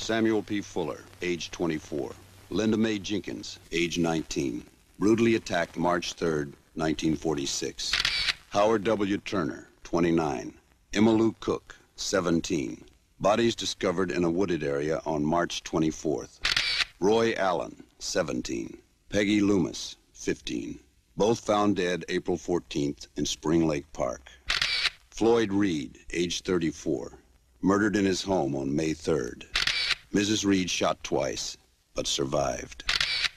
Samuel P. Fuller, age 24. Linda Mae Jenkins, age 19. Brutally attacked March 3, 1946. Howard W. Turner, 29. Emma Lou Cook, 17. Bodies discovered in a wooded area on March 24th. Roy Allen, 17. Peggy Loomis, 15. Both found dead April 14th in Spring Lake Park. Floyd Reed, age 34. Murdered in his home on May 3rd. Mrs. Reed shot twice, but survived.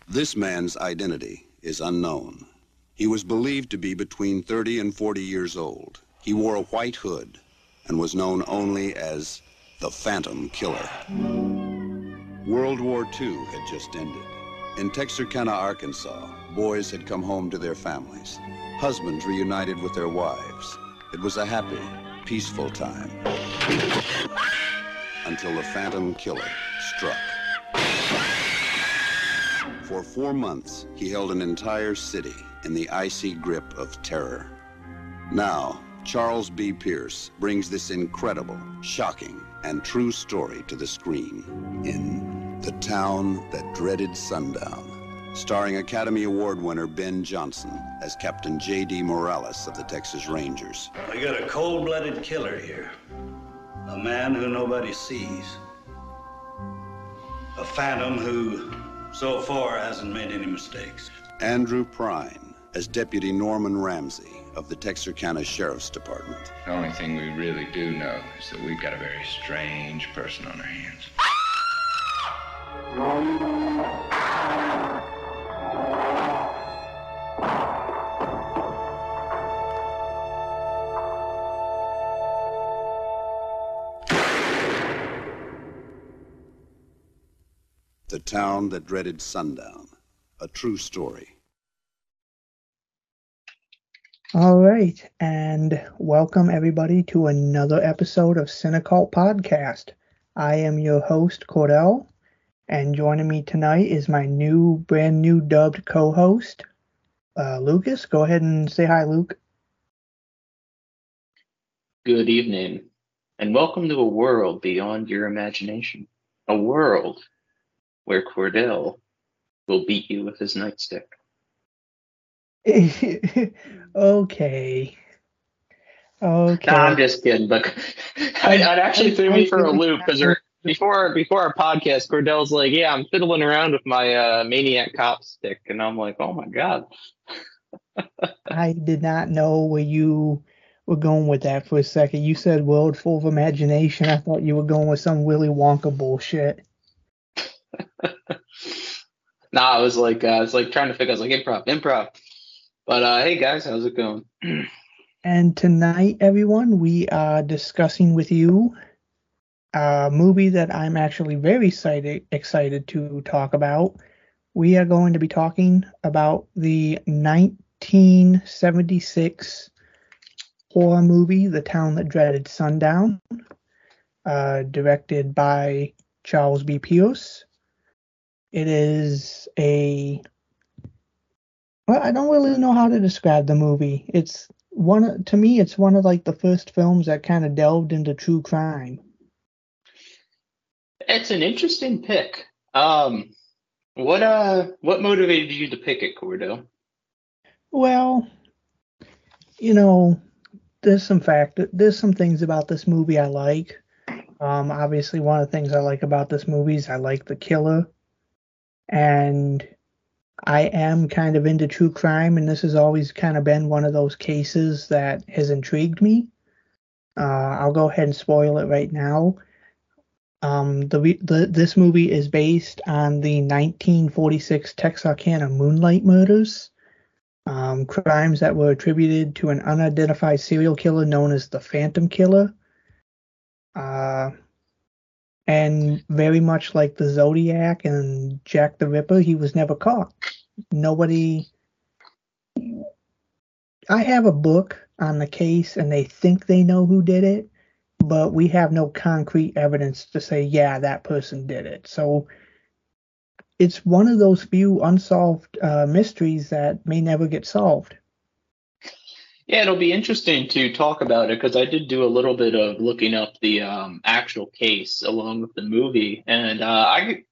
This man's identity is unknown. He was believed to be between 30 and 40 years old. He wore a white hood and was known only as the Phantom Killer. World War II had just ended. In Texarkana, Arkansas, boys had come home to their families. Husbands reunited with their wives. It was a happy, peaceful time. Until the Phantom Killer struck. For four months, he held an entire city in the icy grip of terror. Now, Charles B. Pierce brings this incredible, shocking, and true story to the screen in The Town That Dreaded Sundown, starring Academy Award winner Ben Johnson as Captain J.D. Morales of the Texas Rangers. We got a cold-blooded killer here. A man who nobody sees. A phantom who, so far, hasn't made any mistakes. Andrew Prine as Deputy Norman Ramsey of the Texarkana Sheriff's Department. The only thing we really do know is that we've got a very strange person on our hands. Ah! The Town That Dreaded Sundown. A true story. All right, and welcome everybody to another episode of Cinecult Podcast. I am your host, Cordell, and joining me tonight is my new, brand new dubbed co host, uh, Lucas. Go ahead and say hi, Luke. Good evening, and welcome to a world beyond your imagination. A world where Cordell will beat you with his nightstick. okay. Okay. Nah, I'm just kidding, but I, it actually threw me for a loop because before before our podcast, Cordell's like, "Yeah, I'm fiddling around with my uh, Maniac Cop stick," and I'm like, "Oh my god." I did not know where you were going with that for a second. You said world full of imagination. I thought you were going with some Willy Wonka bullshit. nah, I was like, uh, I was like trying to figure. I was like, improv, improv. But uh, hey guys, how's it going? And tonight, everyone, we are discussing with you a movie that I'm actually very excited excited to talk about. We are going to be talking about the 1976 horror movie, The Town That Dreaded Sundown, uh, directed by Charles B. Pierce. It is a well, I don't really know how to describe the movie. It's one to me. It's one of like the first films that kind of delved into true crime. It's an interesting pick. Um, what uh, what motivated you to pick it, Cordell? Well, you know, there's some fact there's some things about this movie I like. Um, obviously, one of the things I like about this movie is I like the killer, and I am kind of into true crime, and this has always kind of been one of those cases that has intrigued me. Uh, I'll go ahead and spoil it right now. Um, the, the this movie is based on the 1946 Texarkana Moonlight Murders, um, crimes that were attributed to an unidentified serial killer known as the Phantom Killer. Uh, and very much like the Zodiac and Jack the Ripper, he was never caught. Nobody. I have a book on the case, and they think they know who did it, but we have no concrete evidence to say, yeah, that person did it. So it's one of those few unsolved uh, mysteries that may never get solved. Yeah, it'll be interesting to talk about it because I did do a little bit of looking up the um, actual case along with the movie, and uh, I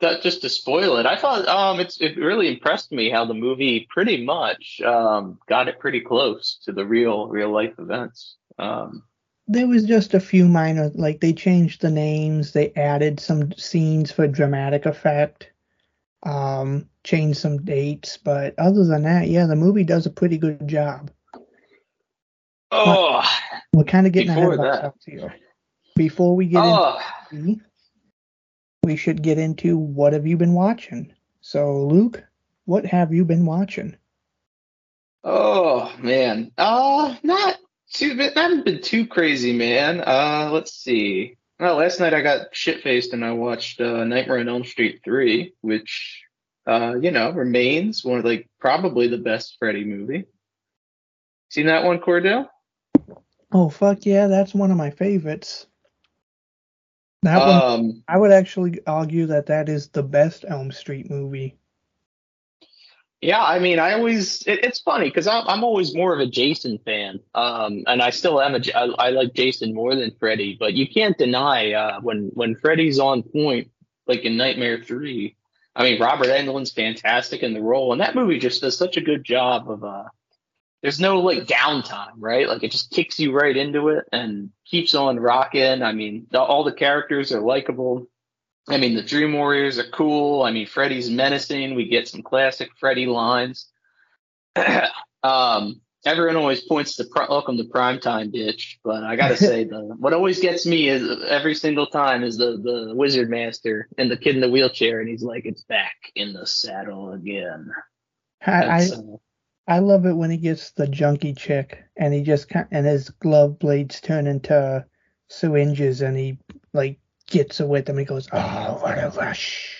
that just to spoil it, I thought um, it's it really impressed me how the movie pretty much um, got it pretty close to the real real life events. Um, there was just a few minor, like they changed the names, they added some scenes for dramatic effect, um, changed some dates, but other than that, yeah, the movie does a pretty good job. Oh, We're kind of getting Before ahead of that- ourselves here. Before we get oh, into movie, we should get into what have you been watching. So, Luke, what have you been watching? oh, man. Uh, not too. I haven't been too crazy, man. Uh, let's see. Well, last night I got shit faced and I watched uh, Nightmare on Elm Street three, which uh, you know, remains one of like probably the best Freddy movie. Seen that one, Cordell? Oh, fuck yeah, that's one of my favorites. That one, Um, I would actually argue that that is the best Elm Street movie. yeah, I mean, I always it, it's funny because I'm I'm always more of a Jason fan, um, and I still am a I, I like Jason more than Freddy, but you can't deny uh, when when Freddy's on point, like in Nightmare Three. I mean, Robert Englund's fantastic in the role, and that movie just does such a good job of uh, there's no like downtime, right? Like it just kicks you right into it and keeps on rocking. I mean, the, all the characters are likable. I mean, the Dream Warriors are cool. I mean, Freddy's menacing. We get some classic Freddy lines. um, everyone always points to Welcome to Primetime, bitch. But I gotta say, the what always gets me is every single time is the the Wizard Master and the kid in the wheelchair, and he's like, "It's back in the saddle again." I, I uh, I love it when he gets the junkie chick and he just and his glove blades turn into syringes and he like gets her with him. He goes, "Oh, what a rush!"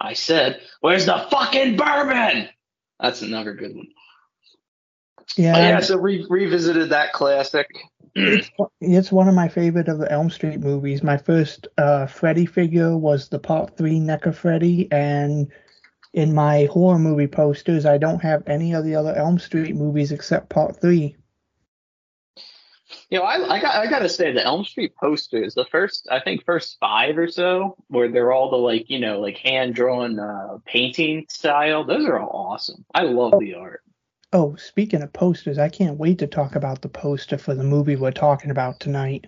I said, "Where's the fucking bourbon?" That's another good one. Yeah, Oh, yeah, so we revisited that classic. it's, it's one of my favorite of the Elm Street movies. My first uh, Freddy figure was the Part Three NECA Freddy, and in my horror movie posters, I don't have any of the other Elm Street movies except Part Three. You know, I, I got I gotta say the Elm Street posters, the first I think first five or so, where they're all the like you know like hand drawn uh, painting style. Those are all awesome. I love the art. Oh, speaking of posters, I can't wait to talk about the poster for the movie we're talking about tonight.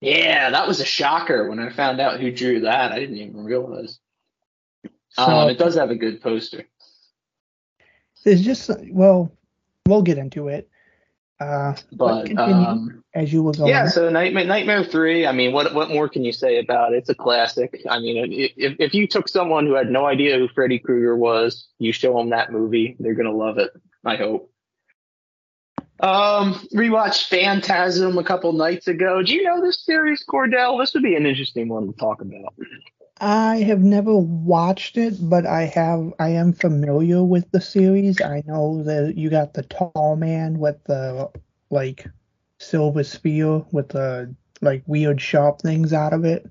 Yeah, that was a shocker when I found out who drew that. I didn't even realize. So um, it does have a good poster. there's just well, we'll get into it. Uh, But continue um, as you were going. yeah, so Nightmare Nightmare Three. I mean, what what more can you say about it? It's a classic. I mean, if if you took someone who had no idea who Freddy Krueger was, you show them that movie, they're gonna love it. I hope. Um, rewatched Phantasm a couple nights ago. Do you know this series, Cordell? This would be an interesting one to talk about. I have never watched it, but I have. I am familiar with the series. I know that you got the tall man with the like silver spear with the like weird sharp things out of it.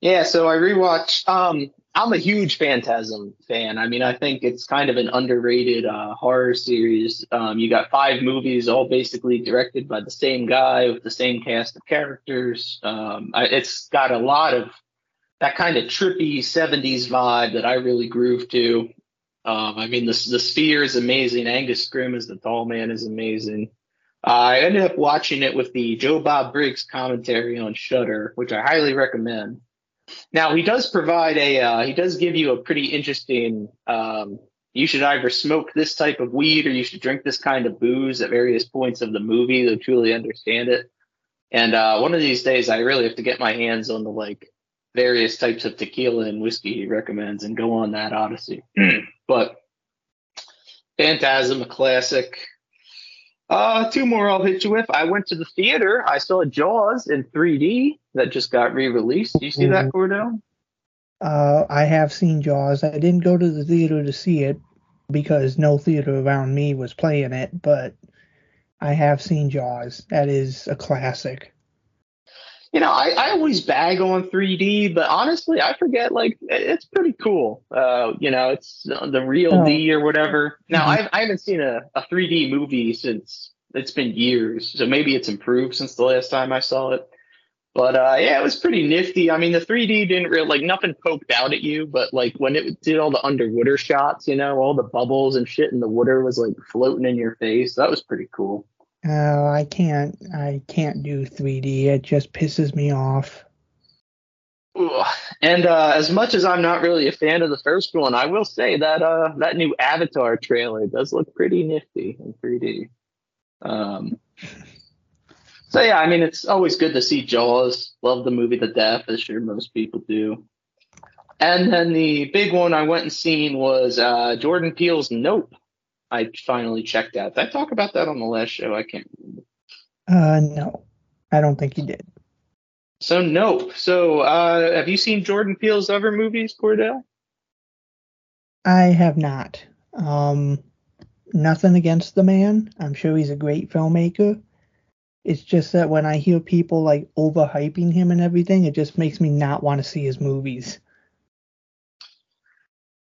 Yeah, so I rewatched. Um, I'm a huge Phantasm fan. I mean, I think it's kind of an underrated uh, horror series. Um, you got five movies, all basically directed by the same guy with the same cast of characters. Um, I, it's got a lot of that kind of trippy '70s vibe that I really groove to. Um, I mean, the the Sphere is amazing. Angus Scrimm as the Tall Man is amazing. I ended up watching it with the Joe Bob Briggs commentary on Shudder, which I highly recommend. Now he does provide a uh, he does give you a pretty interesting. Um, you should either smoke this type of weed or you should drink this kind of booze at various points of the movie to truly understand it. And uh, one of these days, I really have to get my hands on the like various types of tequila and whiskey he recommends and go on that odyssey. but Phantasm, a classic. Uh, two more I'll hit you with. I went to the theater. I saw Jaws in 3D that just got re-released. Do you see that, Cordell? Uh, I have seen Jaws. I didn't go to the theater to see it because no theater around me was playing it, but I have seen Jaws. That is a classic. You know, I, I always bag on 3D, but honestly, I forget like it's pretty cool. Uh, you know, it's the real Oh. D or whatever. Now, Mhm. I, I haven't seen a, a 3D movie since it's been years, so maybe it's improved since the last time I saw it. But uh, yeah, it was pretty nifty. I mean, the 3D didn't really like nothing poked out at you, but like when it did all the underwater shots, you know, all the bubbles and shit, and the water was like floating in your face. That was pretty cool. Uh, I can't. I can't do 3D. It just pisses me off. And uh, as much as I'm not really a fan of the first one, I will say that uh, that new Avatar trailer does look pretty nifty in 3D. Um, so yeah, I mean, it's always good to see Jaws. Love the movie to death, as sure most people do. And then the big one I went and seen was uh, Jordan Peele's Nope. I finally checked out. Did I talk about that on the last show? I can't remember. Uh, no, I don't think you did. So Nope. So uh, have you seen Jordan Peele's other movies, Cordell? I have not. Um, nothing against the man. I'm sure he's a great filmmaker. It's just that when I hear people like overhyping him and everything, it just makes me not want to see his movies.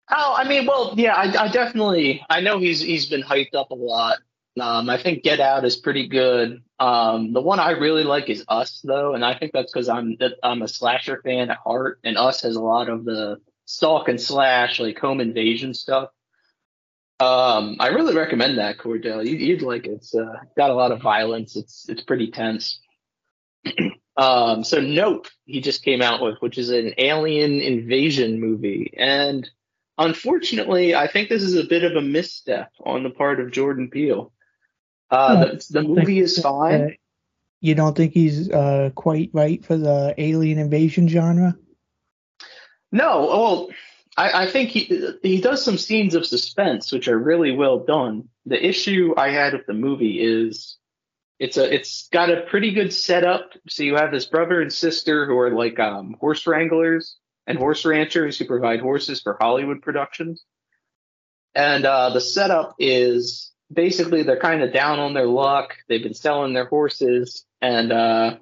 Oh, I mean, well, yeah, I, I definitely, I know he's he's been hyped up a lot. Um, I think Get Out is pretty good. Um, the one I really like is Us, though, and I think that's because I'm I'm a slasher fan at heart, and Us has a lot of the stalk and slash, like home invasion stuff. Um, I really recommend that, Cordell. You, you'd like it. It's uh, got a lot of violence. It's it's pretty tense. um, so Nope, he just came out with, which is an alien invasion movie, and unfortunately, I think this is a bit of a misstep on the part of Jordan Peele. Uh, the, the movie is fine. You don't think he's uh, quite right for the alien invasion genre? No, well, I, I think he he does some scenes of suspense which are really well done. The issue I had with the movie is it's a it's got a pretty good setup. So you have this brother and sister who are like um, horse wranglers and horse ranchers who provide horses for Hollywood productions. And uh, the setup is basically they're kind of down on their luck. They've been selling their horses and uh,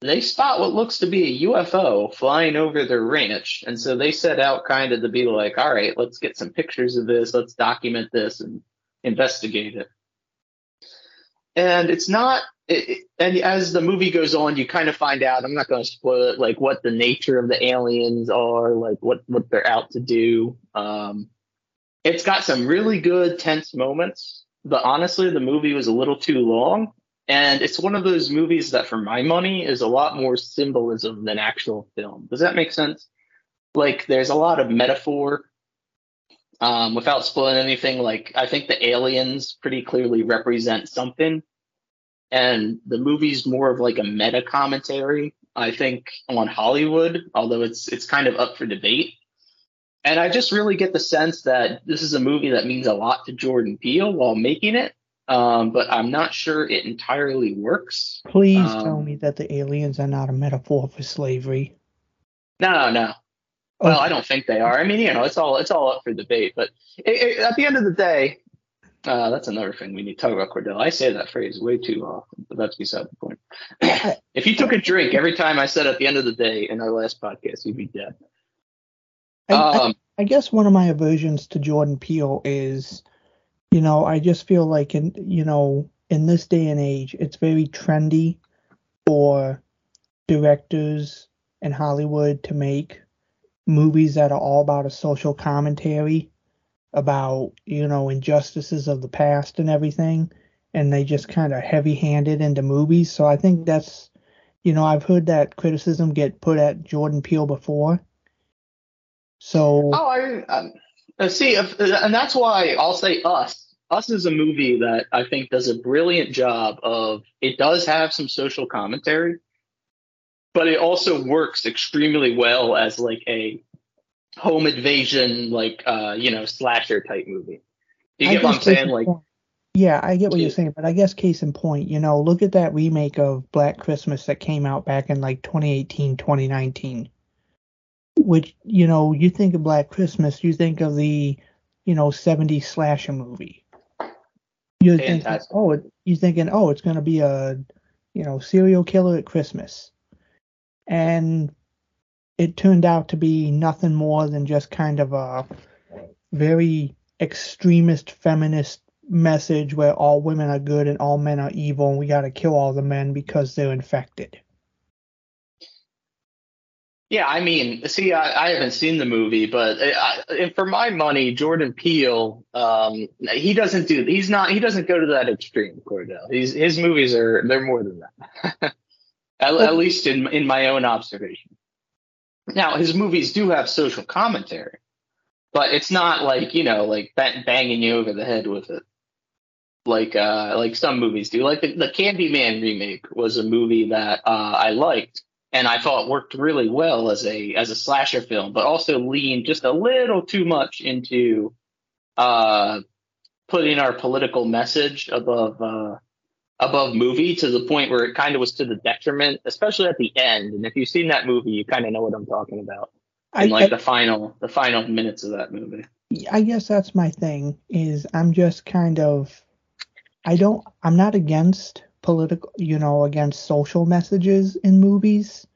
they spot what looks to be a UFO flying over their ranch. And so they set out kind of to be like, all right, let's get some pictures of this. Let's document this and investigate it. And it's not, it, and as the movie goes on, you kind of find out, I'm not going to spoil it, like what the nature of the aliens are, like what, what they're out to do. Um, it's got some really good tense moments, but honestly, the movie was a little too long. And it's one of those movies that, for my money, is a lot more symbolism than actual film. Does that make sense? Like, there's a lot of metaphor. Um, without spoiling anything, like I think the aliens pretty clearly represent something, and the movie's more of like a meta commentary. I think on Hollywood, although it's it's kind of up for debate. And I just really get the sense that this is a movie that means a lot to Jordan Peele while making it, um, but I'm not sure it entirely works. Please Um, tell me that the aliens are not a metaphor for slavery. No, no, no. Well, I don't think they are. I mean, you know, it's all it's all up for debate. But it, it, at the end of the day, uh, that's another thing we need to talk about, Cordell. I say that phrase way too often, but that's beside the point. if you took a drink every time I said at the end of the day in our last podcast, you'd be dead. I, I- Um, I guess one of my aversions to Jordan Peele is, you know, I just feel like in you know in this day and age, it's very trendy for directors in Hollywood to make movies that are all about a social commentary about you know injustices of the past and everything, and they just kind of heavy-handed into movies. So I think that's, you know, I've heard that criticism get put at Jordan Peele before. So Oh, I um, uh, see, if, and that's why I'll say Us. Us is a movie that I think does a brilliant job of. It does have some social commentary, but it also works extremely well as like a home invasion, like uh, you know, slasher type movie. Do you I get what I'm saying? Like, yeah, I get what you're saying, but I guess case in point, you know, look at that remake of Black Christmas that came out back in like 2018, 2019. Which, you know, you think of Black Christmas, you think of the, you know, 70s slasher movie. You're thinking, Fantastic. oh, you're thinking, oh, it's going to be a, you know, serial killer at Christmas. And it turned out to be nothing more than just kind of a very extremist feminist message where all women are good and all men are evil and we got to kill all the men because they're infected. Yeah, I mean, see, I, I haven't seen the movie, but I, for my money, Jordan Peele, um, he doesn't do, he's not, he doesn't go to that extreme, Cordell. He's, his movies are, they're more than that. at, at least in in my own observation. Now, his movies do have social commentary, but it's not like you know, like banging you over the head with it, like uh, like some movies do. Like the, the Candyman remake was a movie that uh, I liked, and I thought worked really well as a as a slasher film, but also leaned just a little too much into uh, putting our political message above uh, above movie to the point where it kind of was to the detriment, especially at the end. And if you've seen that movie, you kind of know what I'm talking about. And like I, the final the final minutes of that movie. I guess that's my thing is I'm just kind of I don't I'm not against political, you know, against social messages in movies.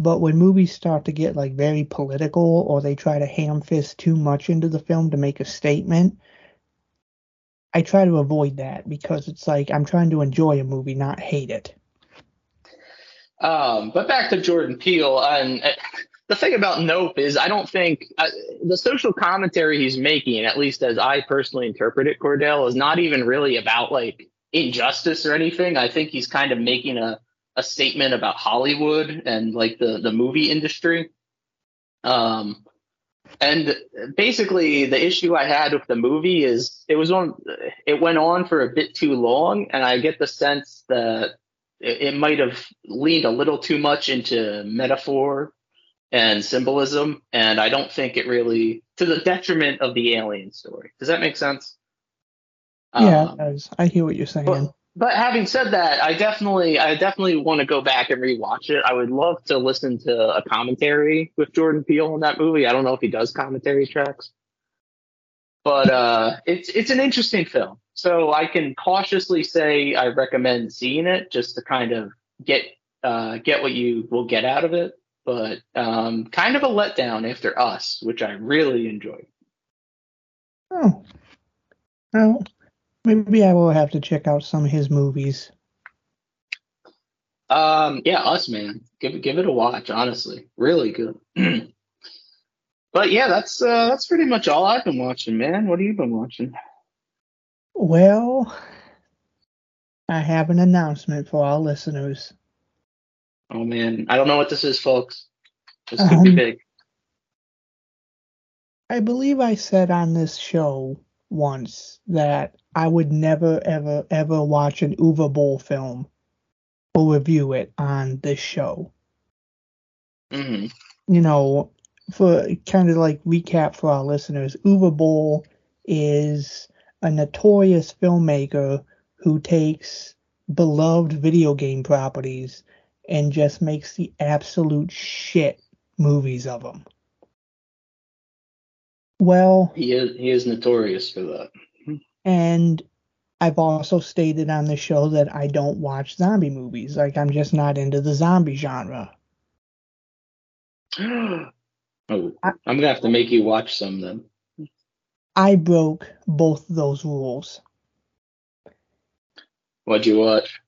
But when movies start to get like very political or they try to ham fist too much into the film to make a statement, I try to avoid that because it's like I'm trying to enjoy a movie, not hate it. Um, but back to Jordan Peele, and uh, the thing about Nope is I don't think uh, the social commentary he's making, at least as I personally interpret it, Cordell, is not even really about like injustice or anything. I think he's kind of making a, a statement about Hollywood and like the, the movie industry. Um, and basically the issue I had with the movie is it was on, it went on for a bit too long. And I get the sense that it, it might have leaned a little too much into metaphor and symbolism. And I don't think it really, to the detriment of the alien story. Does that make sense? Yeah, um, I hear what you're saying. But, but, having said that, I definitely, I definitely want to go back and rewatch it. I would love to listen to a commentary with Jordan Peele on that movie. I don't know if he does commentary tracks, but uh, it's it's an interesting film. So I can cautiously say I recommend seeing it just to kind of get uh, get what you will get out of it. But um, kind of a letdown after Us, which I really enjoyed. Oh, well, Maybe I will have to check out some of his movies. Um, yeah, Us Man. Give it give it a watch. Honestly, really good. but yeah, that's uh, that's pretty much all I've been watching, man. What have you been watching? Well, I have an announcement for our listeners. Oh man, I don't know what this is, folks. This could um, be big. I believe I said on this show once that I would never, ever, ever watch an Uwe Boll film or review it on this show. Mm-hmm. You know, for kind of like recap for our listeners, Uwe Boll is a notorious filmmaker who takes beloved video game properties and just makes the absolute shit movies of them. Well, he is he is notorious for that. And I've also stated on the show that I don't watch zombie movies. Like I'm just not into the zombie genre. oh, I, am gonna have to make you watch some then. I broke both those rules. What'd you watch?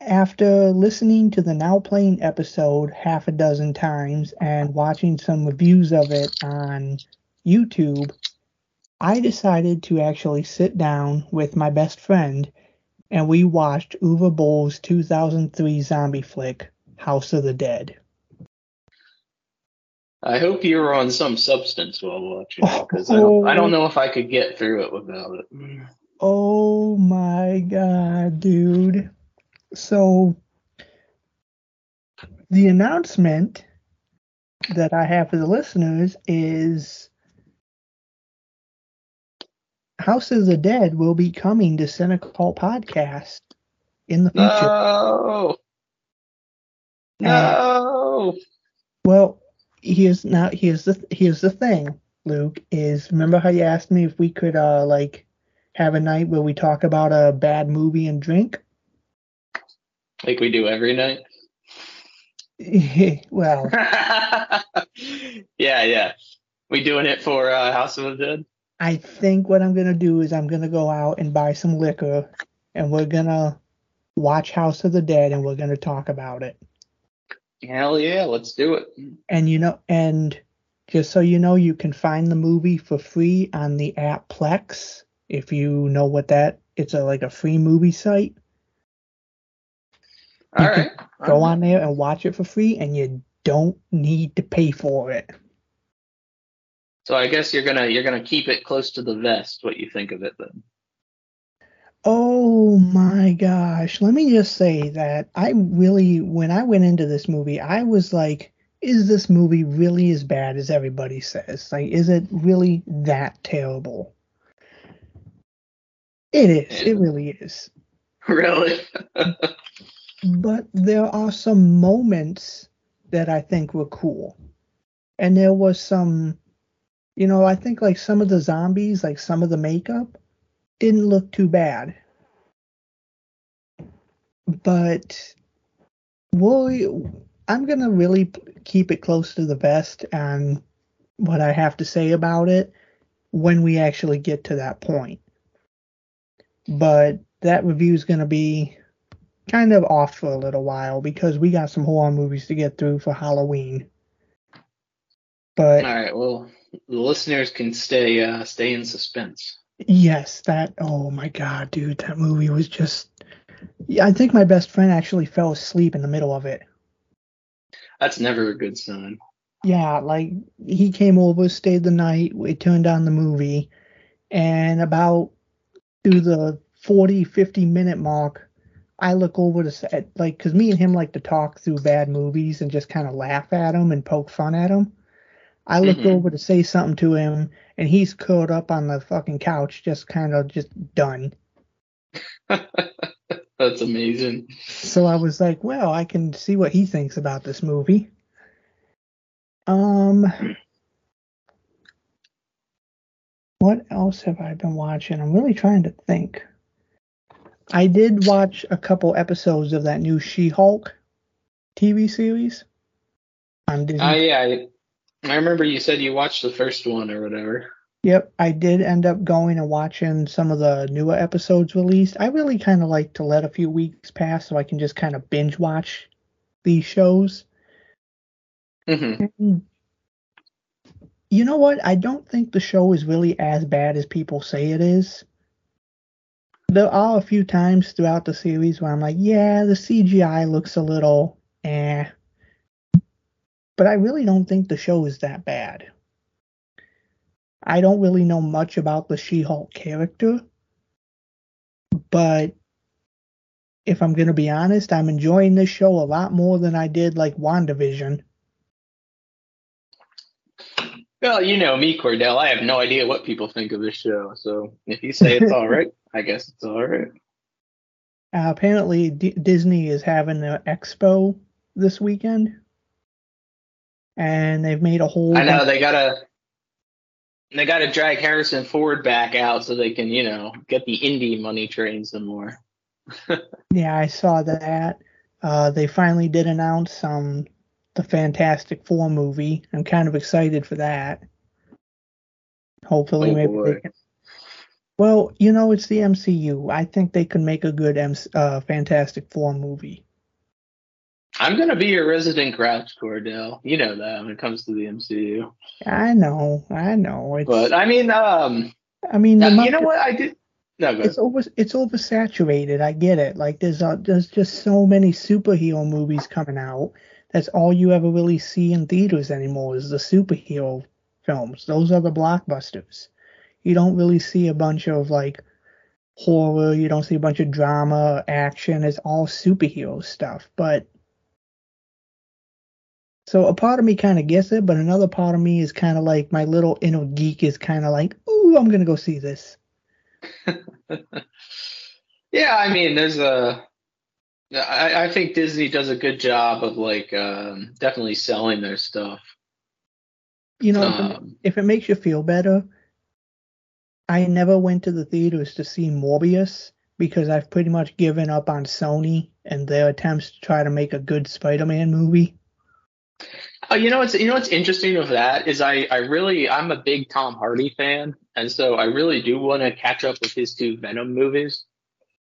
After listening to the now playing episode half a dozen times and watching some reviews of it on YouTube, I decided to actually sit down with my best friend and we watched Uwe Boll's 2003 zombie flick, House of the Dead. I hope you were on some substance while watching it because I, don't, I don't know if I could get through it without it. Oh my god, dude. So, the announcement that I have for the listeners is House of the Dead will be coming to Cinecult Podcast in the future. No. No. Uh, well, here's now here's the here's the thing, Luke. Is remember how you asked me if we could uh like have a night where we talk about a bad movie and drink? Like we do every night. well, yeah, yeah. We doing it for uh, House of the Dead? I think what I'm gonna do is I'm gonna go out and buy some liquor, and we're gonna watch House of the Dead, and we're gonna talk about it. Hell yeah, let's do it. And you know, and just so you know, you can find the movie for free on the app Plex. If you know what that, it's a like a free movie site. All You can right. Go on there and watch it for free, and you don't need to pay for it. So I guess you're gonna you're gonna keep it close to the vest. What you think of it then? Oh my gosh. Let me just say that I really, when I went into this movie, I was like, is this movie really as bad as everybody says? Like, is it really that terrible? It is. It really is. really? But there are some moments that I think were cool. And there was some, you know, I think like some of the zombies, like some of the makeup, didn't look too bad. But we'll, I'm going to really keep it close to the vest and what I have to say about it when we actually get to that point. But that review is going to be kind of off for a little while because we got some horror movies to get through for Halloween. But All right. Well, the listeners can stay uh, stay in suspense. yes, that oh my god, dude, that movie was just yeah, I think my best friend actually fell asleep in the middle of it. That's never a good sign. Yeah, like he came over, stayed the night, we turned on the movie, and about through the 40, 50 minute mark, I look over to say, like, because me and him like to talk through bad movies and just kind of laugh at them and poke fun at them. I looked Mhm. over to say something to him, and he's curled up on the fucking couch, just kind of just done. That's amazing. So I was like, well, I can see what he thinks about this movie. Um, what else have I been watching? I'm really trying to think. I did watch a couple episodes of that new She-Hulk TV series on Disney. Oh yeah, I, I remember you said you watched the first one or whatever. Yep, I did end up going and watching some of the newer episodes released. I really kind of like to let a few weeks pass so I can just kind of binge watch these shows. hmm And you know what? I don't think the show is really as bad as people say it is. There are a few times throughout the series where I'm like, yeah, the CGI looks a little eh. But I really don't think the show is that bad. I don't really know much about the She Hulk character. But if I'm going to be honest, I'm enjoying this show a lot more than I did like WandaVision. Well, you know me, Cordell. I have no idea what people think of this show. So if you say it's all right, I guess it's all right. Uh, apparently, D- Disney is having an expo this weekend, and they've made a whole. I know they gotta they gotta drag Harrison Ford back out so they can, you know, get the Indy money train some more. Yeah, I saw that. Uh, they finally did announce um the Fantastic Four movie. I'm kind of excited for that. Hopefully, Oh, maybe boy. they can. Well, you know, it's the MCU. I think they could make a good M- uh, Fantastic Four movie. I'm gonna be your resident grouch, Cordell. You know that when it comes to the MCU. I know, I know. It's, But I mean, um, I mean, now, you know what I did? No, it's over it's oversaturated. I get it. Like there's uh there's just so many superhero movies coming out. That's all you ever really see in theaters anymore is the superhero films. Those are the blockbusters. You don't really see a bunch of like horror. You don't see a bunch of drama, action. It's all superhero stuff. But so a part of me kind of gets it, but another part of me is kind of like my little inner geek is kind of like, ooh, I'm gonna go see this. Yeah, I mean, there's a. I, I think Disney does a good job of like um, definitely selling their stuff. You know, if it- Um, if it makes you feel better, I never went to the theaters to see Morbius because I've pretty much given up on Sony and their attempts to try to make a good Spider-Man movie. Oh, you know what's you know what's interesting of that is I I really I'm a big Tom Hardy fan, and so I really do want to catch up with his two Venom movies,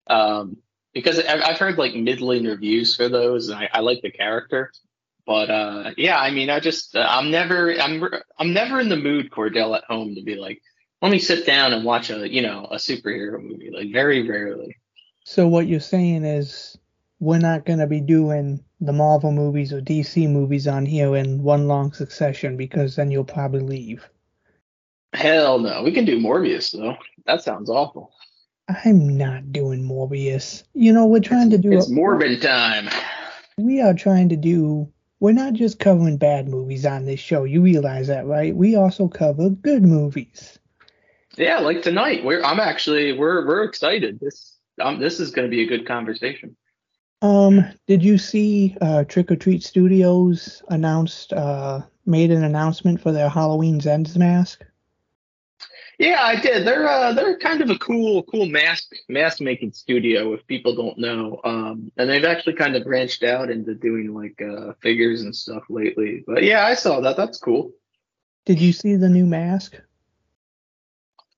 um, because I've, I've heard like middling reviews for those, and I, I like the character, but uh, yeah, I mean I just I'm never I'm I'm never in the mood Cordell at home to be like let me sit down and watch a you know a superhero movie like very rarely. So what you're saying is we're not going to be doing the Marvel movies or DC movies on here in one long succession because then you'll probably leave. Hell no. We can do Morbius though. That sounds awful. I'm not doing Morbius. You know, we're trying to do It's Morbin time. We are trying to do we're not just covering bad movies on this show. You realize that, right? We also cover good movies. Yeah, like tonight. We're I'm actually we're we're excited. This um, this is going to be a good conversation. Um, did you see uh, Trick or Treat Studios announced uh, made an announcement for their Halloween Ends mask? Yeah, I did. They're uh, they're kind of a cool cool mask mask making studio if people don't know. Um, and they've actually kind of branched out into doing like uh, figures and stuff lately. But yeah, I saw that. That's cool. Did you see the new mask?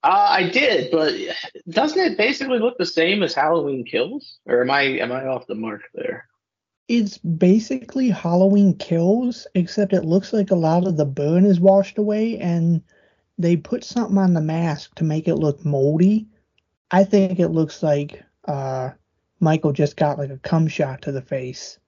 Uh, I did, but doesn't it basically look the same as Halloween Kills? Or am I am I off the mark there? It's basically Halloween Kills, except it looks like a lot of the burn is washed away, and they put something on the mask to make it look moldy. I think it looks like uh, Michael just got like a cum shot to the face.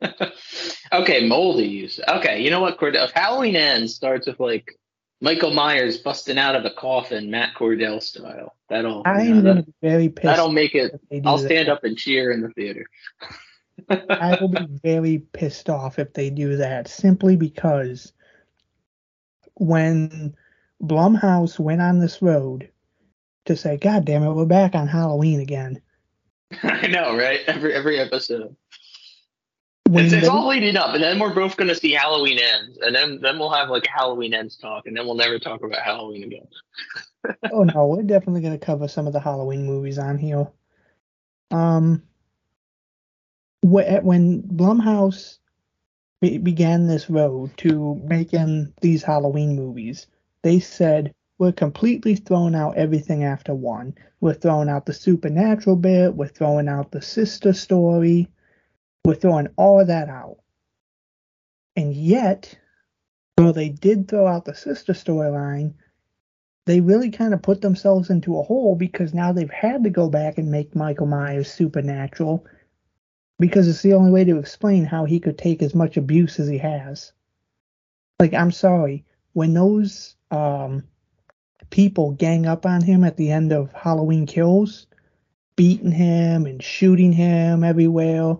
okay, moldy. Use. Okay, you know what, Cordell? If Halloween ends starts with like Michael Myers busting out of a coffin, Matt Cordell style. That'll I'm you know, gonna that, be very pissed. that'll make it. if they do I'll that. stand up and cheer in the theater. I will be very pissed off if they do that, simply because when Blumhouse went on this road to say, "God damn it, we're back on Halloween again," I know, right? Every every episode. It's, it's all leading up, and then we're both gonna see Halloween ends, and then then we'll have like a Halloween ends talk, and then we'll never talk about Halloween again. oh no, we're definitely gonna cover some of the Halloween movies on here. Um, wh- when Blumhouse be- began this road to making these Halloween movies, they said we're completely throwing out everything after one. We're throwing out the supernatural bit. We're throwing out the sister story. We're throwing all of that out. And yet, though they did throw out the sister storyline, they really kind of put themselves into a hole because now they've had to go back and make Michael Myers supernatural because it's the only way to explain how he could take as much abuse as he has. Like, I'm sorry, when those um, people gang up on him at the end of Halloween Kills, beating him and shooting him everywhere,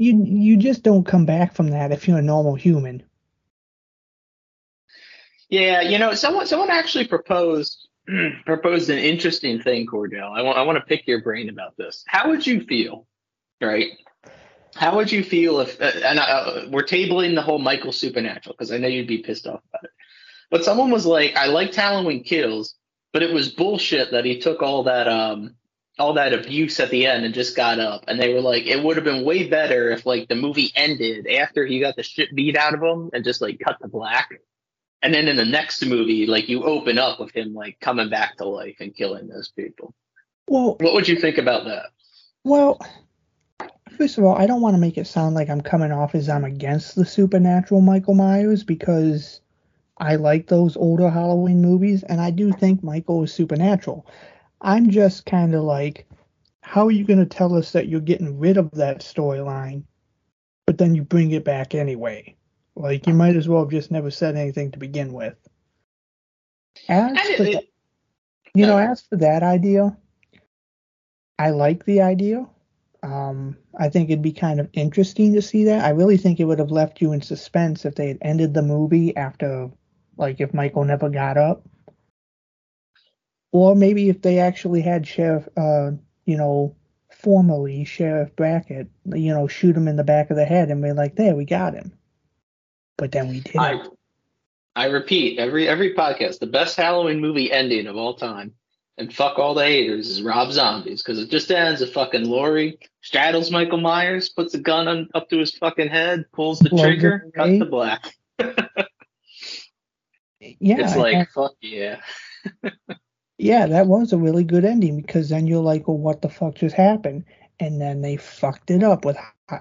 you you just don't come back from that if you're a normal human. Yeah, you know, someone someone actually proposed proposed an interesting thing, Cordell. I want I want to pick your brain about this. How would you feel, right? How would you feel if uh, and uh, we're tabling the whole Michael Supernatural because I know you'd be pissed off about it. But someone was like, I liked Halloween Kills, but it was bullshit that he took all that um all that abuse at the end and just got up. And they were like, it would have been way better if like the movie ended after he got the shit beat out of him and just like cut to black. And then in the next movie, like you open up with him like coming back to life and killing those people. Well, What would you think about that? Well, first of all, I don't want to make it sound like I'm coming off as I'm against the supernatural Michael Myers because I like those older Halloween movies and I do think Michael is supernatural. I'm just kind of like, how are you going to tell us that you're getting rid of that storyline, but then you bring it back anyway? Like, you might as well have just never said anything to begin with. As for that- you know, as for that idea, I like the idea. Um, I think it'd be kind of interesting to see that. I really think it would have left you in suspense if they had ended the movie after, like, if Michael never got up. Or maybe if they actually had Sheriff, uh, you know, formerly Sheriff Brackett, you know, shoot him in the back of the head and be like, there, we got him. But then we didn't. I I repeat every every podcast, the best Halloween movie ending of all time. and fuck all the haters is Rob Zombies because it just ends with fucking Laurie straddles Michael Myers, puts a gun on, up to his fucking head, pulls the trigger, cuts the black. Yeah, it's like fuck yeah. yeah, that was a really good ending because then you're like, well, what the fuck just happened? And then they fucked it up with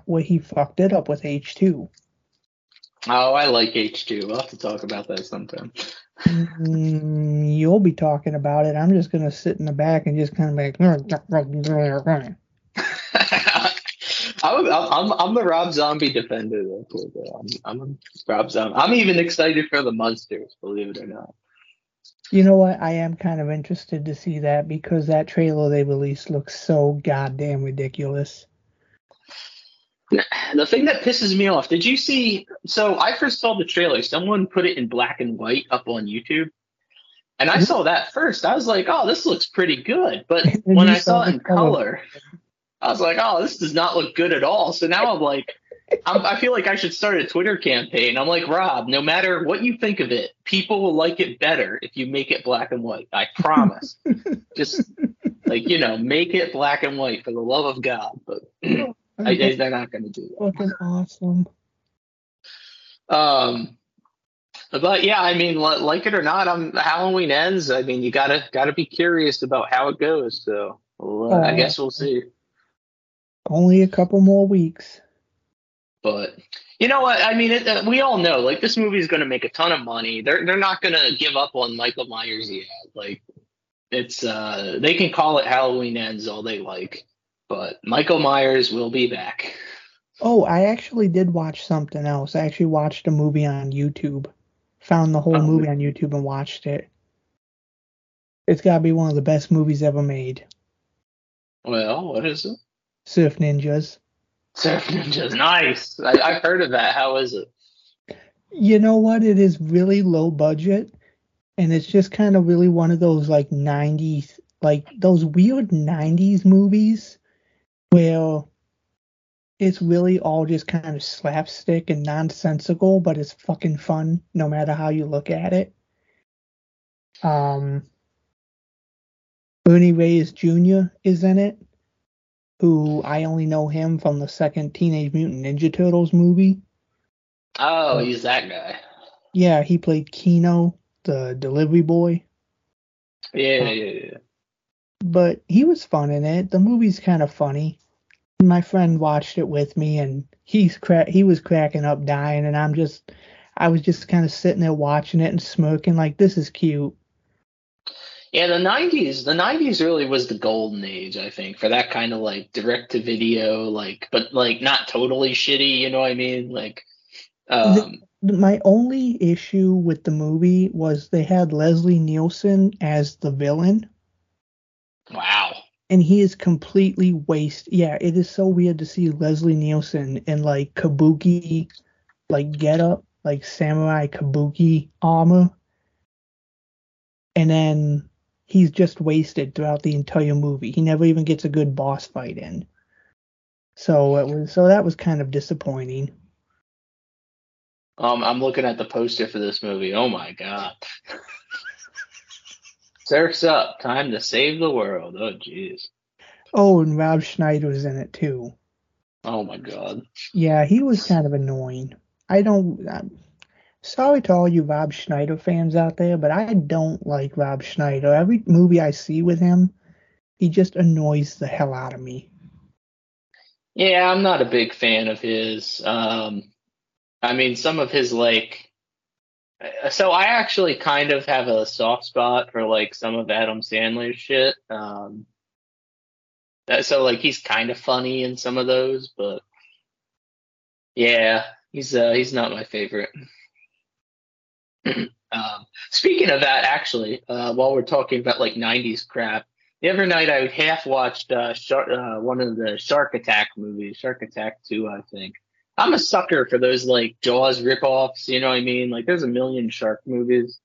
what he fucked it up with H two. Oh, I like H two. We'll have to talk about that sometime. Mm, you'll be talking about it. I'm just gonna sit in the back and just kind of like. I'm, I'm I'm the Rob Zombie defender though. I'm, I'm a Rob Zombie. I'm even excited for the monsters, believe it or not. You know what? I am kind of interested to see that because that trailer they released looks so goddamn ridiculous. The thing that pisses me off, did you see? So I first saw the trailer. Someone put it in black and white up on YouTube. And I Mhm. saw that first. I was like, oh, this looks pretty good. But when I saw it in color, I was like, oh, this does not look good at all. So now I'm like, I'm, I feel like I should start a Twitter campaign. I'm like, Rob, no matter what you think of it, people will like it better if you make it black and white. I promise. Just like, you know, make it black and white for the love of God. But I, I- they're not going to do that. fucking awesome. Um, but yeah, I mean, like it or not, I'm Halloween ends. I mean, you gotta gotta be curious about how it goes. So well, uh, I guess we'll see. Only a couple more weeks. But you know what? I mean, it, uh, we all know like this movie is going to make a ton of money. They're they're not going to give up on Michael Myers yet. Like it's uh they can call it Halloween ends all they like, but Michael Myers will be back. Oh, I actually did watch something else. I actually watched a movie on YouTube. Found the whole Oh. movie on YouTube and watched it. It's got to be one of the best movies ever made. Well, what is it? Surf Ninjas. Surf Ninjas, nice. I, I've heard of that. How is it? You know what? It is really low budget, and it's just kind of really one of those like 90s, like those weird 90s movies where it's really all just kind of slapstick and nonsensical, but it's fucking fun no matter how you look at it. Um, Ernie Reyes Jr. is in it, who I only know him from the second Teenage Mutant Ninja Turtles movie. Oh, uh, he's that guy. Yeah, he played Keno, the delivery boy. Yeah, yeah, um, yeah. But he was fun in it. The movie's kind of funny. My friend watched it with me, and he's cra- he was cracking up, dying, and I'm just, I was just kind of sitting there watching it and smirking, like this is cute. Yeah, the '90s. The '90s really was the golden age, I think, for that kind of like direct to video, like, but like not totally shitty. You know what I mean? Like, um, My only issue with the movie was they had Leslie Nielsen as the villain. wow. and he is completely waste. Yeah, it is so weird to see Leslie Nielsen in like kabuki, like get up, like samurai kabuki armor, and then he's just wasted throughout the entire movie. He never even gets a good boss fight in. So it was so that was kind of disappointing. Um, I'm looking at the poster for this movie. Oh my god. Surf's up. Time to save the world. Oh jeez. Oh, and Rob Schneider was in it too. Oh my god. Yeah, he was kind of annoying. I don't. I'm sorry to all you Rob Schneider fans out there, but I don't like Rob Schneider. Every movie I see with him, he just annoys the hell out of me. Yeah, I'm not a big fan of his. Um, I mean, some of his like. uh, So I actually kind of have a soft spot for like some of Adam Sandler's shit. Um, that- so like he's kind of funny in some of those, but yeah, he's uh he's not my favorite. um, speaking of that, actually, uh, while we're talking about like '90s crap, the other night I half watched uh, Shark, uh, one of the Shark Attack movies, Shark Attack 2, I think. I'm a sucker for those like Jaws ripoffs, you know what I mean? Like there's a million shark movies.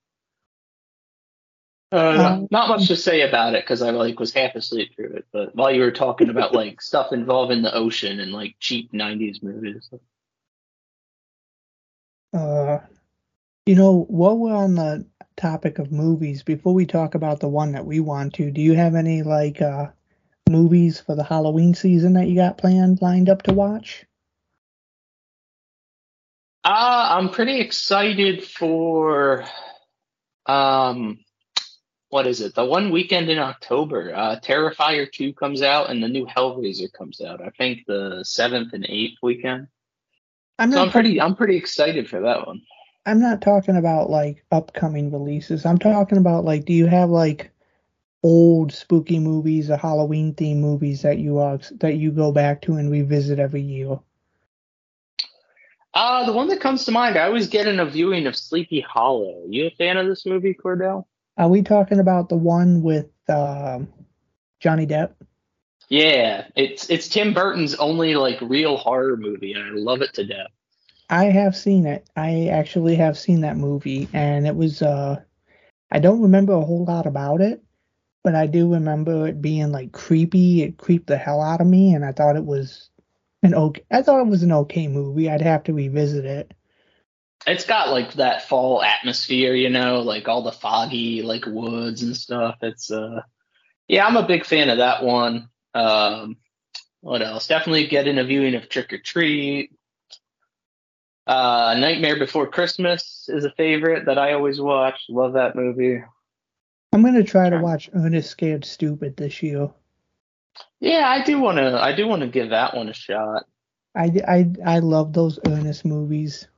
Uh, Um, not much to say about it because I like was half asleep through it. But while you were talking about like stuff involving the ocean and like cheap '90s movies, Uh, You know, while we're on the topic of movies, before we talk about the one that we want to, do you have any like uh movies for the Halloween season that you got planned lined up to watch? Uh, I'm pretty excited for um what is it? The one weekend in October, uh Terrifier 2 comes out and the new Hellraiser comes out. I think the 7th and 8th weekend. I'm So I'm pretty I'm pretty excited for that one. I'm not talking about like upcoming releases. I'm talking about like, do you have like old spooky movies or Halloween themed movies that you uh, that you go back to and revisit every year? Uh the one that comes to mind, I was getting a viewing of Sleepy Hollow. You a fan of this movie, Cordell? Are we talking about the one with um, Johnny Depp? Yeah, it's it's Tim Burton's only like real horror movie, and I love it to death. I have seen it. I actually have seen that movie, and it was. Uh, I don't remember a whole lot about it, but I do remember it being like creepy. It creeped the hell out of me, and I thought it was an okay. I thought it was an okay movie. I'd have to revisit it. It's got like that fall atmosphere, you know, like all the foggy like woods and stuff. It's uh yeah, I'm a big fan of that one. Um what else? Definitely getting a viewing of Trick or Treat. Uh Nightmare Before Christmas is a favorite that I always watch. Love that movie. I'm gonna try to watch Ernest Scared Stupid this year. Yeah, I do want to I do want to give that one a shot. I, I, I love those Ernest movies.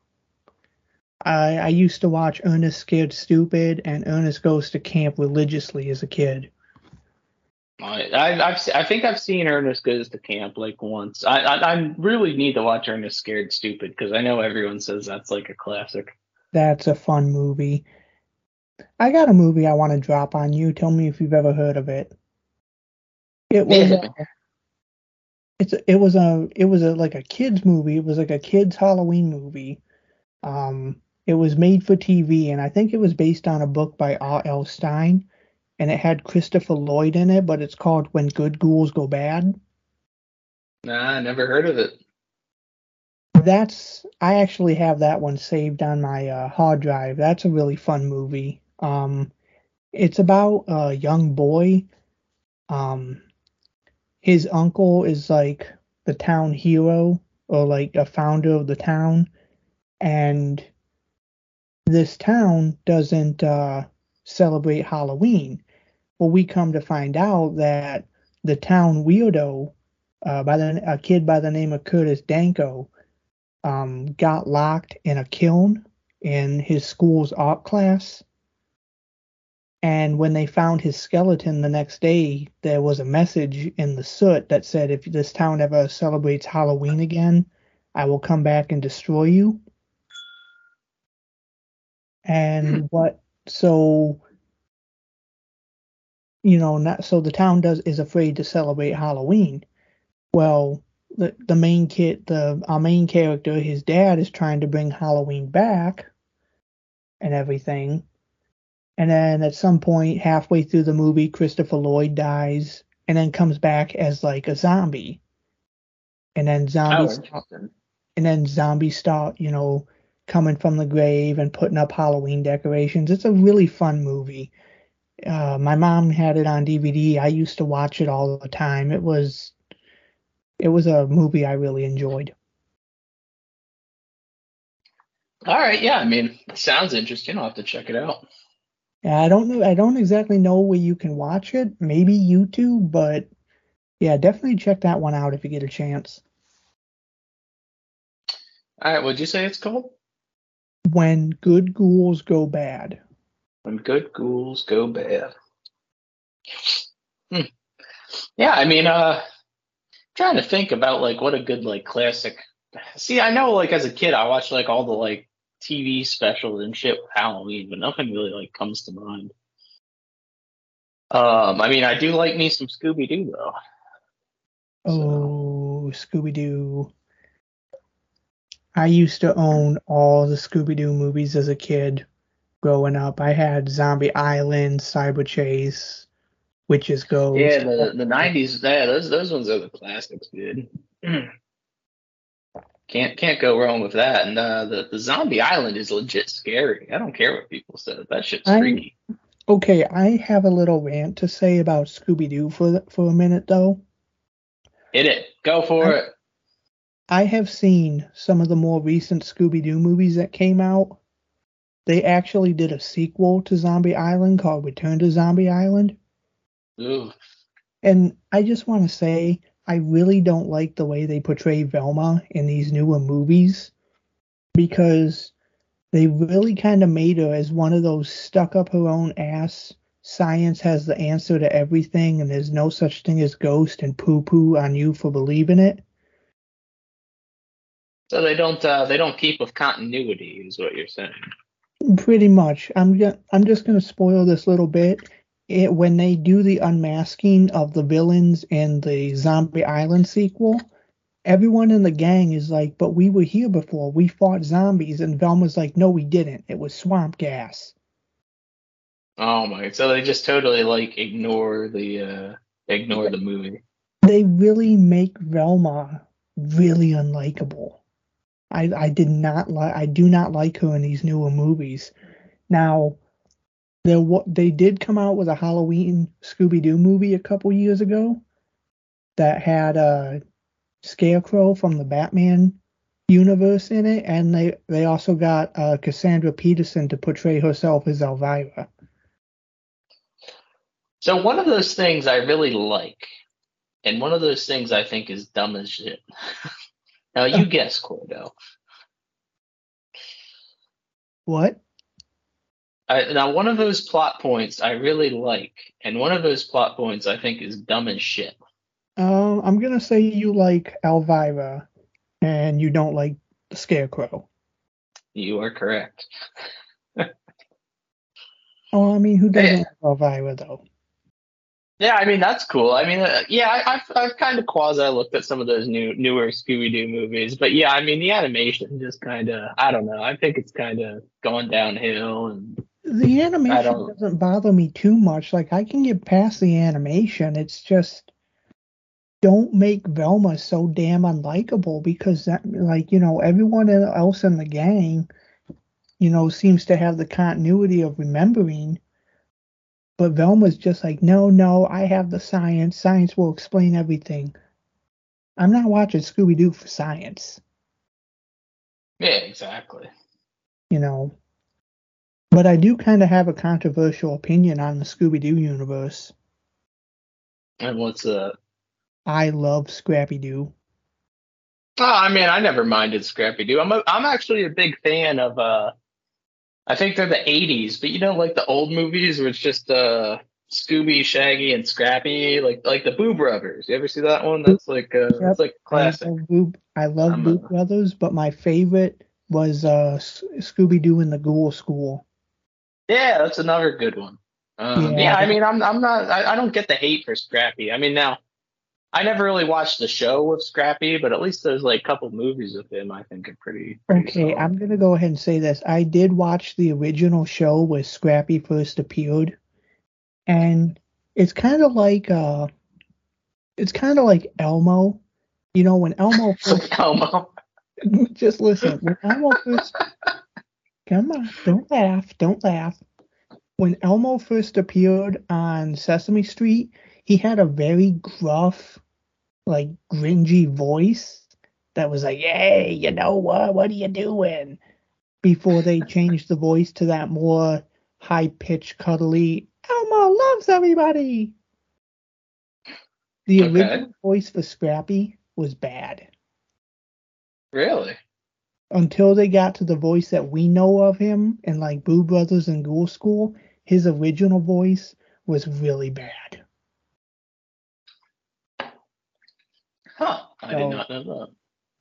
I I used to watch Ernest Scared Stupid and Ernest Goes to Camp religiously as a kid. I I I've, I think I've seen Ernest Goes to Camp like once. I I, I really need to watch Ernest Scared Stupid because I know everyone says that's like a classic. That's a fun movie. I got a movie I want to drop on you. Tell me if you've ever heard of it. It was Yeah. a, it's a- it was a it was a like a kids movie. It was like a kids Halloween movie. Um, it was made for TV, and I think it was based on a book by R.L. Stine, and it had Christopher Lloyd in it. But it's called When Good Ghouls Go Bad. Nah, I never heard of it. That's I actually have that one saved on my uh, hard drive. That's a really fun movie. Um, it's about a young boy. Um, his uncle is like the town hero or like a founder of the town, and this town doesn't uh, celebrate Halloween. Well, we come to find out that the town weirdo, uh, by the a kid by the name of Curtis Danko, um, got locked in a kiln in his school's art class. And when they found his skeleton the next day, there was a message in the soot that said, If this town ever celebrates Halloween again, I will come back and destroy you. And what, so, you know, not, so the town does is afraid to celebrate Halloween. Well, the the main kid, the our main character, his dad is trying to bring Halloween back and everything. And then at some point, halfway through the movie, Christopher Lloyd dies and then comes back as like a zombie. And then Oh, zombies interesting. and then zombies start, you know, coming from the grave and putting up Halloween decorations. It's a really fun movie. Uh, my mom had it on DVD. I used to watch it all the time. It was, it was a movie I really enjoyed. All right, yeah. I mean, sounds interesting. I'll have to check it out. Yeah, I don't know. I don't exactly know where you can watch it. Maybe YouTube, but yeah, definitely check that one out if you get a chance. All right, what'd you say it's called? When good ghouls go bad. When good ghouls go bad. Hmm. Yeah, I mean, uh, trying to think about like what a good like classic. See, I know like as a kid, I watched like all the like TV specials and shit with Halloween, but nothing really like comes to mind. Um, I mean, I do like me some Scooby Doo though. Oh, Scooby Doo. I used to own all the Scooby Doo movies as a kid growing up. I had Zombie Island, Cyber Chase, Witches Ghost. Yeah, the the nineties. Yeah, those those ones are the classics, dude. Can't can't go wrong with that. And uh, the the zombie island is legit scary. I don't care what people say. That shit's I- freaky. Okay, I have a little rant to say about Scooby Doo for for a minute though. Hit it. Go for I- it. I have seen some of the more recent Scooby Doo movies that came out. They actually did a sequel to Zombie Island called Return to Zombie Island. Ooh. And I just want to say, I really don't like the way they portray Velma in these newer movies because they really kind of made her as one of those stuck up her own ass. Science has the answer to everything, and there's no such thing as ghost and poo poo on you for believing it. So they don't uh, they don't keep with continuity, is what you're saying. Pretty much. I'm just, I'm just gonna spoil this little bit. It, when they do the unmasking of the villains in the Zombie Island sequel, everyone in the gang is like, "But we were here before. We fought zombies." And Velma's like, "No, we didn't. It was swamp gas." Oh my! So they just totally like ignore the uh, ignore the movie. They really make Velma really unlikable. I I did not like I do not like her in these newer movies. Now, there wa- they did come out with a Halloween Scooby Doo movie a couple years ago that had a Scarecrow from the Batman universe in it, and they they also got uh, Cassandra Peterson to portray herself as Elvira. So one of those things I really like, and one of those things I think is dumb as shit. now you guess, Cordo. What? I, now one of those plot points I really like, and one of those plot points I think is dumb as shit. Um, I'm gonna say you like Elvira, and you don't like the Scarecrow. You are correct. Oh, I mean, who doesn't Yeah. like Elvira though? Yeah, I mean that's cool. I mean, uh, yeah, I, I've I've kind of quasi looked at some of those new newer Scooby Doo movies, but yeah, I mean the animation just kind of I don't know. I think it's kind of going downhill, and The animation doesn't bother me too much. Like I can get past the animation. It's just don't make Velma so damn unlikable because that like, you know, everyone else in the gang, you know, seems to have the continuity of remembering. But Velma's just like, no, no, I have the science. Science will explain everything. I'm not watching Scooby Doo for science. yeah, exactly. you know. But I do kind of have a controversial opinion on the Scooby Doo universe. And what's uh? I love Scrappy Doo. Oh, I mean, I never minded Scrappy Doo. I'm a, I'm actually a big fan of uh. I think they're the '80s, but you know, like the old movies where it's just uh Scooby, Shaggy, and Scrappy, like like the Boo Brothers. You ever see that one? That's like uh, Yep. that's like classic. I love Boo, I love I'm Boo a- Brothers, but my favorite was uh, Scooby Doo in the Ghoul School. Yeah, that's another good one. Um, Yeah. yeah. I mean, I'm I'm not I, I don't get the hate for Scrappy. I mean, now I never really watched the show with Scrappy, but at least there's like a couple movies of him I think are pretty. pretty Okay, solid. I'm gonna go ahead and say this. I did watch the original show where Scrappy first appeared, and it's kind of like uh, it's kind of like Elmo. You know, when Elmo first Elmo. just listen. When Elmo first, come on, don't laugh, don't laugh. When Elmo first appeared on Sesame Street, he had a very gruff, like gringy voice that was like, "Hey, you know what? What are you doing?" Before they changed the voice to that more high-pitched, cuddly, "Elmo loves everybody." The Okay. original voice for Scrappy was bad Really? until they got to the voice that we know of him in like Boo Brothers and Ghoul School, his original voice was really bad. Huh? I So- did not know that.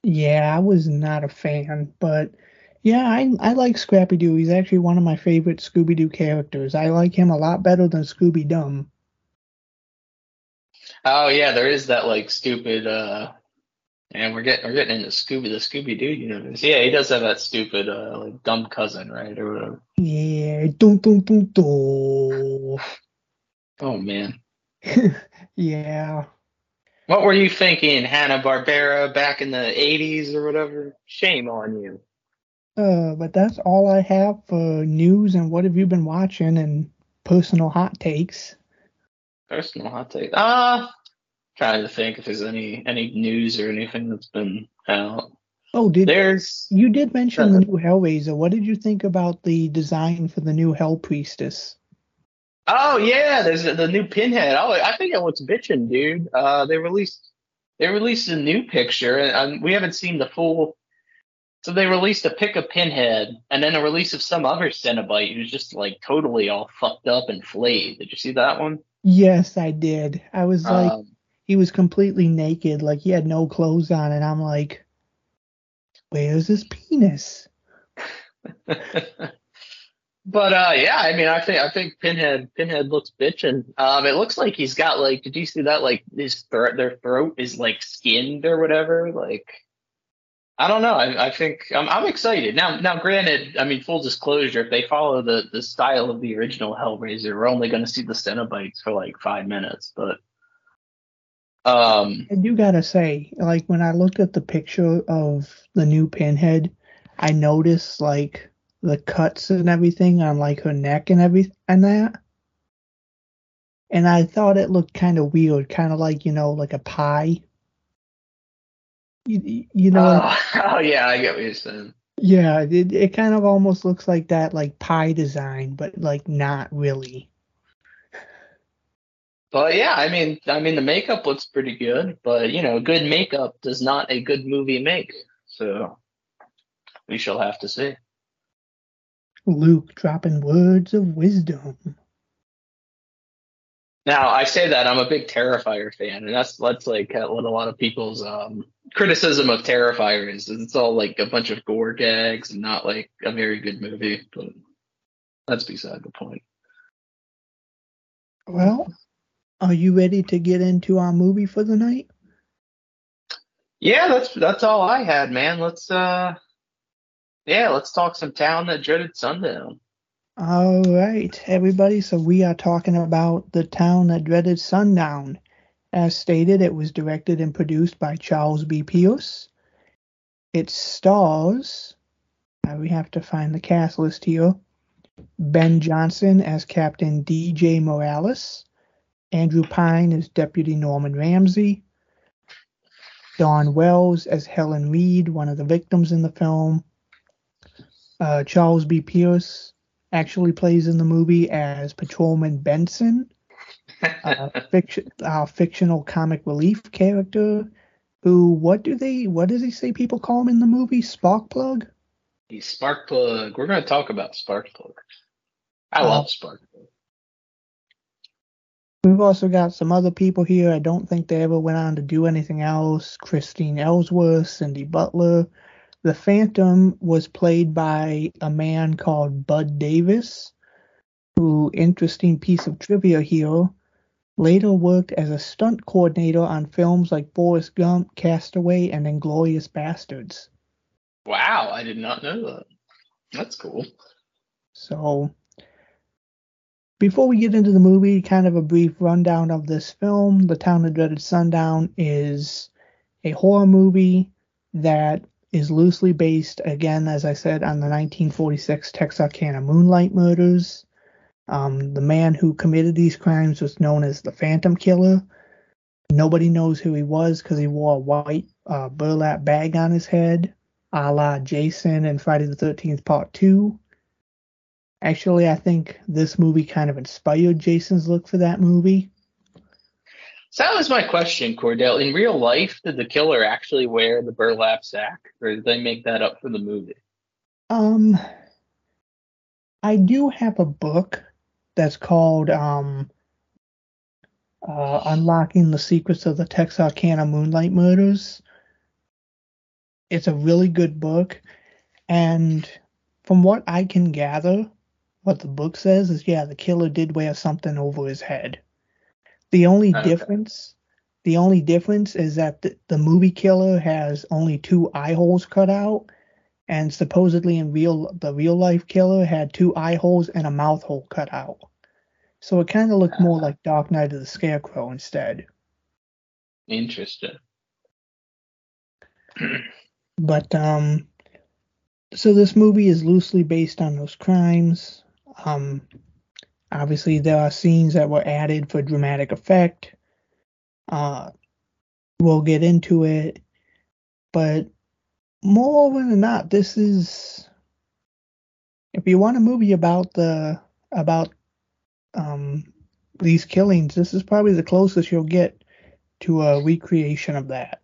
Yeah, I was not a fan, but yeah, I I like Scrappy Doo. He's actually one of my favorite Scooby Doo characters. I like him a lot better than Scooby Dum. Oh yeah, there is that like stupid. uh And we're getting we're getting into Scooby the Scooby Doo universe. Yeah, he does have that stupid uh like dumb cousin, right, or whatever. Yeah, dun dun dun dun. Oh man. yeah. What were you thinking, Hanna Barbera, back in the '80s or whatever? Shame on you. Uh, but that's all I have for news and what have you been watching and personal hot takes. Personal hot take. Ah, uh, trying to think if there's any any news or anything that's been out. Oh, did there's you did mention uh, the new Hellraiser? What did you think about the design for the new Hell Priestess? Oh yeah, there's the new Pinhead. Oh, I think it looks bitching, dude. Uh, they released they released a new picture, and we haven't seen the full. So they released a pic of Pinhead, and then a release of some other Cenobite who's just like totally all fucked up and flayed. Did you see that one? Yes, I did. I was like, um, he was completely naked, like he had no clothes on, and I'm like, where's his penis? But uh, yeah, I mean, I think I think Pinhead Pinhead looks bitching. Um, it looks like he's got like, did you see that? Like his throat, their throat is like skinned or whatever. Like, I don't know. I, I think I'm I'm excited now. Now, granted, I mean, full disclosure, if they follow the the style of the original Hellraiser, we're only going to see the Cenobites for like five minutes. But um, I do gotta say, like when I looked at the picture of the new Pinhead, I noticed like the cuts and everything on like her neck and everything and that. And I thought it looked kind of weird, kind of like you know, like a pie. You, you know. Oh, oh, yeah, I get what you're saying. Yeah, it it kind of almost looks like that like pie design, but like not really. But yeah, I mean, I mean the makeup looks pretty good, but you know, good makeup does not a good movie make. So we shall have to see. Luke dropping words of wisdom. Now I say that I'm a big Terrifier fan, and that's that's like what a lot of people's um, criticism of Terrifier is. It's all like a bunch of gore gags and not like a very good movie. But that's beside the point. Well, are you ready to get into our movie for the night? Yeah, that's that's all I had, man. Let's uh yeah, let's talk some town that dreaded sundown. All right, everybody. So we are talking about the town that dreaded sundown. As stated, it was directed and produced by Charles B. Pierce. It stars. Uh, we have to find the cast list here. Ben Johnson as Captain D.J. Morales. Andrew Prine as Deputy Norman Ramsey. Dawn Wells as Helen Reed, one of the victims in the film uh, Charles B. Pierce actually plays in the movie as Patrolman Benson, a fiction, uh, fictional comic relief character. Who? What do they? What does he say? People call him in the movie Sparkplug. He's Sparkplug. We're going to talk about Sparkplug. I uh, love Sparkplug. We've also got some other people here. I don't think they ever went on to do anything else. Christine Ellsworth, Cindy Butler, the Phantom was played by a man called Bud Davis, who, interesting piece of trivia here, later worked as a stunt coordinator on films like Forrest Gump, Castaway, and Inglourious Basterds. Wow, I did not know that. That's cool. So, before we get into the movie, kind of a brief rundown of this film. The Town of Dreaded Sundown is a horror movie that is loosely based, again, as I said, on the 1946 Texarkana Moonlight Murders. Um, the man who committed these crimes was known as the Phantom Killer. Nobody knows who he was because he wore a white uh, burlap bag on his head, a la Jason and Friday the 13th Part 2. Actually, I think this movie kind of inspired Jason's look for that movie. So that was my question, Cordell. In real life, did the killer actually wear the burlap sack, or did they make that up for the movie? Um, I do have a book that's called um, uh, "Unlocking the Secrets of the Texarkana Moonlight Murders." It's a really good book, and from what I can gather, what the book says is, yeah, the killer did wear something over his head. The only okay. difference, the only difference is that the, the movie killer has only two eye holes cut out, and supposedly in real the real life killer had two eye holes and a mouth hole cut out. So it kind of looked more like Dark Night of the Scarecrow instead. Interesting. But um, so this movie is loosely based on those crimes. Um, obviously there are scenes that were added for dramatic effect. Uh, we'll get into it, but more than not, this is if you want a movie about the about um these killings, this is probably the closest you'll get to a recreation of that.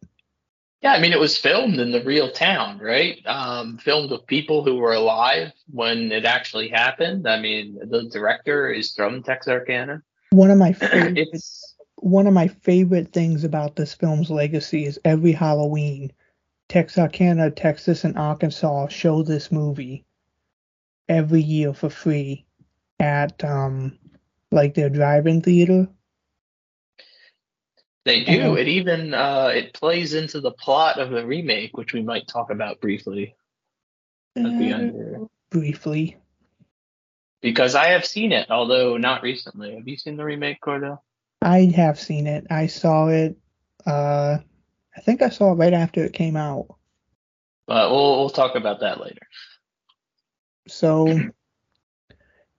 Yeah, I mean, it was filmed in the real town, right? Um, filmed with people who were alive when it actually happened. I mean, the director is from Texarkana. One of my one of my favorite things about this film's legacy is every Halloween, Texarkana, Texas, and Arkansas show this movie every year for free at um like their drive-in theater. They do. Uh-huh. It even uh, it plays into the plot of the remake, which we might talk about briefly Uh, briefly. because I have seen it, although not recently. Have you seen the remake, Cordell? I have seen it. I saw it. Uh, I think I saw it right after it came out. But we'll we'll talk about that later. So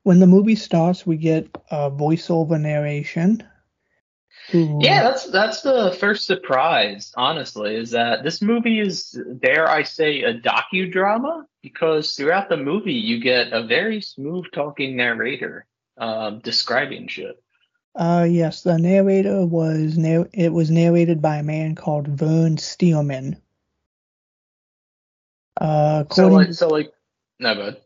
when the movie starts, we get a voiceover narration. Yeah, that's that's the first surprise, honestly, is that this movie is, dare I say, a docudrama because throughout the movie you get a very smooth talking narrator um, describing shit. Uh, yes, the narrator was nar- it was narrated by a man called Vern Stierman. Uh, So like, so like, no good.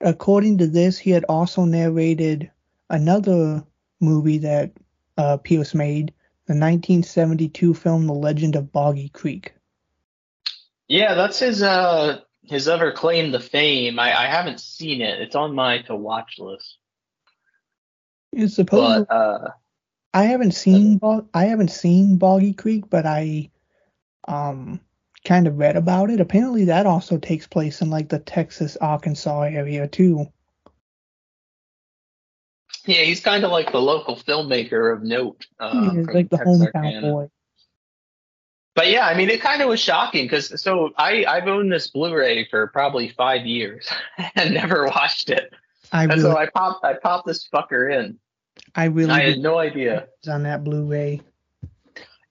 according to this, he had also narrated another movie that uh, Pierce made, the 1972 film The Legend of Boggy Creek. Yeah, that's his uh his other claim to fame. I, I haven't seen it. It's on my to watch list. It's supposed But uh I haven't seen Bo- I haven't seen Boggy Creek, but I um kind of read about it. Apparently, that also takes place in like the Texas Arkansas area too. Yeah, he's kind of like the local filmmaker of note. Uh, like the hometown boy. But yeah, I mean, it kind of was shocking because so I I've owned this Blu-ray for probably five years and never watched it, I and really, so I popped I popped this fucker in. I really I had no idea. it's on that Blu-ray.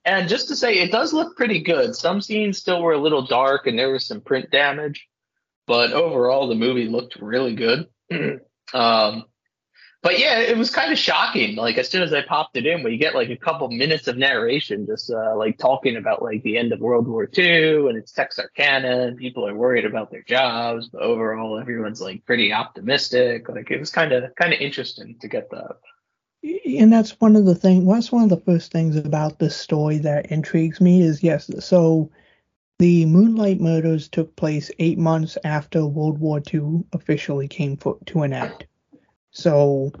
And just to say, it does look pretty good. Some scenes still were a little dark, and there was some print damage, but overall, the movie looked really good. um, but yeah, it was kind of shocking. Like as soon as I popped it in, we get like a couple minutes of narration, just uh, like talking about like the end of World War II, and it's Texarkana, and people are worried about their jobs, but overall, everyone's like pretty optimistic. Like it was kind of kind of interesting to get that. and that's one of the things that's one of the first things about this story that intrigues me is yes so the moonlight murders took place eight months after world war ii officially came fo- to an end so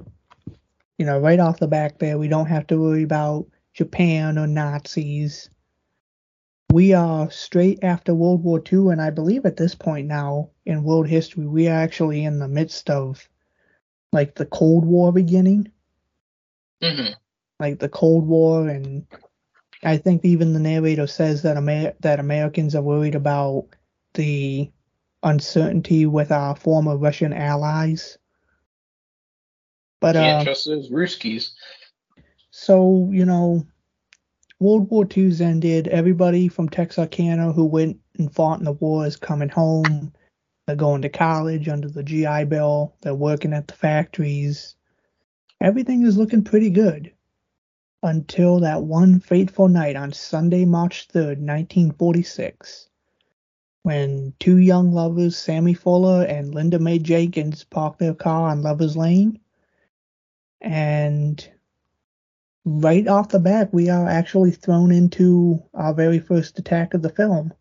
you know right off the back there we don't have to worry about japan or nazis. We are straight after world war ii and i believe at this point now in world history we are actually in the midst of like the cold war beginning. Hmm like the Cold War, and I think even the narrator says that Amer- that Americans are worried about the uncertainty with our former Russian allies. But Can't uh, trust those Ruskies. so you know, World War II's ended. Everybody from Texarkana who went and fought in the war is coming home. They're going to college under the GI Bill. They're working at the factories. Everything is looking pretty good. Until that one fateful night on Sunday, March 3rd, 1946, when two young lovers, Sammy Fuller and Linda Mae Jenkins, parked their car on Lovers Lane. And right off the bat, we are actually thrown into our very first attack of the film.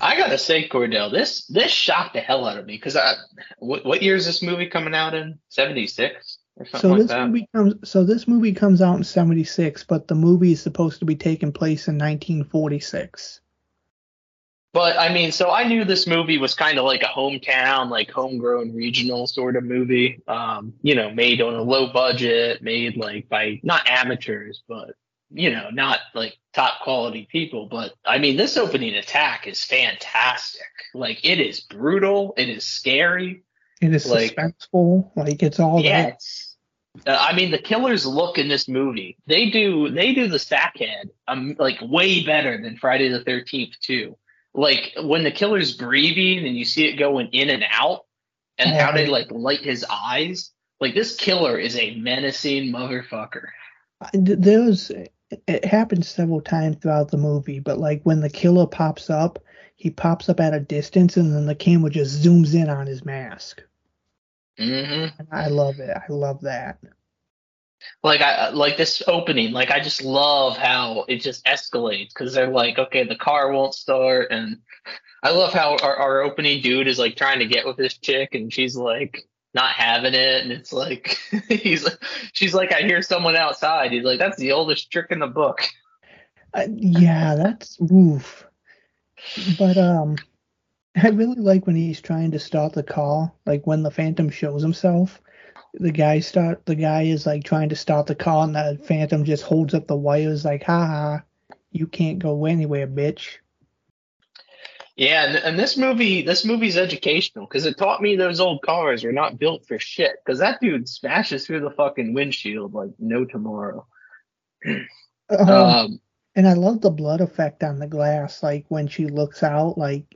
I gotta say, Cordell, this this shocked the hell out of me because I what, what year is this movie coming out in? Seventy six or something So like this that. movie comes. So this movie comes out in '76, but the movie is supposed to be taking place in 1946. But I mean, so I knew this movie was kind of like a hometown, like homegrown regional sort of movie. Um, you know, made on a low budget, made like by not amateurs, but you know, not like top quality people, but I mean, this opening attack is fantastic. Like, it is brutal. It is scary. It is Like- suspenseful. Like it's all that. Yes. Uh, I mean, the killer's look in this movie, they do, they do the sackhead, um, like way better than Friday the 13th too. Like when the killer's breathing and you see it going in and out and how they like light his eyes. Like this killer is a menacing motherfucker. There's it happens several times throughout the movie, but like when the killer pops up, he pops up at a distance and then the camera just zooms in on his mask. hmm I love it. I love that. Like I like this opening. Like I just love how it just escalates because they're like, okay, the car won't start, and I love how our, our opening dude is like trying to get with this chick, and she's like not having it, and it's like he's she's like, I hear someone outside. He's like, that's the oldest trick in the book. Uh, yeah, that's oof. But um, I really like when he's trying to start the car. Like when the Phantom shows himself, the guy start the guy is like trying to start the car, and the Phantom just holds up the wires like, "Ha ha, you can't go anywhere, bitch." Yeah, and, and this movie, this movie's educational because it taught me those old cars were not built for shit. Because that dude smashes through the fucking windshield like no tomorrow. Um, Um, and I love the blood effect on the glass, like when she looks out, like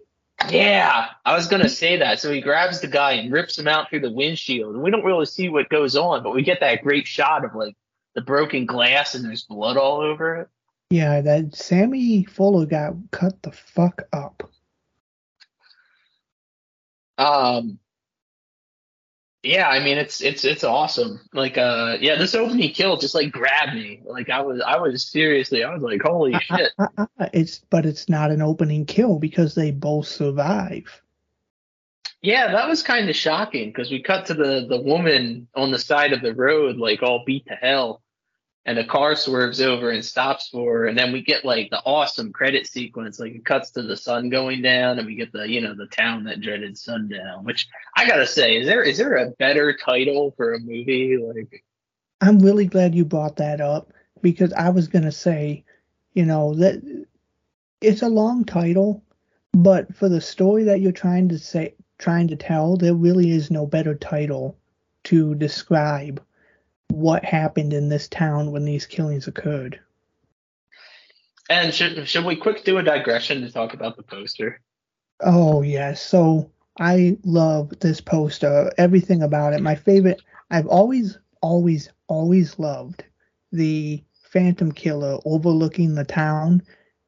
Yeah, I was gonna say that. So he grabs the guy and rips him out through the windshield. And we don't really see what goes on, but we get that great shot of like the broken glass and there's blood all over it. yeah, that Sammy Fuller got cut the fuck up. Um, yeah, I mean it's it's it's awesome. Like uh, yeah, this opening kill just like grabbed me. Like I was I was seriously I was like holy shit. Uh, uh, uh, it's but it's not an opening kill because they both survive. Yeah, that was kind of shocking because we cut to the the woman on the side of the road, like all beat to hell, and a car swerves over and stops for her, and then we get like the awesome credit sequence, like it cuts to the sun going down, and we get the you know the town that dreaded sundown. Which I gotta say, is there is there a better title for a movie? Like, I'm really glad you brought that up because I was gonna say, you know, that it's a long title, but for the story that you're trying to say, trying to tell, there really is no better title to describe what happened in this town when these killings occurred. and should should we quick do a digression to talk about the poster? Oh yes, so I love this poster, everything about it. My favorite, I've always, always, always loved the Phantom Killer overlooking the town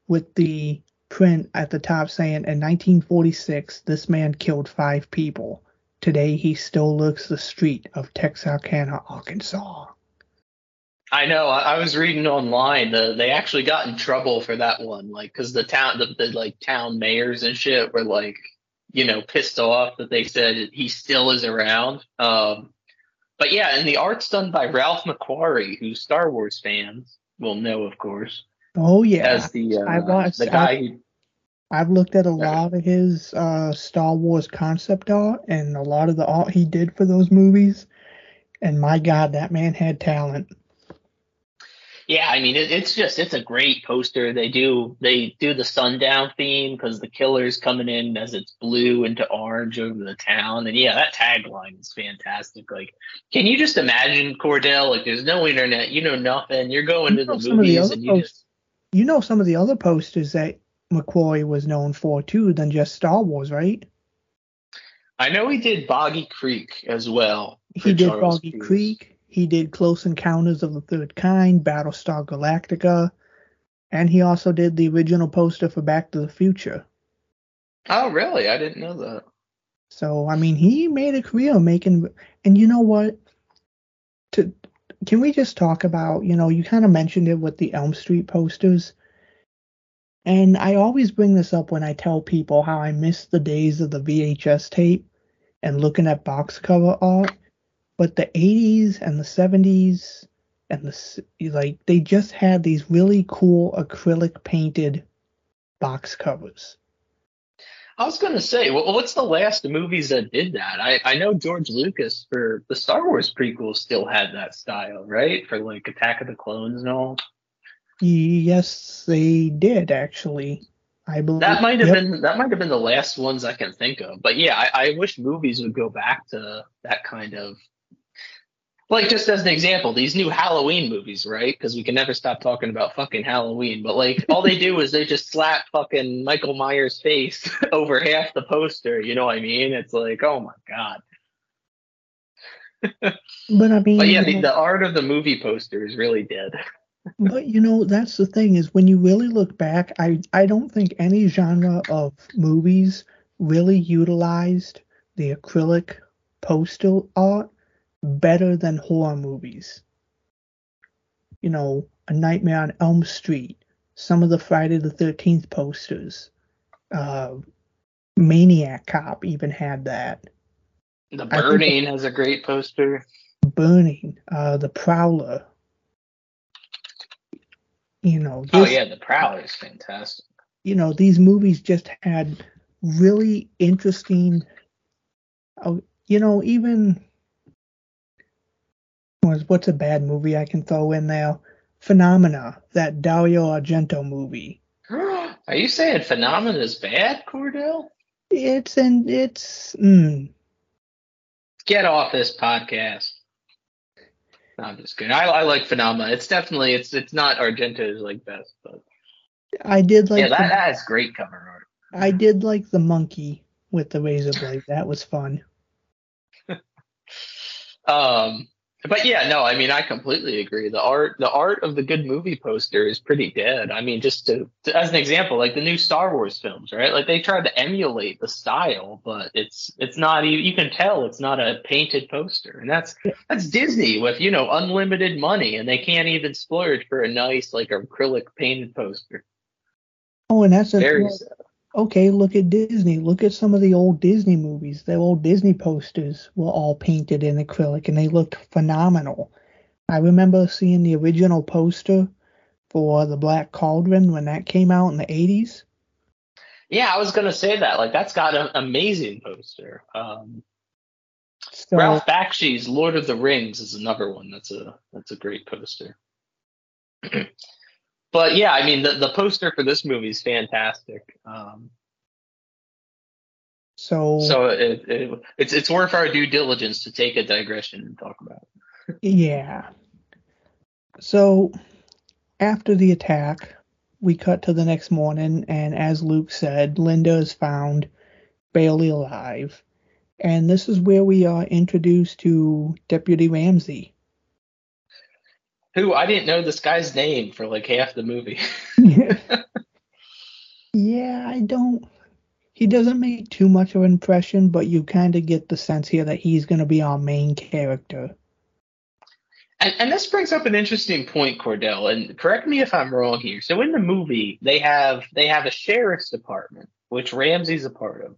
with the print at the top saying, in 1946, this man killed five people. Today he still looks the street of Texarkana, Arkansas. I know. I, I was reading online. The, they actually got in trouble for that one, like because the town, the, the like town mayors and shit were like, you know, pissed off that they said he still is around. Um, but yeah, and the art's done by Ralph McQuarrie, who Star Wars fans will know, of course, Oh yeah, as the uh, I watched- the guy. who, I've looked at a lot of his uh, Star Wars concept art and a lot of the art he did for those movies. And my God, that man had talent. Yeah, I mean it, it's just it's a great poster. They do they do the sundown theme because the killer's coming in as it's blue into orange over the town, and yeah, that tagline is fantastic. Like, can you just imagine Cordell? Like, there's no internet, you know nothing. You're going You to the of the movies and you posts- just You know some of the other posters that McCoy was known for too than just Star Wars, right? I know he did Boggy Creek as well. He did Charles Boggy Cruise. Creek. He did Close Encounters of the Third Kind, Battlestar Galactica, and he also did the original poster for Back to the Future. Oh, really? I didn't know that. So I mean, he made a career making. And you know what? To can we just talk about? You know, you kind of mentioned it with the Elm Street posters, and I always bring this up when I tell people how I miss the days of the VHS tape and looking at box cover art. But the 80s and the 70s and the like, they just had these really cool acrylic painted box covers. I was gonna say, well, what's the last movies that did that? I, I know George Lucas for the Star Wars prequels still had that style, right? For like Attack of the Clones and all. Yes, they did actually. I believe That might have yep. been that might have been the last ones I can think of. But yeah, I, I wish movies would go back to that kind of like just as an example, these new Halloween movies, right? Because we can never stop talking about fucking Halloween. But like all they do is they just slap fucking Michael Myers' face over half the poster. You know what I mean? It's like, oh my god. But I mean, But yeah, the, the art of the movie poster is really dead. But you know, that's the thing is when you really look back, I I don't think any genre of movies really utilized the acrylic postal art better than horror movies. You know, A Nightmare on Elm Street, some of the Friday the Thirteenth posters, uh, Maniac Cop even had that. The Burning has a great poster. Burning, uh, The Prowler. You know, Oh yeah, the Prowler is fantastic. you know these movies just had really interesting oh, you know even was what's a bad movie i can throw in there phenomena that dario argento movie Are you saying Phenomena is bad, Cordell? it's and it's mm, Get off this podcast. No, I'm just kidding. I, I like Phenomena. It's definitely it's it's not Argento's like best, but i did like yeah, that, the, that is great cover art. i did like the monkey with the razor blade that was fun Um, but yeah, no, I mean I completely agree. The art the art of the good movie poster is pretty dead. I mean, just to, to as an example, like the new Star Wars films, right? Like they tried to emulate the style, but it's it's not even you can tell it's not a painted poster. And that's that's Disney with, you know, unlimited money and they can't even splurge for a nice like acrylic painted poster. oh and that's a, Very sad. Okay look at disney look at some of the old disney movies the old disney posters were all painted in acrylic and they looked phenomenal i remember seeing the original poster for the black cauldron when that came out in the 80s Yeah, I was gonna say that. Like that's got an amazing poster. Um so Ralph Bakshi's Lord of the Rings is another one that's a that's a great poster. but yeah, I mean the, the poster for this movie is fantastic. Um, so, so it, it, it's it's worth our due diligence to take a digression and talk about. It. yeah so after the attack we cut to the next morning and as luke said linda is found barely alive and this is where we are introduced to deputy ramsey Who I didn't know this guy's name for like half the movie. yeah, I don't. He doesn't make too much of an impression, but you kind of get the sense here that he's going to be our main character. And, and this brings up an interesting point, Cordell. And correct me if I'm wrong here. So in the movie, they have they have a sheriff's department, which Ramsey's a part of,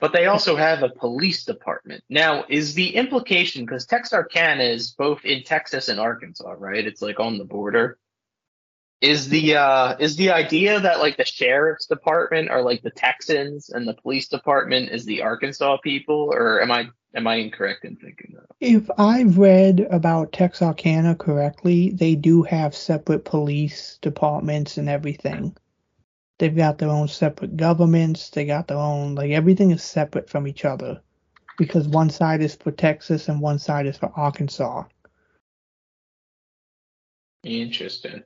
but they also have a police department. Now, is the implication because Texarkana is both in Texas and Arkansas, right? It's like on the border. Is the uh is the idea that like the sheriff's department are like the Texans and the police department is the Arkansas people, or am I am I incorrect in thinking that? If I've read about Texarkana correctly, they do have separate police departments and everything. They've got their own separate governments. They got their own like everything is separate from each other because one side is for Texas and one side is for Arkansas. Interesting.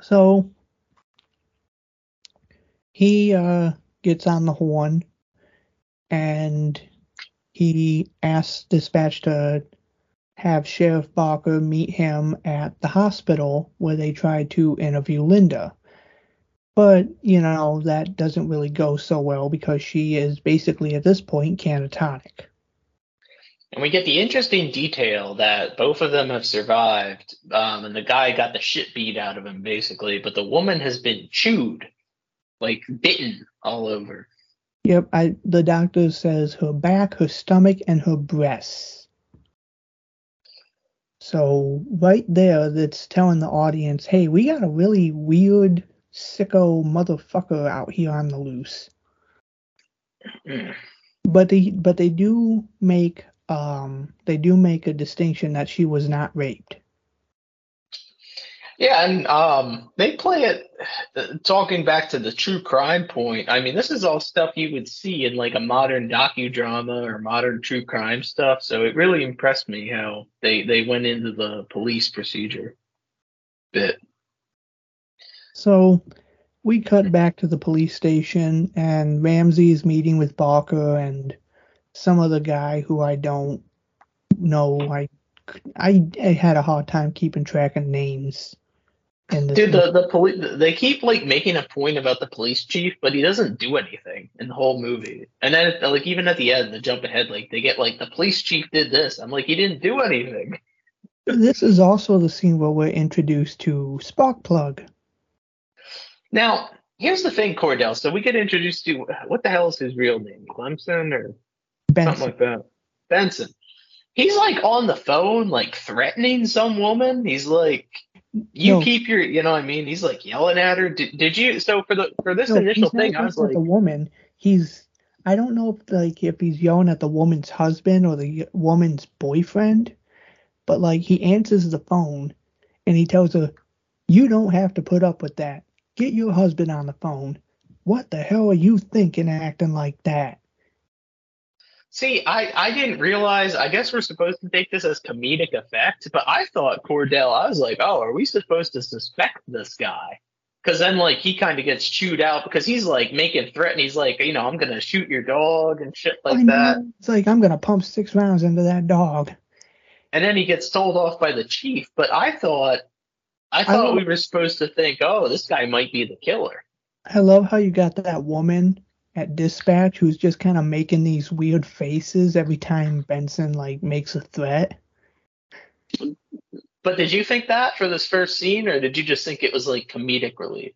So he uh, gets on the horn and he asks dispatch to have Sheriff Barker meet him at the hospital where they tried to interview Linda. But, you know, that doesn't really go so well because she is basically at this point catatonic. And we get the interesting detail that both of them have survived, um, and the guy got the shit beat out of him, basically, but the woman has been chewed, like bitten all over. Yep, I the doctor says her back, her stomach, and her breasts. So right there, that's telling the audience, hey, we got a really weird sicko motherfucker out here on the loose. But they but they do make um they do make a distinction that she was not raped. Yeah, and um, they play it. Talking back to the true crime point, I mean, this is all stuff you would see in like a modern docudrama or modern true crime stuff. So it really impressed me how they they went into the police procedure bit. So we cut back to the police station, and Ramsey is meeting with Barker and some other guy who I don't know. I I, I had a hard time keeping track of names. Dude, movie. the the police they keep like making a point about the police chief, but he doesn't do anything in the whole movie. And then like even at the end, the jump ahead, like they get like the police chief did this. I'm like, he didn't do anything. this is also the scene where we're introduced to Sparkplug. Now, here's the thing, Cordell. So we get introduced to what the hell is his real name? Clemson or Benson. something like that. Benson. He's like on the phone, like threatening some woman. He's like, "You No. keep your," you know what I mean? He's like yelling at her. Did, did you? So for the for this No, initial thing, I was like, the woman. He's I don't know if like if he's yelling at the woman's husband or the woman's boyfriend, but like he answers the phone and he tells her, "You don't have to put up with that. Get your husband on the phone. What the hell are you thinking, acting like that?" See, I, I didn't realize. I guess we're supposed to take this as comedic effect, but I thought Cordell. I was like, oh, are we supposed to suspect this guy? Because then, like, he kind of gets chewed out because he's like making threat, and he's like, you know, I'm gonna shoot your dog and shit like I know. that. It's like I'm gonna pump six rounds into that dog. And then he gets told off by the chief. But I thought, I thought love- we were supposed to think, oh, this guy might be the killer. I love how you got that woman at dispatch who's just kind of making these weird faces every time Benson like makes a threat. But did you think that for this first scene, or did you just think it was like comedic relief?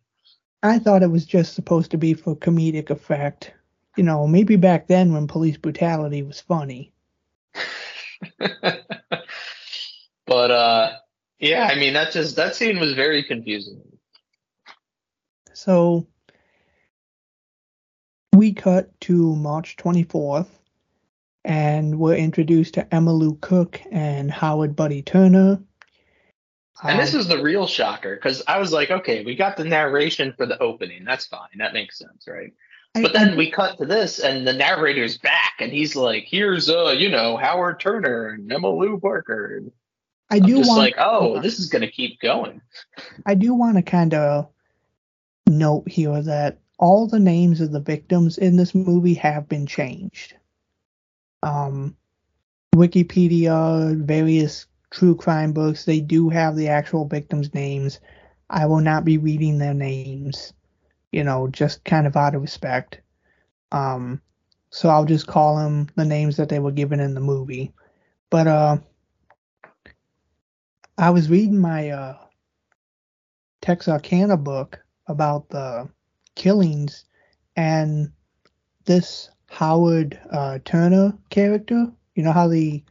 I thought it was just supposed to be for comedic effect. You know, maybe back then when police brutality was funny. but uh yeah, I mean that just that scene was very confusing. So we cut to March 24th and we're introduced to Emma Lou Cook and Howard Buddy Turner. And this Um, is the real shocker because I was like, okay, we got the narration for the opening. That's fine. That makes sense, right? I- But then we cut to this, and the narrator's back, and he's like, "Here's uh, you know, Howard Turner and Emma Lou Parker." I do want like, oh, this is gonna keep going. I do want to kind of note here that all the names of the victims in this movie have been changed. Um, Wikipedia, various true crime books, they do have the actual victims' names. I will not be reading their names, you know, just kind of out of respect. Um, so I'll just call them the names that they were given in the movie. But uh, I was reading my uh, Texarkana book about the killings, and this Howard uh, Turner character, you know how the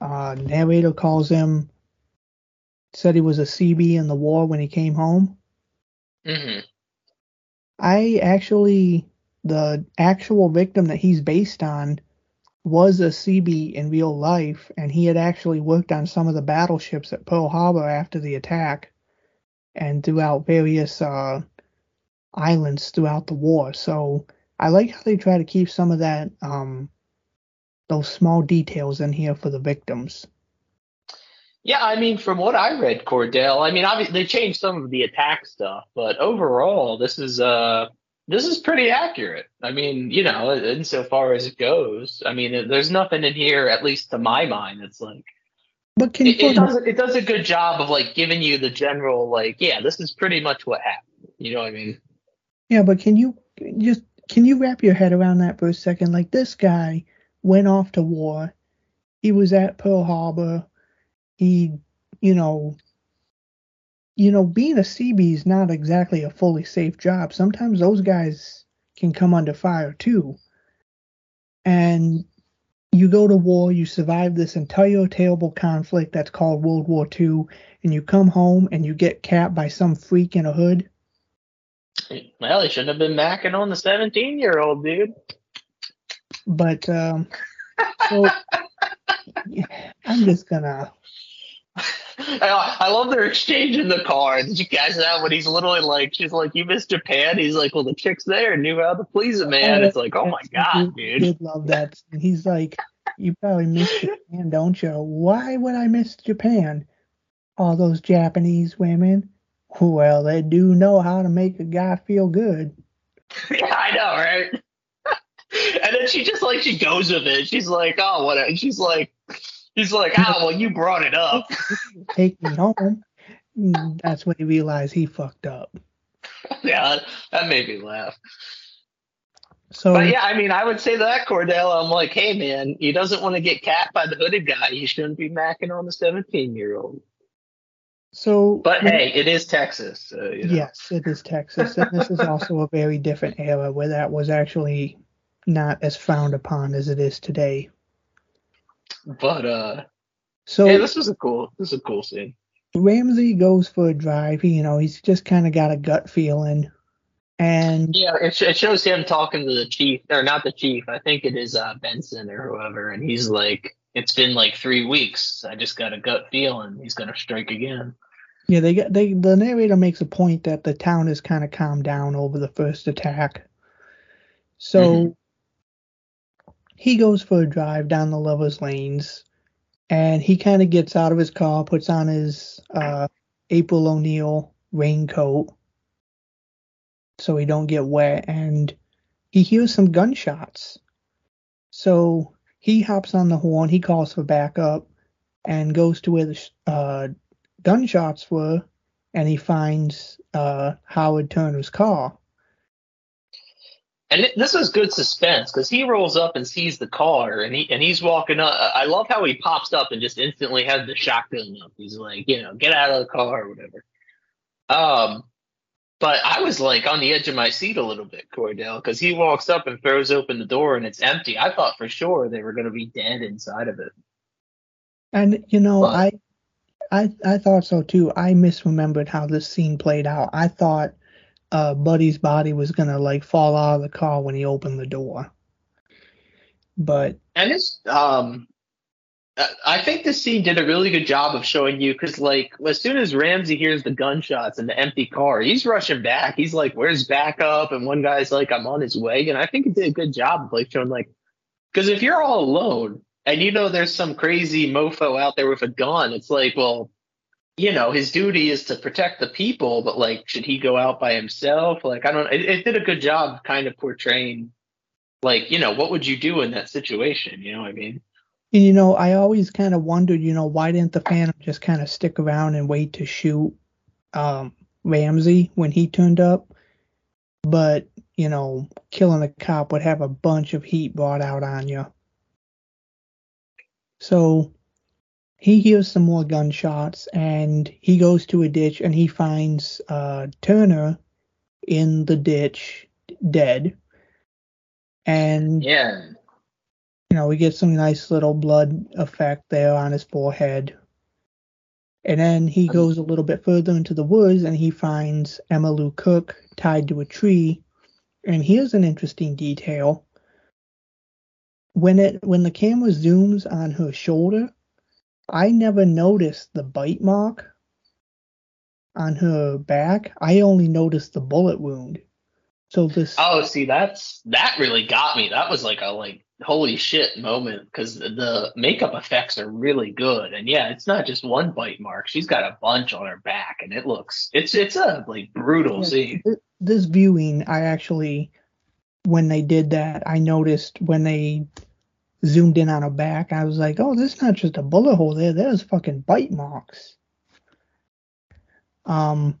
uh, narrator calls him, said he was a CB in the war when he came home. hmm I actually, the actual victim that he's based on was a CB in real life, and he had actually worked on some of the battleships at Pearl Harbor after the attack and throughout various uh, islands throughout the war. So I like how they try to keep some of that, um, those small details in here for the victims. Yeah, I mean, from what I read, Cordell, I mean, obviously they changed some of the attack stuff, but overall, this is uh, this is pretty accurate. I mean, you know, insofar as it goes, I mean, there's nothing in here, at least to my mind, that's like But can it, it does it does a good job of like giving you the general like, yeah, this is pretty much what happened. You know what I mean? Yeah, but can you just can you wrap your head around that for a second? Like this guy went off to war. He was at Pearl Harbor. He, you know, you know, being a CB is not exactly a fully safe job. Sometimes those guys can come under fire too. And you go to war, you survive this entire terrible conflict that's called World War II, and you come home and you get capped by some freak in a hood. Well, he shouldn't have been macking on the 17 year old dude. But um, so I'm just gonna. I, I love their exchange in the car. Did you catch that when he's literally like, she's like, "You missed Japan." He's like, "Well, the chick's there knew how to please a man." It's like, oh my god, dude. did love that. And he's like, "You probably missed Japan, don't you? Why would I miss Japan? All those Japanese women. Well, they do know how to make a guy feel good." Yeah, I know, right? and then she just like she goes with it. She's like, "Oh, what?" And she's like, "He's like, ah, well, you brought it up." Take me home. Mm, That's when he realized he fucked up. yeah, that, made me laugh. So But yeah, I mean, I would say that Cordell. I'm like, hey man, he doesn't want to get capped by the hooded guy. He shouldn't be macking on the 17 year old. so But hey, it is Texas. So, you know. Yes, it is Texas, and this is also a very different era where that was actually not as frowned upon as it is today. But uh, So yeah, this was a cool. This is a cool scene. Ramsey goes for a drive. He, you know, he's just kind of got a gut feeling, and Yeah, it, sh- it shows him talking to the chief, or not the chief. I think it is uh, Benson or whoever, and he's like, "It's been like three weeks. I just got a gut feeling he's gonna strike again." yeah, they get they the narrator makes a point that the town has kind of calmed down over the first attack. So Mhm. He goes for a drive down the lovers lanes, and he kind of gets out of his car, puts on his uh, April O'Neil raincoat so he don't get wet, and he hears some gunshots. So he hops on the horn, he calls for backup, and goes to where the uh, gunshots were, and he finds uh, Howard Turner's car. And this was good suspense because he rolls up and sees the car, and he and he's walking up. I love how he pops up and just instantly has the shotgun up. He's like, you know, get out of the car or whatever. Um, but I was like on the edge of my seat a little bit, Cordell, because he walks up and throws open the door and it's empty. I thought for sure they were going to be dead inside of it. And you know, But- I, I, I thought so too. I misremembered how this scene played out. I thought uh, Buddy's body was gonna like fall out of the car when he opened the door. But And it's um, I- think this scene did a really good job of showing you because like as soon as Ramsey hears the gunshots and the empty car, he's rushing back. He's like, "Where's backup?" And one guy's like, "I'm on his way." And I think it did a good job of like showing like, because if you're all alone and you know there's some crazy mofo out there with a gun, it's like, well, you know, his duty is to protect the people, but like, should he go out by himself? Like, I don't. It, it did a good job kind of portraying, like, you know, what would you do in that situation? You know what I mean? and, you know, I always kind of wondered, you know, why didn't the Phantom just kind of stick around and wait to shoot um, Ramsey when he turned up? But you know, killing a cop would have a bunch of heat brought out on you. So he hears some more gunshots and he goes to a ditch and he finds uh, Turner in the ditch dead. And Yeah. you know, we get some nice little blood effect there on his forehead. And then he Um, goes a little bit further into the woods and he finds Emma Lou Cook tied to a tree. And here's an interesting detail. When it when the camera zooms on her shoulder, I never noticed the bite mark on her back. I only noticed the bullet wound. So this Oh, see, that's that really got me. That was like a like holy shit moment because the makeup effects are really good, and yeah, it's not just one bite mark. She's got a bunch on her back, and it looks it's it's a like brutal Yeah, scene. this viewing, I actually, when they did that, I noticed when they zoomed in on her back, I was like, oh, this is not just a bullet hole there. There's fucking bite marks. Um,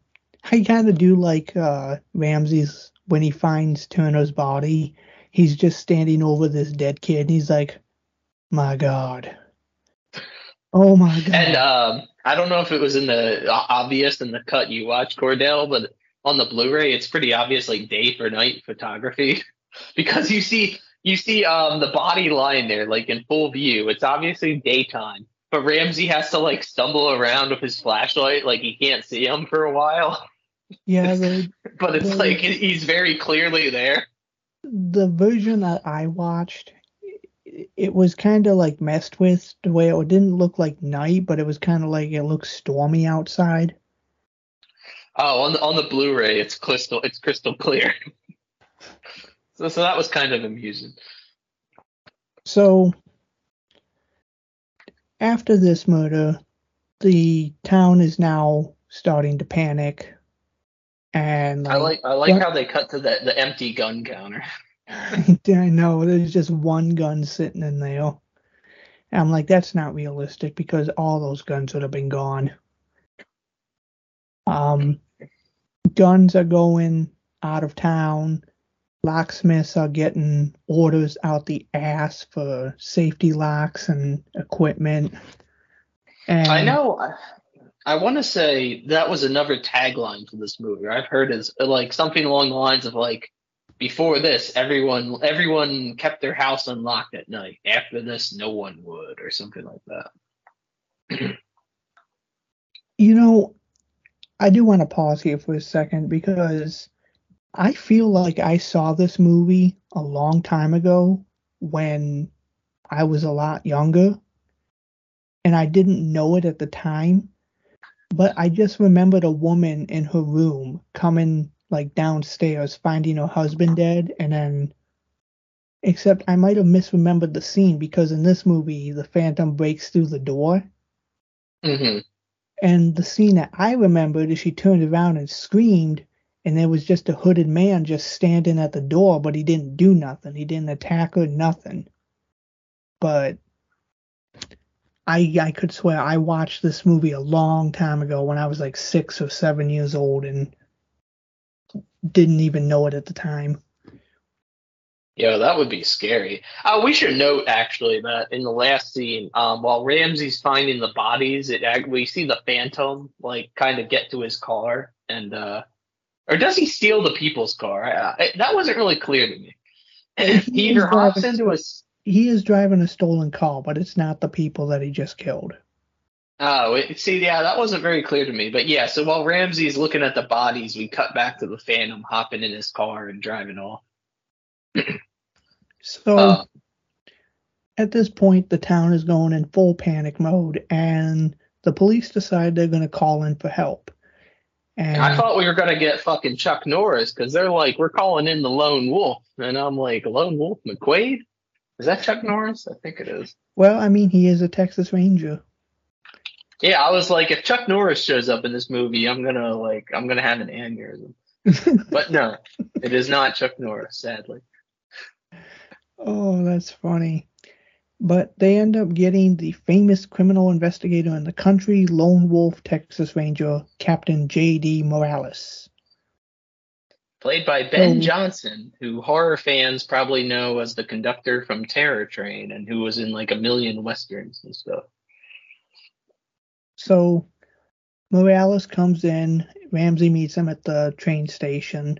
I kind of do like uh, Ramsey's when he finds Turner's body. He's just standing over this dead kid, and he's like, my God. Oh my God. And um, I don't know if it was in the obvious in the cut you watched, Cordell, but on the Blu-ray, it's pretty obvious, like day for night photography, because you see you see um the body lying there like in full view. It's obviously daytime, but Ramsey has to like stumble around with his flashlight, like he can't see him for a while. yeah, the, But it's Well- like he's very clearly there. the version that I watched, it was kind of like messed with the way it didn't look like night, but it was kind of like it looked stormy outside. Oh, on the on the Blu-ray, it's crystal it's crystal clear. so so that was kind of amusing. So after this murder, the town is now starting to panic. And I like I like how they cut to the the empty gun counter. I know there's just one gun sitting in there. And I'm like, that's not realistic because all those guns would have been gone. Um, guns are going out of town. Locksmiths are getting orders out the ass for safety locks and equipment. And I know. I, I want to say that was another tagline for this movie. I've heard is like something along the lines of like, before this, everyone everyone kept their house unlocked at night. After this, no one would, or something like that. You know, I do want to pause here for a second because I feel like I saw this movie a long time ago when I was a lot younger and I didn't know it at the time. But I just remembered a woman in her room coming like downstairs finding her husband dead and then except I might have misremembered the scene because in this movie the phantom breaks through the door hmm and the scene that I remembered is she turned around and screamed, and there was just a hooded man just standing at the door, but he didn't do nothing. He didn't attack her, nothing. But I I could swear I watched this movie a long time ago when I was like six or seven years old and didn't even know it at the time. Yeah, that would be scary. Uh, we should note actually that in the last scene, um, while Ramsey's finding the bodies, it we see the Phantom like kind of get to his car, and uh, or does he steal the people's car? I, I, that wasn't really clear to me. he either hops into a He is driving a stolen car, but it's not the people that he just killed. Oh, it, see, yeah, that wasn't very clear to me. But yeah, so while Ramsey's looking at the bodies, we cut back to the Phantom hopping in his car and driving off. So Uh, at this point, the town is going in full panic mode, and the police decide they're going to call in for help. And I thought we were gonna get fucking Chuck Norris because they're like, we're calling in the Lone Wolf, and I'm like, Lone Wolf McQuaid? Is that Chuck Norris? I think it is. well, I mean, he is a Texas Ranger. Yeah, I was like, if Chuck Norris shows up in this movie, I'm gonna like, I'm gonna have an aneurysm. But no, it is not Chuck Norris, sadly. oh, that's funny. But they end up getting the famous criminal investigator in the country, Lone Wolf Texas Ranger, Captain J.D. Morales. Played by Ben Oh. Johnson, who horror fans probably know as the conductor from Terror Train, and who was in like a million westerns and stuff. So Morales comes in. Ramsey meets him at the train station.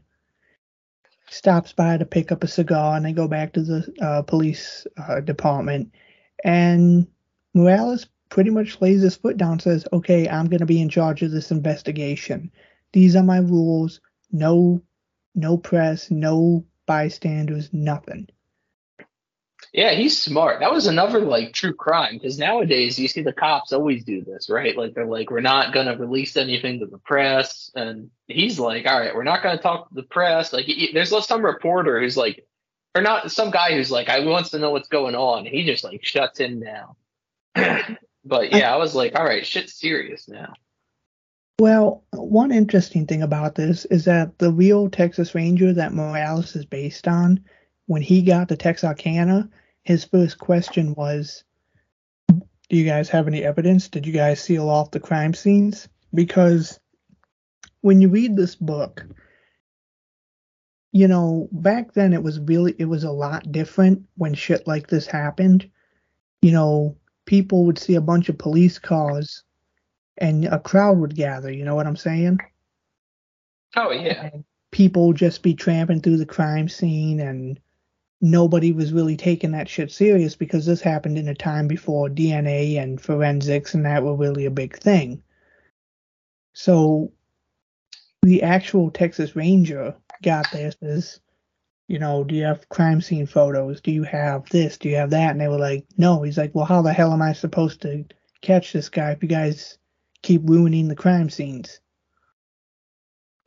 Stops by to pick up a cigar, and they go back to the uh, police uh, department. And Morales pretty much lays his foot down, says, "Okay, I'm going to be in charge of this investigation. These are my rules. No, no press, no bystanders, nothing." Yeah, he's smart. That was another like true crime because nowadays you see the cops always do this, right? Like they're like, we're not gonna release anything to the press, and he's like, all right, we're not gonna talk to the press. Like, he, there's some reporter who's like, or not some guy who's like, I wants to know what's going on. He just like shuts him down. but yeah, I was like, all right, shit's serious now. Well, one interesting thing about this is that the real Texas Ranger that Morales is based on, when he got to Texarkana, his first question was, Do you guys have any evidence? Did you guys seal off the crime scenes? Because when you read this book, you know, back then it was really, it was a lot different when shit like this happened. You know, people would see a bunch of police cars and a crowd would gather. You know what I'm saying? Oh yeah, And people just be tramping through the crime scene, and nobody was really taking that shit serious because this happened in a time before DNA and forensics and that were really a big thing. So the actual Texas Ranger got this is you know, do you have crime scene photos? Do you have this? Do you have that? And they were like, no. He's like, well, how the hell am I supposed to catch this guy if you guys keep ruining the crime scenes?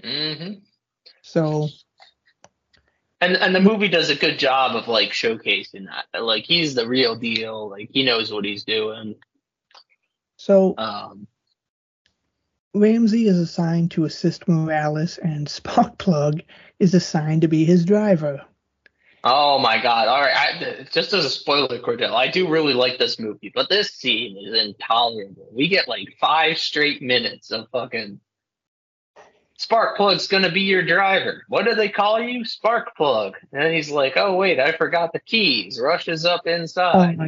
Mm-hmm. So, And and the movie does a good job of like showcasing that. Like he's the real deal. Like he knows what he's doing. so Um, Ramsey is assigned to assist Morales, and Sparkplug is assigned to be his driver. oh my god! All right, I, just as a spoiler, Cordell, I do really like this movie, but this scene is intolerable. We get like five straight minutes of fucking Sparkplug's gonna be your driver. What do they call you? Sparkplug. And he's like, oh wait, I forgot the keys. Rushes up inside, Oh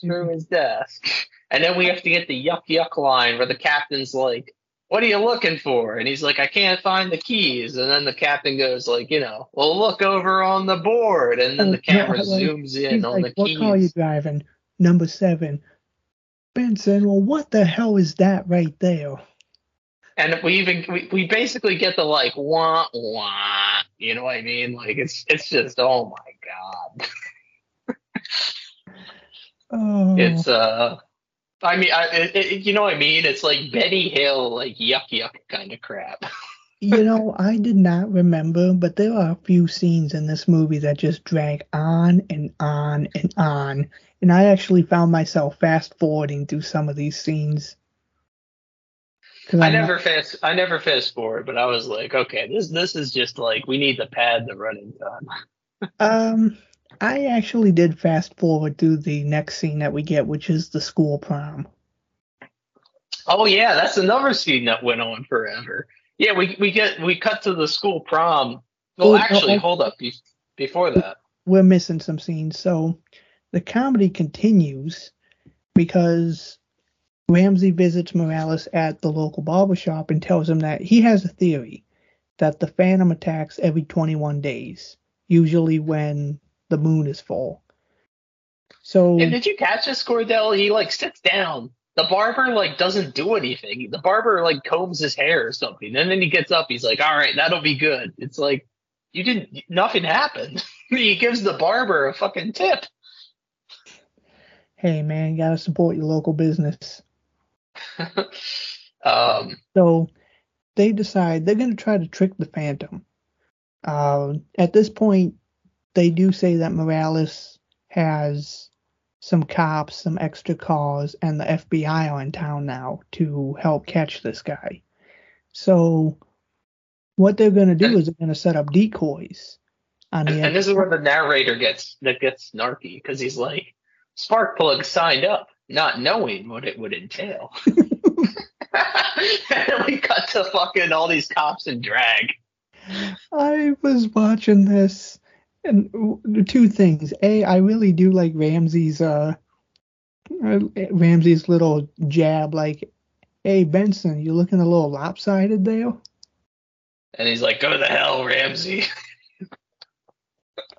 through his desk, and then we have to get the yuck yuck line where the captain's like, "What are you looking for?" And he's like, "I can't find the keys." And then the captain goes like, you know, well look over on the board, and then oh, the Oh, yeah, camera like, zooms in He's on like, the what car are you driving? Number seven. Benson, well, what the hell is that right there? And we even we, we basically get the like wah wah. You know what I mean? Like it's it's just oh my god. Oh, It's uh, I mean, I, it, it, you know what I mean? It's like Benny Hill, like yuck yuck kind of crap. you know, I did not remember, but there are a few scenes in this movie that just drag on and on and on. And I actually found myself fast forwarding through some of these scenes. I I'm never fast, I never fast forward, but I was like, okay, this this is just like we need the pad the running time. Um, I actually did fast forward through the next scene that we get, which is the school prom. Oh yeah, that's another scene that went on forever. Yeah, we we get we cut to the school prom. Well, Oh, actually, oh, hold up. Be- Before that, We're missing some scenes, so the comedy continues because Ramsey visits Morales at the local barbershop and tells him that he has a theory that the Phantom attacks every 21 days, usually when the moon is full. So and did you catch this, Cordell? He like sits down. The barber like doesn't do anything. The barber like combs his hair or something, and then he gets up. He's like, "All right, that'll be good." It's like you didn't. Nothing happened. he gives the barber a fucking tip. hey man, you gotta support your local business. um, So they decide they're going to try to trick the Phantom. Uh, at this point, they do say that Morales has some cops, some extra cars, and the FBI are in town now to help catch this guy. So what they're going to do And- is they're going to set up decoys on the and, and this is where the narrator gets that gets snarky because he's like, Sparkplug signed up, not knowing what it would entail. and we cut to fucking all these cops in drag. I was watching this, and two things. A, I really do like Ramsey's uh, uh, Ramsey's little jab, like, "Hey Benson, you looking a little lopsided there." And he's like, "Go to the hell, Ramsey."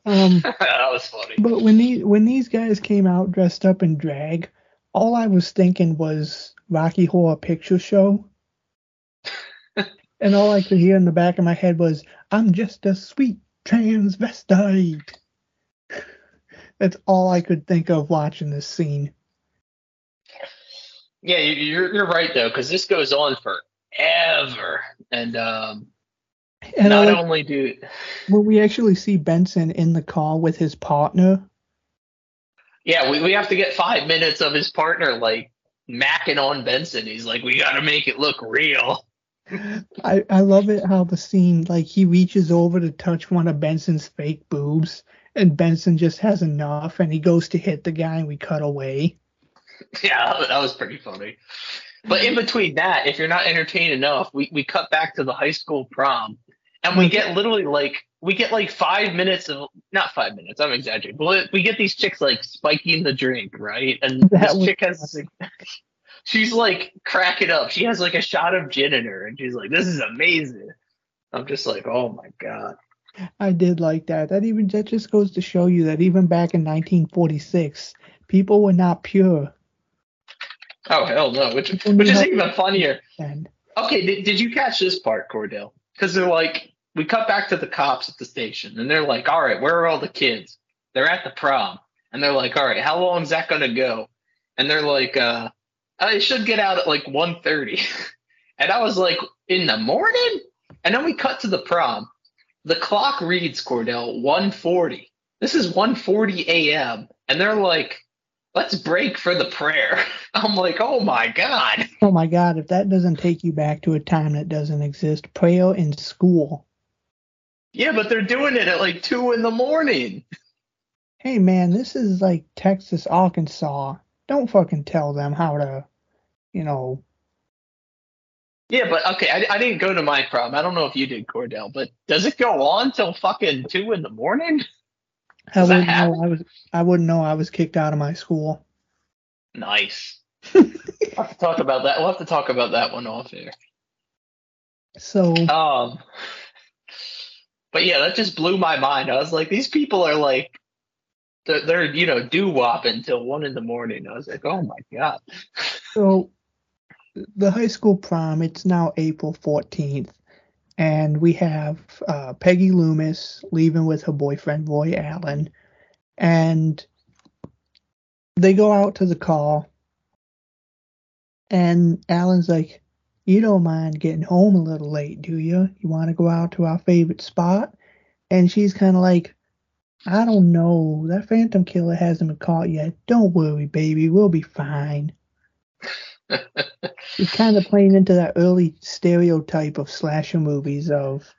Um, that was funny. but when these when these guys came out dressed up in drag, all I was thinking was Rocky Horror Picture Show. and all I could hear in the back of my head was, I'm just a sweet transvestite. That's all I could think of watching this scene. Yeah, you- you're you're right though, because this goes on forever, and um, And I not like, only do when we actually see Benson in the car with his partner, yeah, we, we have to get five minutes of his partner like macking on Benson. He's like, we got to make it look real. I, I love it how the scene, like, he reaches over to touch one of Benson's fake boobs, and Benson just has enough, and he goes to hit the guy, and we cut away. Yeah, that was pretty funny. But in between that, if you're not entertained enough, we, we cut back to the high school prom, and we mm-hmm. get literally like we get like five minutes of not five minutes. I'm exaggerating, but we get these chicks like spiking the drink, right? And That this chick has she's like cracking up. She has like a shot of gin in her, and she's like, "This is amazing." I'm just like, "Oh my god." I did like that. That even that just goes to show you that even back in 1946, people were not pure. Oh hell no! Which which is even funnier. Okay, did, did you catch this part, Cordell? Because they're like, we cut back to the cops at the station, and they're like, "All right, where are all the kids?" They're at the prom, and they're like, "All right, how long is that gonna go?" And they're like, "Uh, I should get out at like 1.30. and I was like, "In the morning?" And then we cut to the prom. The clock reads Cordell 1:40. This is 1:40 a.m. and they're like, "Let's break for the prayer." I'm like, "Oh my god." Oh my God, if that doesn't take you back to a time that doesn't exist, prayer in school. Yeah, but they're doing it at like two in the morning. Hey man, this is like Texas, Arkansas. Don't fucking tell them how to, you know. Yeah, but okay, I, I didn't go to my prom. I don't know if you did, Cordell, but does it go on till fucking two in the morning? I Does that wouldn't know? I was. I wouldn't know I was kicked out of my school. Nice. we'll have to talk about that. We'll have to talk about that one off air. So Um, but yeah, that just blew my mind. I was like, these people are like, they're, they're you know, doo wopping until one in the morning. I was like, oh my god. So the high school prom, it's now April 14th, and we have uh, Peggy Loomis leaving with her boyfriend Roy Allen, and they go out to the car, and Allen's like, "You don't mind getting home a little late, do you? You want to go out to our favorite spot?" And she's kind of like, "I don't know. That Phantom Killer hasn't been caught yet. Don't worry, baby. We'll be fine." It's kind of playing into that early stereotype of slasher movies of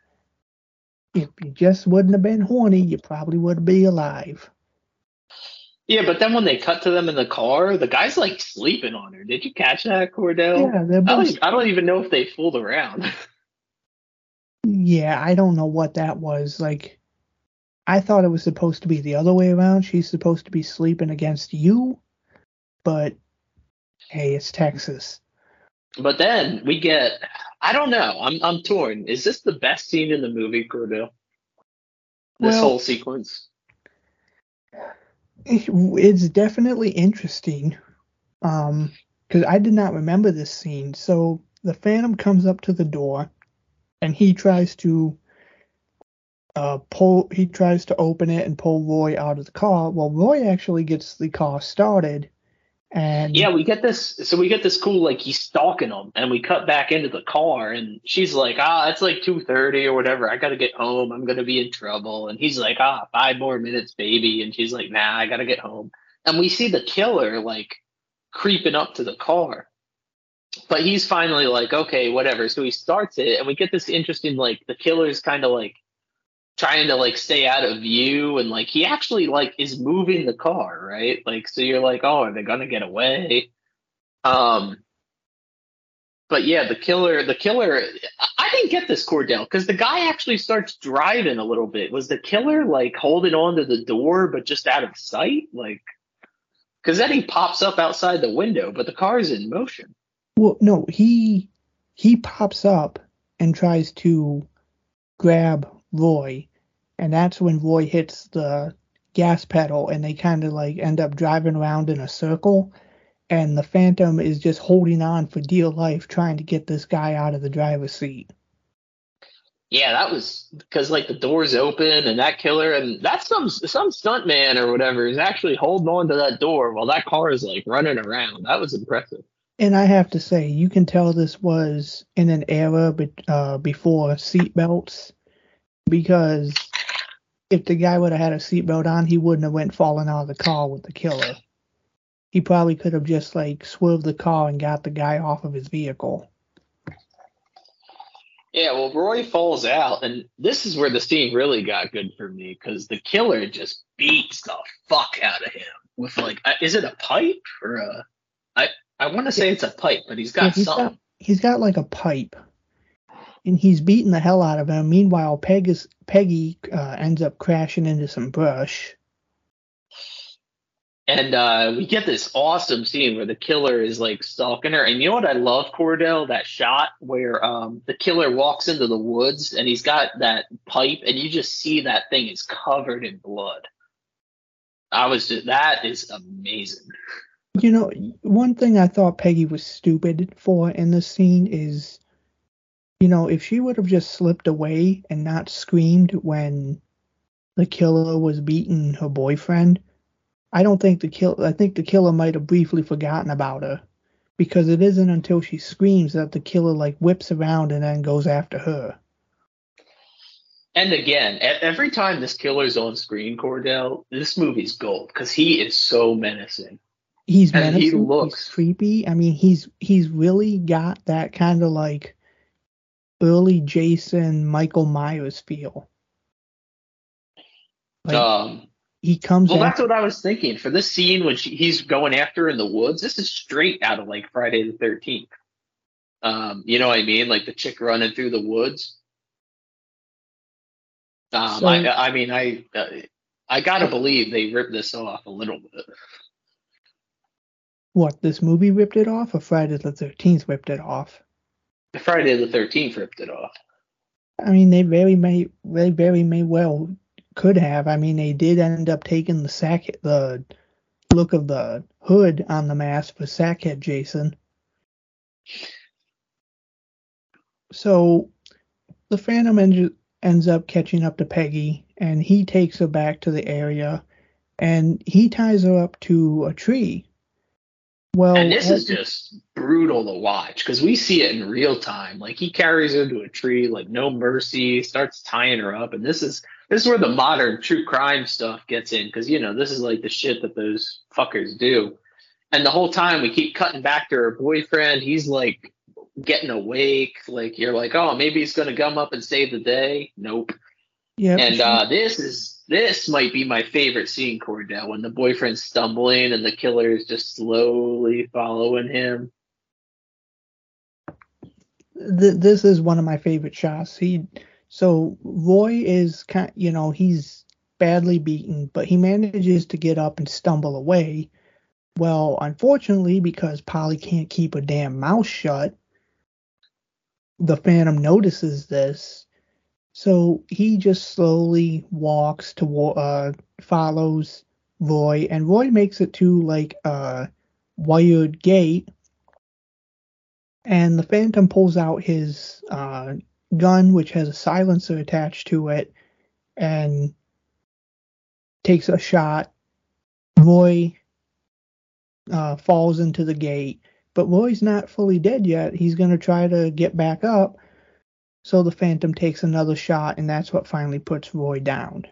if you just wouldn't have been horny, you probably would be alive. Yeah, but then when they cut to them in the car, the guy's like sleeping on her. Did you catch that, Cordell? Yeah, they're I don't, I don't even know if they fooled around. Yeah, I don't know what that was. Like, I thought it was supposed to be the other way around. She's supposed to be sleeping against you, but hey, it's Texas. But then we get, I don't know. I'm I'm torn. Is this the best scene in the movie, Cordell? This Well- whole sequence. It's definitely interesting, um, because I did not remember this scene. So the Phantom comes up to the door, and he tries to uh pull. He tries to open it and pull Roy out of the car. Well, Roy actually gets the car started, and Yeah, we get this. So we get this cool like he's stalking them, and we cut back into the car, and she's like, "Ah, it's like two thirty or whatever. I gotta get home. I'm gonna be in trouble." And he's like, "Ah, five more minutes, baby." And she's like, "Nah, I gotta get home." And we see the killer like creeping up to the car, but he's finally like, "Okay, whatever." So he starts it, and we get this interesting like the killer's kind of like trying to like stay out of view and like he actually like is moving the car right? Like so you're like oh are they gonna get away? Um but yeah the killer the killer I- didn't get this cordell because the guy actually starts driving a little bit. Was the killer like holding on to the door but just out of sight? Like because then he pops up outside the window but the car is in motion. Well, no, he he pops up and tries to grab Roy, and that's when Roy hits the gas pedal, and they kind of like end up driving around in a circle, and the Phantom is just holding on for dear life, trying to get this guy out of the driver's seat. Yeah, that was because like the doors open and that killer and that's some some stuntman or whatever is actually holding on to that door while that car is like running around. That was impressive. And I have to say, you can tell this was in an era be- uh, before seatbelts, because if the guy would have had a seatbelt on, he wouldn't have went falling out of the car with the killer. He probably could have just like swerved the car and got the guy off of his vehicle. Yeah, well, Roy falls out, and this is where the scene really got good for me because the killer just beats the fuck out of him with like, uh, is it a pipe or a? I I want to say it's a pipe, but he's got he's something. got he's got like a pipe, and he's beating the hell out of him. Meanwhile, Peg is, Peggy uh, ends up crashing into some brush. And uh, we get this awesome scene where the killer is like stalking her. And you know what I love, Cordell? That shot where um, the killer walks into the woods and he's got that pipe, and you just see that thing is covered in blood. I was just, that is amazing. You know, one thing I thought Peggy was stupid for in this scene is you know, if she would have just slipped away and not screamed when the killer was beating her boyfriend, I don't think the kill. I think the killer might have briefly forgotten about her, because it isn't until she screams that the killer like whips around and then goes after her. And again, every time this killer's on screen, Cordell, this movie's gold because he is so menacing. He's And he looks- he's creepy. I mean, he's he's really got that kind of like early Jason Michael Myers feel. Like um, he comes well, after that's what I was thinking for this scene when she, he's going after her in the woods. This is straight out of like Friday the Thirteenth. Um, you know what I mean? Like the chick running through the woods. Um, So- I, I mean, I, uh, I gotta believe they ripped this off a little bit. what this movie ripped it off, or Friday the Thirteenth ripped it off. Friday the Thirteenth ripped it off. I mean, they very may, they very may well could have. I mean, they did end up taking the sack, the look of the hood on the mask for Sackhead Jason. So, the Phantom en- ends up catching up to Peggy, and he takes her back to the area, and he ties her up to a tree. Well, And this is just brutal to watch because we see it in real time. Like he carries her to a tree, like no mercy, starts tying her up, and this is this is where the modern true crime stuff gets in because you know this is like the shit that those fuckers do. And the whole time we keep cutting back to her boyfriend. He's like getting awake. Like you're like, oh, maybe he's gonna come up and save the day. Nope. yeah, And uh, this is this might be my favorite scene, Cordell, when the boyfriend's stumbling and the killer is just slowly following him. th- this is one of my favorite shots. He so Roy is kind, you know, he's badly beaten, but he manages to get up and stumble away. Well, unfortunately, because Polly can't keep a damn mouth shut, the Phantom notices this, so he just slowly walks to uh follows Roy, and Roy makes it to like a wired gate and the Phantom pulls out his uh, gun, which has a silencer attached to it, and takes a shot. Roy uh, falls into the gate, but Roy's not fully dead yet. He's going to try to get back up. So the Phantom takes another shot, and that's what finally puts Roy down.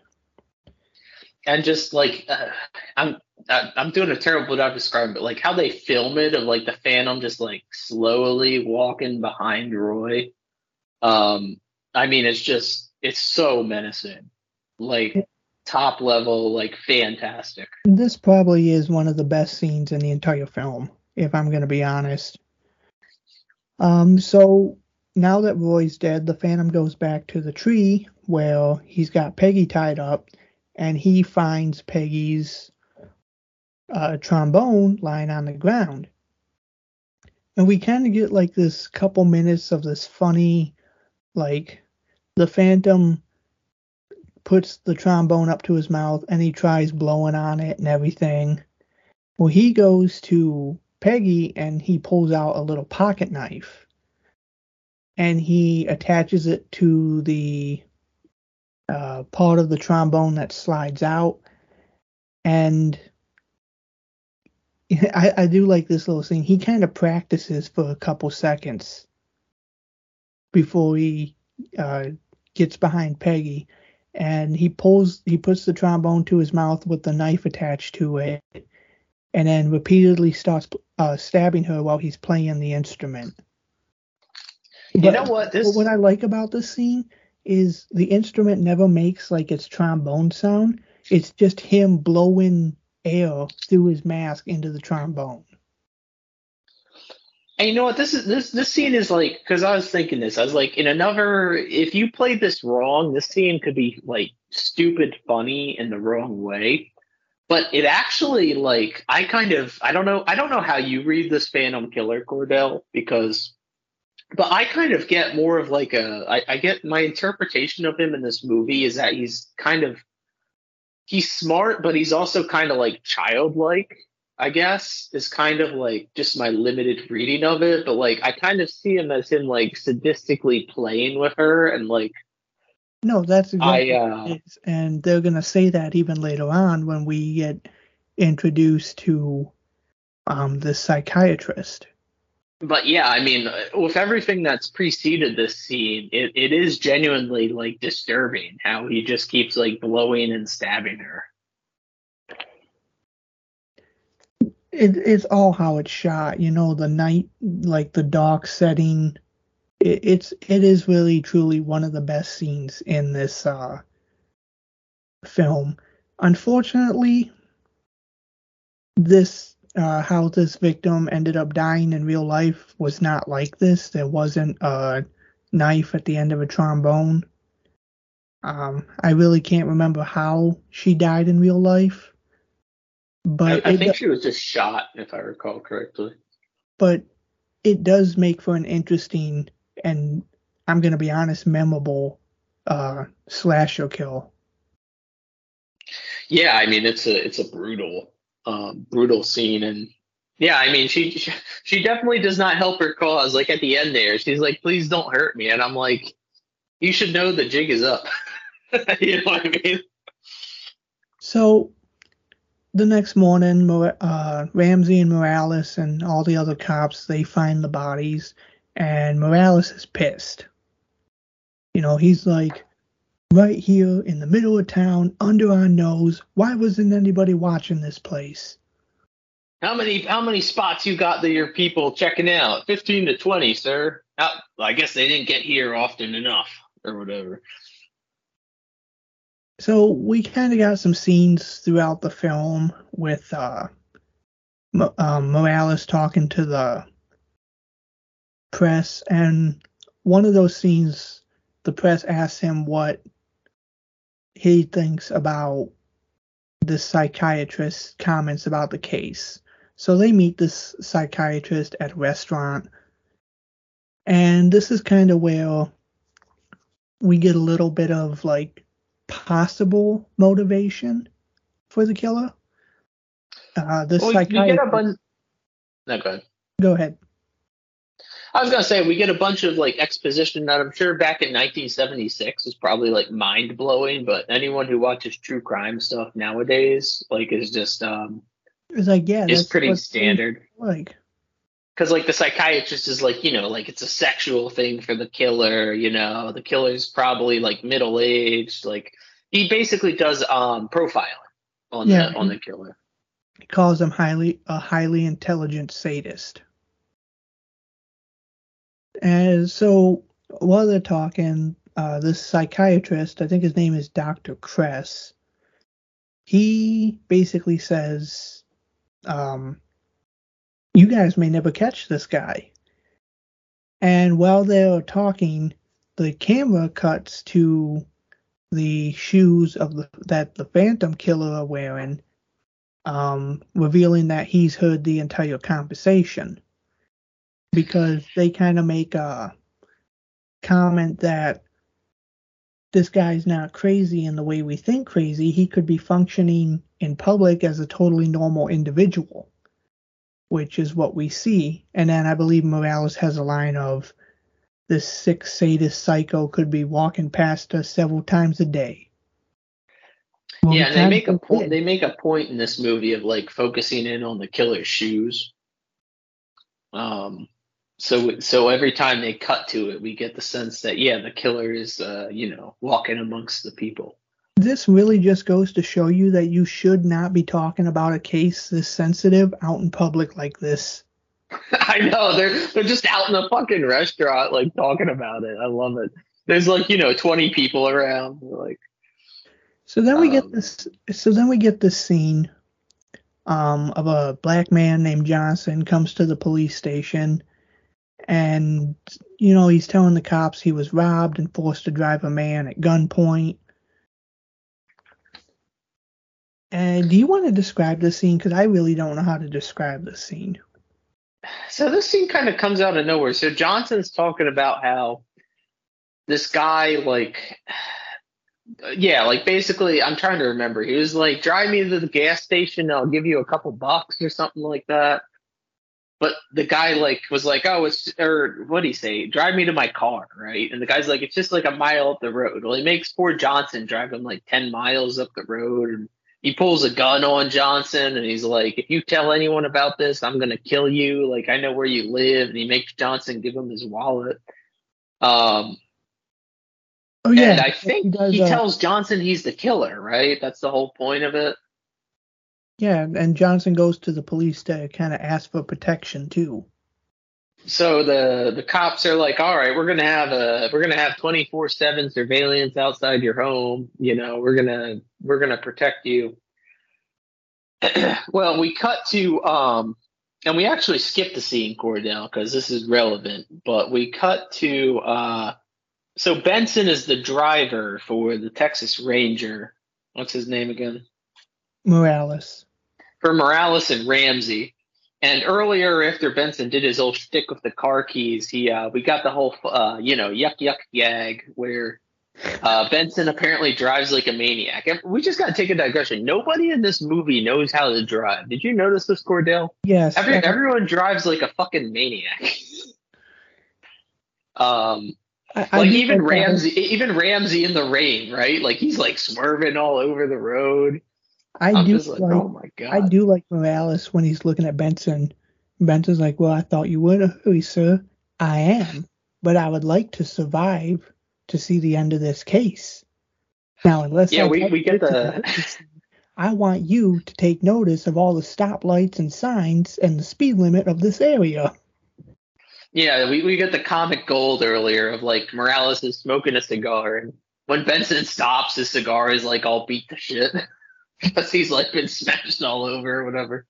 And just like uh, I'm I- I'm doing a terrible job describing, but like how they film it of like the Phantom just like slowly walking behind Roy. Um, I mean, it's just it's so menacing, like top level, like fantastic. This probably is one of the best scenes in the entire film, if I'm going to be honest. Um, so now that Roy's dead, the Phantom goes back to the tree where he's got Peggy tied up, and he finds Peggy's uh, trombone lying on the ground. And we kind of get like this couple minutes of this funny, like the Phantom puts the trombone up to his mouth and he tries blowing on it and everything. Well, he goes to Peggy and he pulls out a little pocket knife and he attaches it to the uh, part of the trombone that slides out. And I, I do like this little scene. He kind of practices for a couple seconds before he uh, gets behind Peggy and he pulls he puts the trombone to his mouth with the knife attached to it and then repeatedly starts uh, stabbing her while he's playing the instrument You But- know what? This what i like about this scene is the instrument never makes like its trombone sound it's just him blowing air through his mask into the trombone And you know what? This is this this scene is like because I was thinking this. I was like, in another, if you played this wrong, this scene could be like stupid funny in the wrong way. But it actually like I kind of I don't know I don't know how you read this Phantom Killer Cordell because, but I kind of get more of like a I, I get my interpretation of him in this movie is that he's kind of he's smart, but he's also kind of like childlike. I guess, is kind of like just my limited reading of it, but like I kind of see him as him like sadistically playing with her and like No, that's exactly I, uh, and they're gonna say that even later on when we get introduced to um the psychiatrist. But yeah, I mean, with everything that's preceded this scene, it, it is genuinely like disturbing how he just keeps like blowing and stabbing her. It, it's all how it's shot, you know, the night, like the dark setting. It, it's it is really truly one of the best scenes in this uh, film. Unfortunately, this uh, how this victim ended up dying in real life was not like this. There wasn't a knife at the end of a trombone. Um, I really can't remember how she died in real life, but I, I think she was just shot, if I recall correctly. but it does make for an interesting and I'm gonna be honest, memorable uh slasher kill. Yeah, I mean it's a it's a brutal um brutal scene and yeah, I mean she she, definitely does not help her cause. Like at the end there, she's like, "Please don't hurt me," and I'm like, "You should know the jig is up." you know what I mean? So the next morning, Mor- uh, Ramsey and Morales and all the other cops they find the bodies, and Morales is pissed. You know, he's like, right here in the middle of town, under our nose. Why wasn't anybody watching this place? How many how many spots you got that your people checking out? Fifteen to twenty, sir. Oh, I guess they didn't get here often enough, or whatever. So we kind of got some scenes throughout the film with uh, Mo- um, Morales talking to the press, and one of those scenes, the press asks him what he thinks about the psychiatrist's comments about the case. So they meet this psychiatrist at a restaurant, and this is kind of where we get a little bit of like possible motivation for the killer. Uh, this Well, you get a psychiatrist. bunch. No, go ahead. Go ahead. I was gonna say we get a bunch of like exposition that I'm sure back in 1976 is probably like mind blowing, but anyone who watches true crime stuff nowadays like is just um It's like yeah, is that's pretty standard. Like Because like the psychiatrist is like you know like it's a sexual thing for the killer, you know the killer's probably like middle aged, like he basically does um profiling on Yeah. the on the killer. He calls him highly a highly intelligent sadist. And so while they're talking, uh, this psychiatrist, I think his name is Dr. Kress, he basically says, um, you guys may never catch this guy. And while they're talking, the camera cuts to the shoes of the that the Phantom Killer are wearing, um, revealing that he's heard the entire conversation because they kind of make a comment that this guy's not crazy in the way we think crazy. He could be functioning in public as a totally normal individual, which is what we see. And then I believe Morales has a line of this sick sadist psycho could be walking past us several times a day. Well, yeah, and they make a point. did. They make a point in this movie of like focusing in on the killer's shoes. Um, so so every time they cut to it, we get the sense that yeah, the killer is uh, you know walking amongst the people. this really just goes to show you that you should not be talking about a case this sensitive out in public like this. I know they're they're just out in the fucking restaurant like talking about it. I love it. There's like you know 20 people around. Like So then we get Um, this. So then we get this scene um, of a black man named Johnson comes to the police station, and you know he's telling the cops he was robbed and forced to drive a man at gunpoint. And do you want to describe the scene? Because I really don't know how to describe the scene. So this scene kind of comes out of nowhere. So Johnson's talking about how this guy like yeah, like basically, I'm trying to remember. He was like, "Drive me to the gas station. I'll give you a couple bucks or something like that." But the guy like was like, "Oh, it's or what do he say? Drive me to my car, right?" And the guy's like, "It's just like a mile up the road." Well, he makes poor Johnson drive him like ten miles up the road, and he pulls a gun on Johnson, and he's like, "If you tell anyone about this, I'm gonna kill you. Like I know where you live." And he makes Johnson give him his wallet. Um, Oh yeah, and I think he, does, uh, tells Johnson he's the killer, right? That's the whole point of it. Yeah, and Johnson goes to the police to kind of ask for protection too. So the the cops are like, "All right, we're gonna have a we're gonna have twenty four seven surveillance outside your home. You know, we're gonna we're gonna protect you." well, we cut to um, and we actually skipped the scene, Cordell, because this is relevant. But we cut to uh, so Benson is the driver for the Texas Ranger. What's his name again? Morales. For Morales and Ramsey. And earlier, after Benson did his old shtick with the car keys, he uh, we got the whole uh, you know yuck yuck gag where uh, Benson apparently drives like a maniac. And We just got to take a digression. Nobody in this movie knows how to drive. Did you notice this, Cordell? Yes. Every, everyone drives like a fucking maniac. um, I, I like even. Ramsey, even Ramsey in the rain, right? Like he's like swerving all over the road. I I'm do like, like, oh my god. I do like Morales when he's looking at Benson. Benson's like, "Well, I thought you were in a hurry, sir. I am, but I would like to survive to see the end of this case. Now, unless Yeah, I we- we get the- I want you to take notice of all the stoplights and signs and the speed limit of this area. Yeah, we, we get the comic gold earlier of like Morales is smoking a cigar, and when Benson stops, his cigar is like all beat to shit because he's like been smashed all over or whatever.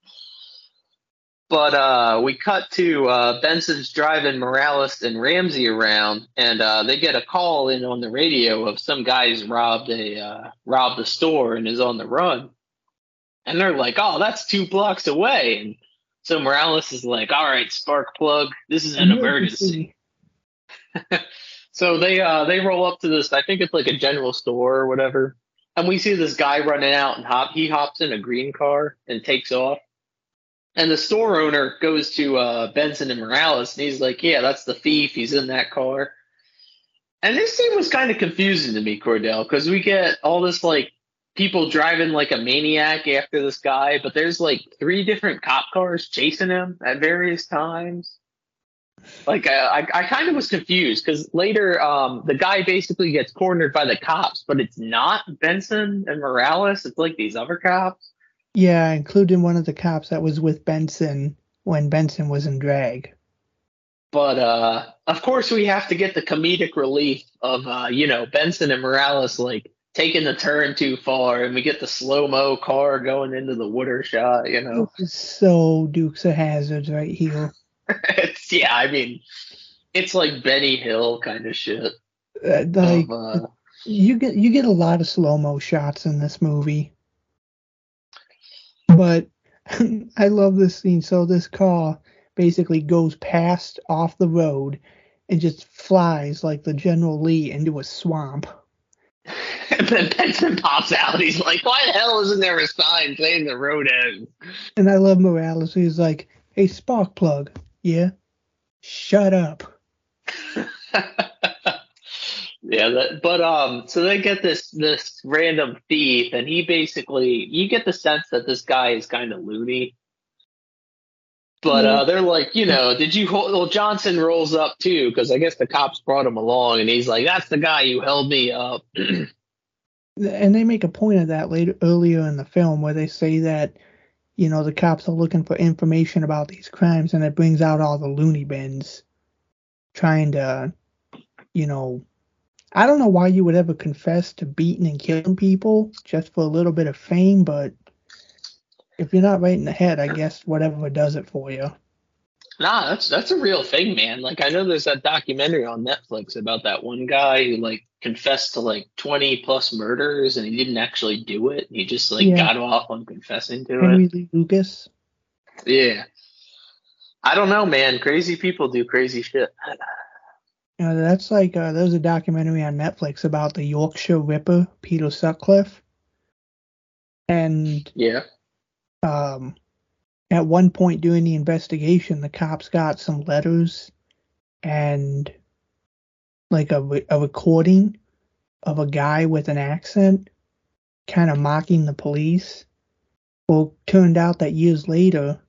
But uh, we cut to uh, Benson's driving Morales and Ramsey around, and uh, they get a call in on the radio of some guys robbed a uh, robbed a store and is on the run. And they're like, "Oh, that's two blocks away." And so Morales is like, "All right, spark plug, this is an emergency." So they uh they roll up to this. I think it's like a general store or whatever, and we see this guy running out and hop. He hops in a green car and takes off. And the store owner goes to uh, Benson and Morales, and he's like, "Yeah, that's the thief. He's in that car." And this scene was kind of confusing to me, Cordell, because we get all this like people driving like a maniac after this guy, but there's like three different cop cars chasing him at various times. Like uh, I, I kind of was confused because later, um, the guy basically gets cornered by the cops, but it's not Benson and Morales. It's like these other cops. Yeah, including one of the cops that was with Benson when Benson was in drag. But uh, of course, we have to get the comedic relief of uh, you know Benson and Morales like taking the turn too far, and we get the slow mo car going into the water shot. You know, so Dukes of Hazards right here. It's yeah. I mean, it's like Benny Hill kind of shit. Uh, like uh, you get you get a lot of slow mo shots in this movie, but I love this scene. So this car basically goes past off the road and just flies like the General Lee into a swamp. and then Benson pops out. He's like, "Why the hell isn't there a sign saying the road ends?" And I love Morales. He's like, "Hey, spark plug, yeah, shut up." yeah, that, but um, so they get this this random thief, and he basically you get the sense that this guy is kind of loony. But uh, they're like, you know, did you hold? Well, Johnson rolls up too because I guess the cops brought him along, and he's like, "That's the guy who held me up." and they make a point of that later earlier in the film where they say that you know the cops are looking for information about these crimes and it brings out all the loony bins trying to you know i don't know why you would ever confess to beating and killing people just for a little bit of fame but if you're not right in the head i guess whatever does it for you Nah, that's that's a real thing, man. Like I know there's that documentary on Netflix about that one guy who like confessed to like 20 plus murders and he didn't actually do it. He just like Yeah. got off on confessing to henry it. lee lucas Yeah. I don't know, man. Crazy people do crazy shit. You know, that's like uh, there's a documentary on Netflix about the Yorkshire Ripper, Peter Sutcliffe, and Yeah. um, at one point during the investigation, the cops got some letters and like a, a recording of a guy with an accent kind of mocking the police. Well, turned out that years later,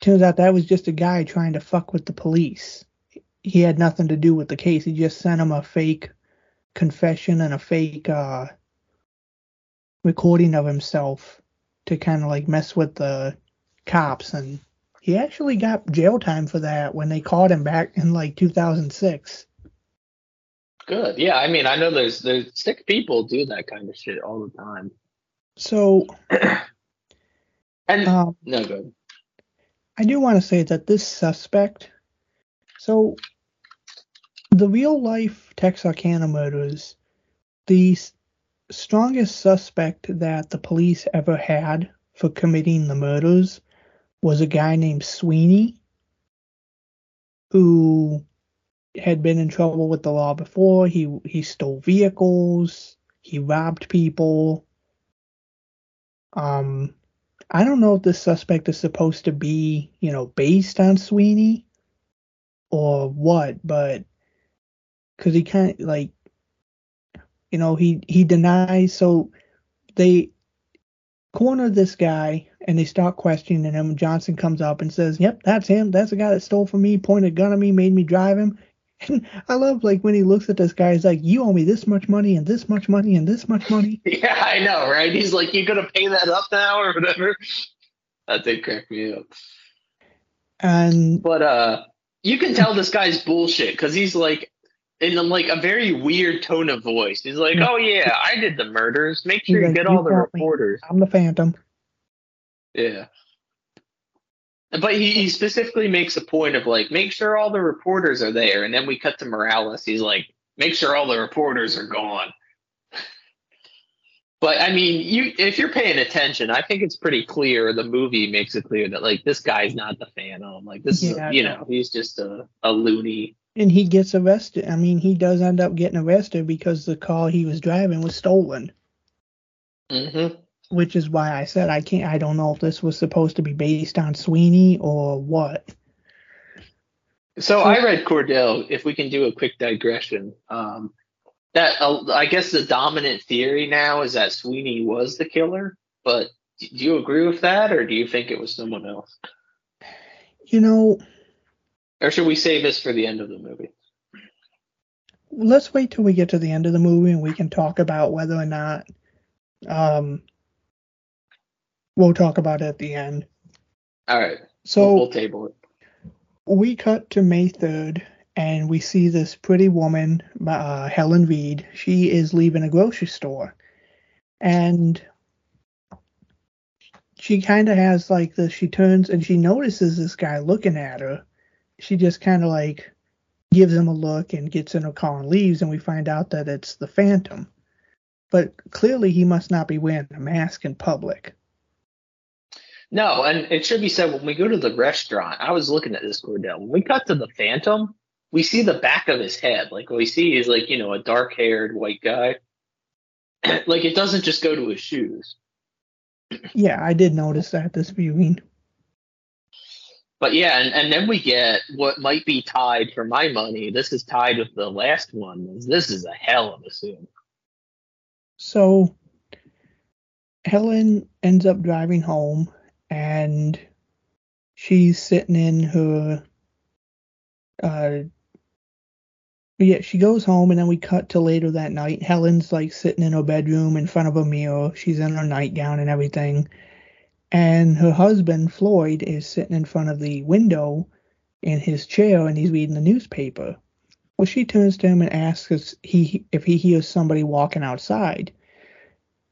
turns out that was just a guy trying to fuck with the police. He had nothing to do with the case. He just sent him a fake confession and a fake uh, recording of himself to kind of like mess with the cops and he actually got jail time for that when they caught him back in like 2006 Good. Yeah. I mean, I know there's there's sick people do that kind of shit all the time. so And um, no good. i do want to say that this suspect so the real life texarkana murders the s- strongest suspect that the police ever had for committing the murders was a guy named sweeney who had been in trouble with the law before. He he stole vehicles, he robbed people. Um I don't know if this suspect is supposed to be, you know, based on Sweeney or what, but cuz he kind of like you know, he he denies so they corner this guy and they start questioning him. Johnson comes up and says, "Yep, that's him. That's the guy that stole from me, pointed a gun at me, made me drive him." And I love like when he looks at this guy, he's like, "You owe me this much money and this much money and this much money." Yeah, I know, right? He's like, you gonna pay that up now or whatever. That did crack me up. And But uh, you can tell this guy's bullshit because he's like in like a very weird tone of voice. He's like, "Oh yeah, I did the murders. Make sure He's you like, get "You all the got me." reporters." I'm the Phantom. Yeah. But he, he specifically makes a point of like, make sure all the reporters are there, and then we cut to Morales. He's like, make sure all the reporters are gone. But I mean, you if you're paying attention, I think it's pretty clear. The movie makes it clear that like this guy's not the Phantom. Like this Yeah, is, you no. know, he's just a a loony. And he gets arrested. I mean, he does end up getting arrested because the car he was driving was stolen. Mm-hmm. Which is why I said I can't. I don't know if this was supposed to be based on Sweeney or what. So I read Cordell. If we can do a quick digression, um, that uh, I guess the dominant theory now is that Sweeney was the killer. But do you agree with that, or do you think it was someone else? You know, Or should we save this for the end of the movie? let's wait till we get to the end of the movie and we can talk about whether or not um we'll talk about it at the end. All right, So we'll, we'll table it. we cut to May 3rd and we see this pretty woman, uh, Helen Reed. She is leaving a grocery store and she kind of has like this. She turns and she notices this guy looking at her. She just kind of like gives him a look and gets in her car and leaves. And we find out that it's the Phantom. But clearly, he must not be wearing a mask in public. No, and it should be said when we go to the restaurant. I was looking at this Cordell. When we cut to the Phantom, we see the back of his head. Like what we see is like you know a dark-haired white guy. like it doesn't just go to his shoes. Yeah, I did notice that this viewing. But yeah, and, and then we get what might be tied for my money. This is tied with the last one. This is a hell of a scene. So Helen ends up driving home and she's sitting in her uh yeah, she goes home and then we cut to later that night. Helen's like sitting in her bedroom in front of a mirror. She's in her nightgown and everything. And her husband, Floyd, is sitting in front of the window in his chair and he's reading the newspaper. Well, she turns to him and asks if he if he hears somebody walking outside.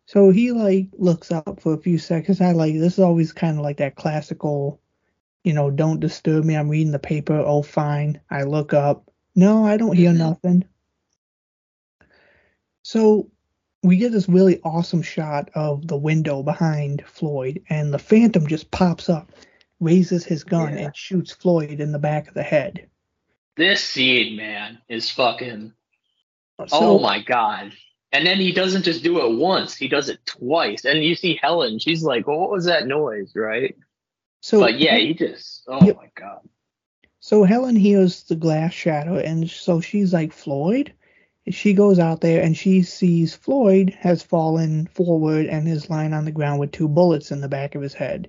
So he like looks up for a few seconds. I like this is always kind of like that classical, you know, don't disturb me. I'm reading the paper. Oh, fine. I look up. No, I don't hear Mhm. nothing. So we get this really awesome shot of the window behind Floyd, and the Phantom just pops up, raises his gun, Yeah. and shoots Floyd in the back of the head. This scene, man, is fucking. Uh, oh so, oh my god! And then he doesn't just do it once; he does it twice. And you see Helen; she's like, well, "What was that noise?" Right? So but yeah, he just. Oh Yep. my god! So Helen hears the glass shatter, and so she's like, Floyd? She goes out there and she sees Floyd has fallen forward and is lying on the ground with two bullets in the back of his head.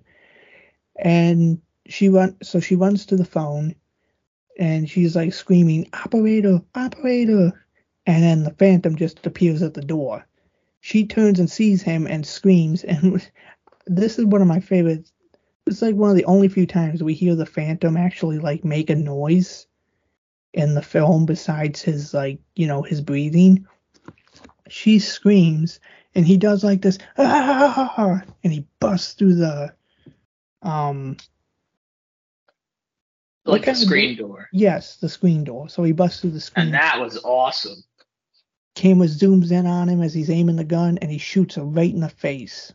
And she run, so she runs to the phone, and she's like screaming, "Operator, operator!" And then the Phantom just appears at the door. She turns and sees him and screams. And this is one of my favorites it's like one of the only few times we hear the Phantom actually like make a noise in the film besides his like you know his breathing. She screams and he does like this ah, and he busts through the um Like of screen door, yes the screen door. So he busts through the screen. and that was awesome. Camera zooms in on him as he's aiming the gun and he shoots her right in the face.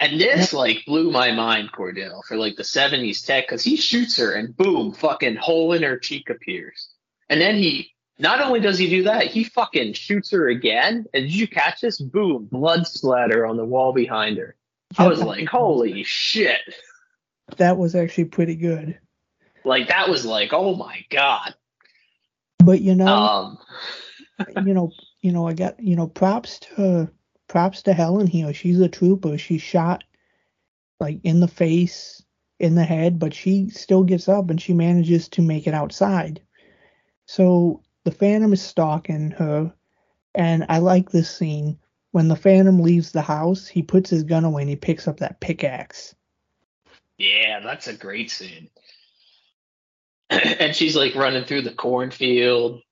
And this like blew my mind, Cordell, for like the '70s tech, because he shoots her and boom, fucking hole in her cheek appears. And then he not only does he do that, he fucking shoots her again. And did you catch this? Boom, blood splatter on the wall behind her. I was like, holy shit! That was actually pretty good. Like that was like, oh my god. But you know, Um, you know, you know, I got, you know, props to props to Helen here. She's a trooper. She shot like in the face, in the head, but she still gets up and she manages to make it outside. So the Phantom is stalking her, and I like this scene. When the Phantom leaves the house, he puts his gun away and he picks up that pickaxe. yeah, that's a great scene. and she's like running through the cornfield.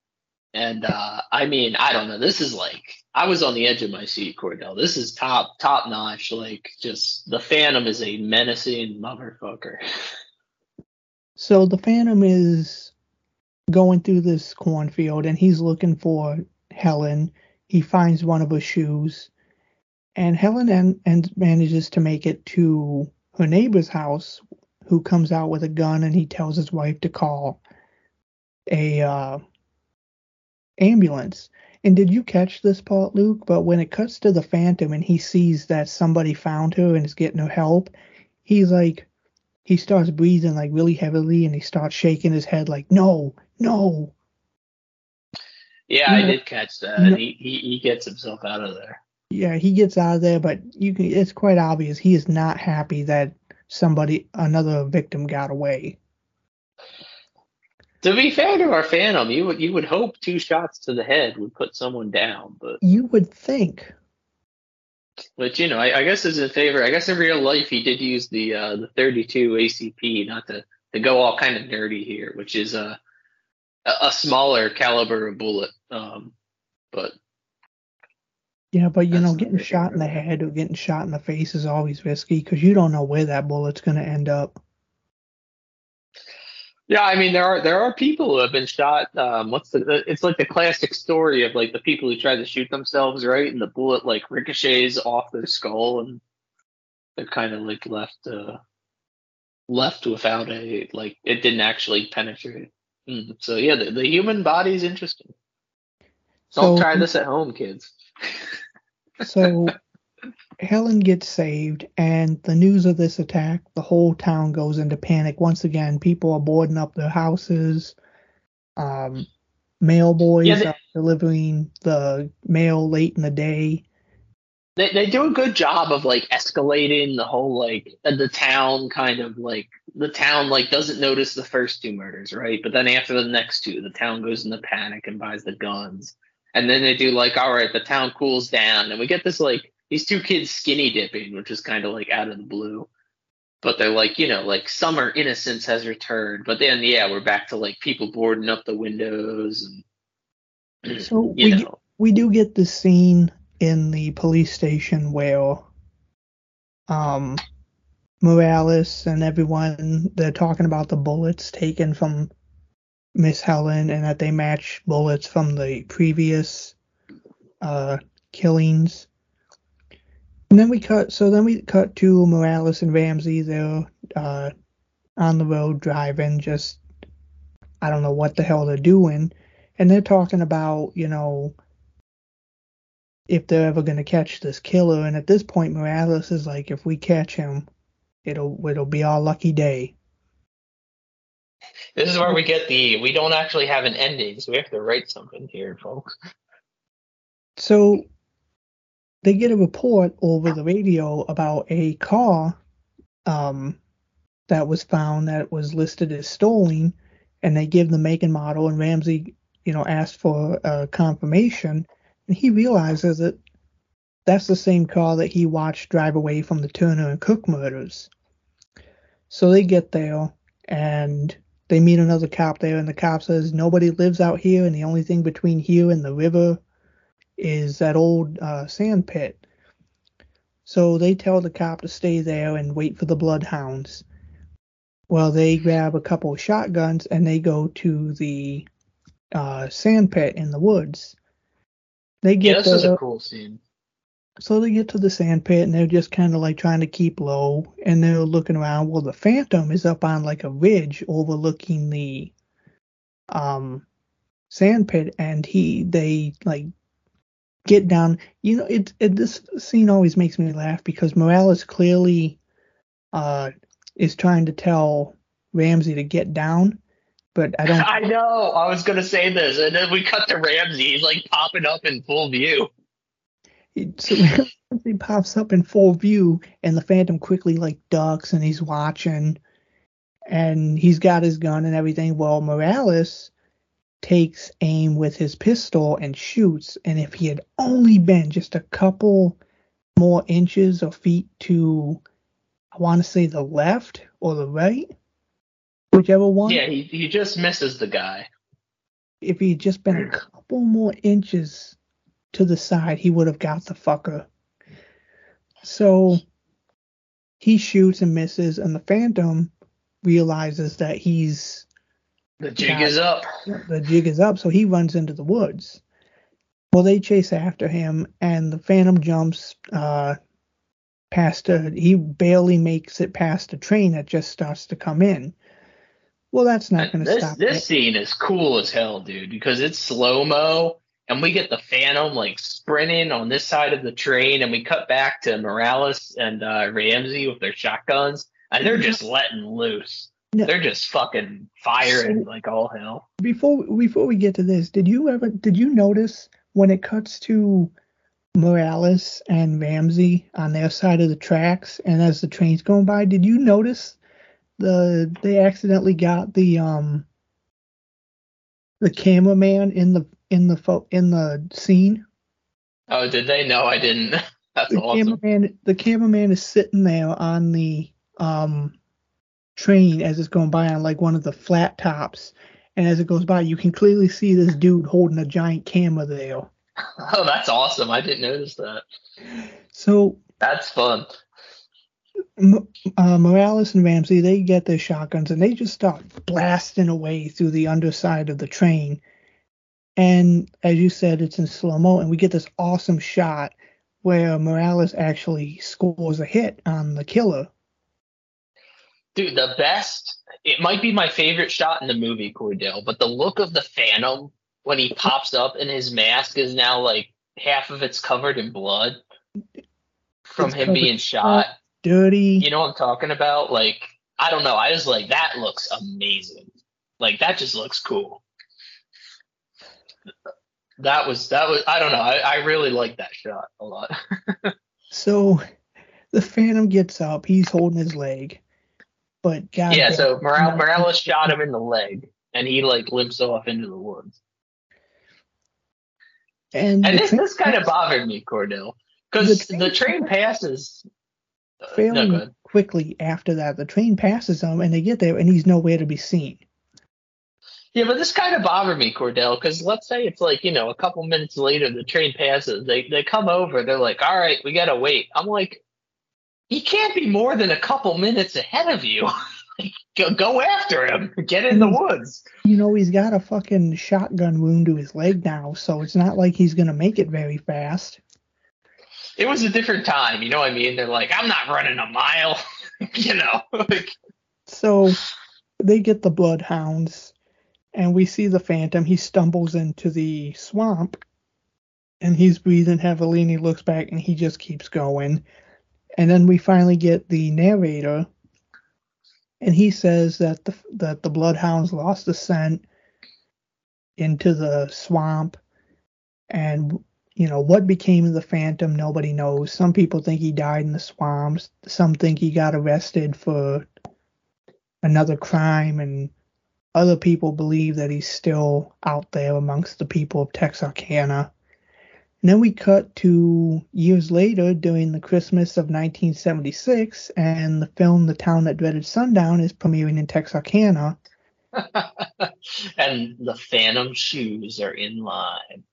And uh I mean, I don't know. This is like I was on the edge of my seat, Cordell. This is top top notch. Like just the Phantom is a menacing motherfucker. So the Phantom is going through this cornfield and he's looking for Helen. He finds one of her shoes, and Helen and, and manages to make it to her neighbor's house, who comes out with a gun and he tells his wife to call a uh, ambulance. And did you catch this part, Luke? But when it cuts to the Phantom and he sees that somebody found her and is getting her help, he's like, he starts breathing like really heavily and he starts shaking his head like, no, no. Yeah, I did catch that. No. He, he he gets himself out of there. Yeah, he gets out of there, but you can, it's quite obvious he is not happy that somebody, another victim got away. To be fair to our Phantom, you would you would hope two shots to the head would put someone down, but You would think. But you know, I, I guess as a favor, I guess in real life he did use the uh, the 32 ACP, not to to go all kind of nerdy here, which is a a, a smaller caliber of bullet. Um, but Yeah, but you know, getting shot in the head or getting shot in the face is always risky because you don't know where that bullet's going to end up. Yeah, I mean there are there are people who have been shot. Um, what's the? the- It's like the classic story of like the people who try to shoot themselves, right? And the bullet like ricochets off their skull, and they're kind of like left uh left without a like it didn't actually penetrate. Mm, So yeah, the, the human body is interesting. Don't So- try this at home, kids. So Helen gets saved, and the news of this attack, the whole town goes into panic once again. People are boarding up their houses. Um, mail boys Yeah, they- are delivering the mail late in the day. They they do a good job of like escalating the whole like uh, the town kind of like the town like doesn't notice the first two murders, right? But then after the next two, the town goes into panic and buys the guns. And then they do like, all right, the town cools down, and we get this like these two kids skinny dipping, which is kind of like out of the blue. But they're like, you know, like summer innocence has returned. But then yeah, we're back to like people boarding up the windows and So we know. we do get the scene in the police station where um Morales and everyone they're talking about the bullets taken from Miss Helen and that they match bullets from the previous uh killings. And then we cut so then we cut to Morales and Ramsey they're uh on the road driving just I don't know what the hell they're doing. And they're talking about, you know, if they're ever going to catch this killer. And at this point, Morales is like, if we catch him, it'll it'll be our lucky day. This is where we get the we don't actually have an ending, so we have to write something here, folks. So they get a report over the radio about a car um, that was found that was listed as stolen, and they give the make and model, and Ramsey, you know, asked for a confirmation, and he realizes that that's the same car that he watched drive away from the Turner and Cook murders. So they get there, and they meet another cop there, and the cop says nobody lives out here, and the only thing between here and the river is that old uh, sand pit. So they tell the cop to stay there and wait for the bloodhounds. Well, they grab a couple of shotguns and they go to the uh, sand pit in the woods. They get Yeah, this is a cool scene. so they get to the sand pit and they're just kind of like trying to keep low and they're looking around. Well, the Phantom is up on like a ridge overlooking the um sand pit and he they like get down. You know, it, it this scene always makes me laugh because Morales clearly uh is trying to tell Ramsey to get down, but I don't I know. I was gonna say this, and then we cut to Ramsey. He's like popping up in full view. So he pops up in full view, and the Phantom quickly like ducks, and he's watching, and he's got his gun and everything. Well, Morales takes aim with his pistol and shoots, and if he had only been just a couple more inches or feet to, I want to say the left or the right, whichever one. Yeah, he he just misses the guy. if he had just been a couple more inches to the side, he would have got the fucker. So he shoots and misses, and the Phantom realizes that he's The jig Yeah. is up. the jig is up, so he runs into the woods. Well, they chase after him, and the Phantom jumps uh, past a. He barely makes it past a train that just starts to come in. Well, that's not going to stop. this it. scene is cool as hell, dude, because it's slow mo, and we get the Phantom like sprinting on this side of the train, and we cut back to Morales and uh, Ramsey with their shotguns, and they're just letting loose. No. They're just fucking firing like all hell. before before we get to this, did you ever did you notice when it cuts to Morales and Ramsey on their side of the tracks and as the train's going by, did you notice the they accidentally got the um the cameraman in the in the pho- in the scene? Oh, did they? No, I didn't. That's The awesome. cameraman the cameraman is sitting there on the um train as it's going by on like one of the flat tops. And as it goes by, you can clearly see this dude holding a giant camera there. Oh, that's awesome. I didn't notice that. So That's fun. Uh, Morales and Ramsey, they get their shotguns and they just start blasting away through the underside of the train. And as you said, it's in slow mo, and we get this awesome shot where Morales actually scores a hit on the killer. Dude, the best. It might be my favorite shot in the movie, Cordell, but the look of the Phantom when he pops up and his mask is now like half of it's covered in blood from It's him being shot. Dirty. You know what I'm talking about? Like, I don't know. I was like, that looks amazing. Like, that just looks cool. That was, that was, I don't know. I, I really like that shot a lot. So the Phantom gets up, he's holding his leg. But God yeah, so Morales, Morales shot him in the leg and he like limps off into the woods. and, And this, this kind of bothered me, Cordell, because The the, train- passes. uh, no, failing quickly after that. The train passes him and they get there and he's nowhere to be seen. Yeah, but this kind of bothered me, Cordell, because let's say it's like you know a couple minutes later the train passes, they they come over, they're like, all right, we gotta wait. I'm like, he can't be more than a couple minutes ahead of you. Go, go after him, get in the mm. woods. you know he's got a fucking shotgun wound to his leg now, so it's not like he's gonna make it very fast. It was a different time, you know what I mean? They're like, I'm not running a mile, you know. like, So they get the bloodhounds, and we see the Phantom. He stumbles into the swamp, and he's breathing heavily. And he looks back, and he just keeps going. And then we finally get the narrator, and he says that the that the bloodhounds lost the scent into the swamp, and you know what became of the Phantom. Nobody knows. Some people think he died in the swamps. Some think he got arrested for another crime, and other people believe that he's still out there amongst the people of Texarkana. And then we cut to years later during the Christmas of 1976, and the film The Town That Dreaded Sundown is premiering in Texarkana. and the Phantom shoes are in line.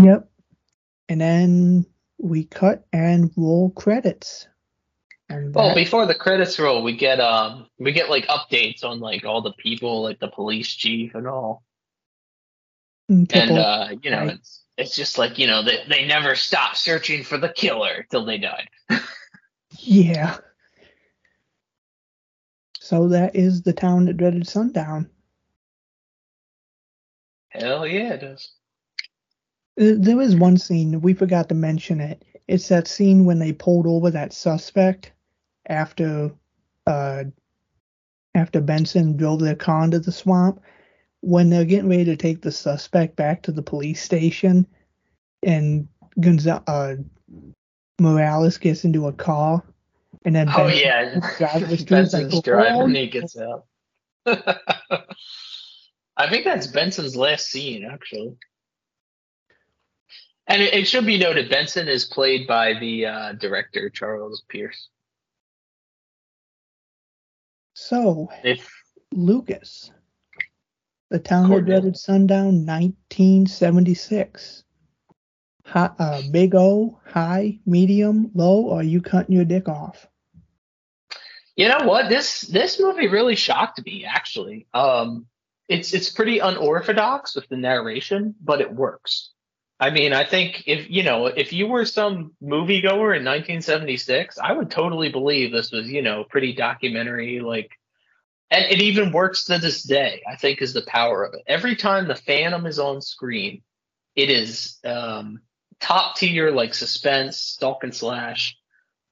Yep. And then we cut and roll credits. And Well, that- before the credits roll, we get um we get like updates on like all the people, like the police chief and all. and And uh, you know, right. it's it's just like, you know, they they never stopped searching for the killer till they died. yeah. So that is the town that dreaded sundown. Hell yeah, it does. There is one scene we forgot to mention it. It's that scene when they pulled over that suspect after uh after Benson drove their car into the swamp. When they're getting ready to take the suspect back to the police station, and Gonza- uh, Morales gets into a car, and then Oh Benson yeah. drives Benson's like, driving "Oh, when he gets out. I think that's Benson's last scene, actually. And it, it should be noted, Benson is played by the uh, director Charles Pierce. So If Lucas, the town Courtney. dreaded sundown, 1976. Hi, uh, big O, high, medium, low, or are you cutting your dick off? You know what? This this movie really shocked me. Actually, um, it's it's pretty unorthodox with the narration, but it works. I mean, I think if you know if you were some moviegoer in 1976, I would totally believe this was you know pretty documentary like. And it even works to this day. I think is the power of it. Every time the Phantom is on screen, it is um, top tier like suspense, stalk and slash.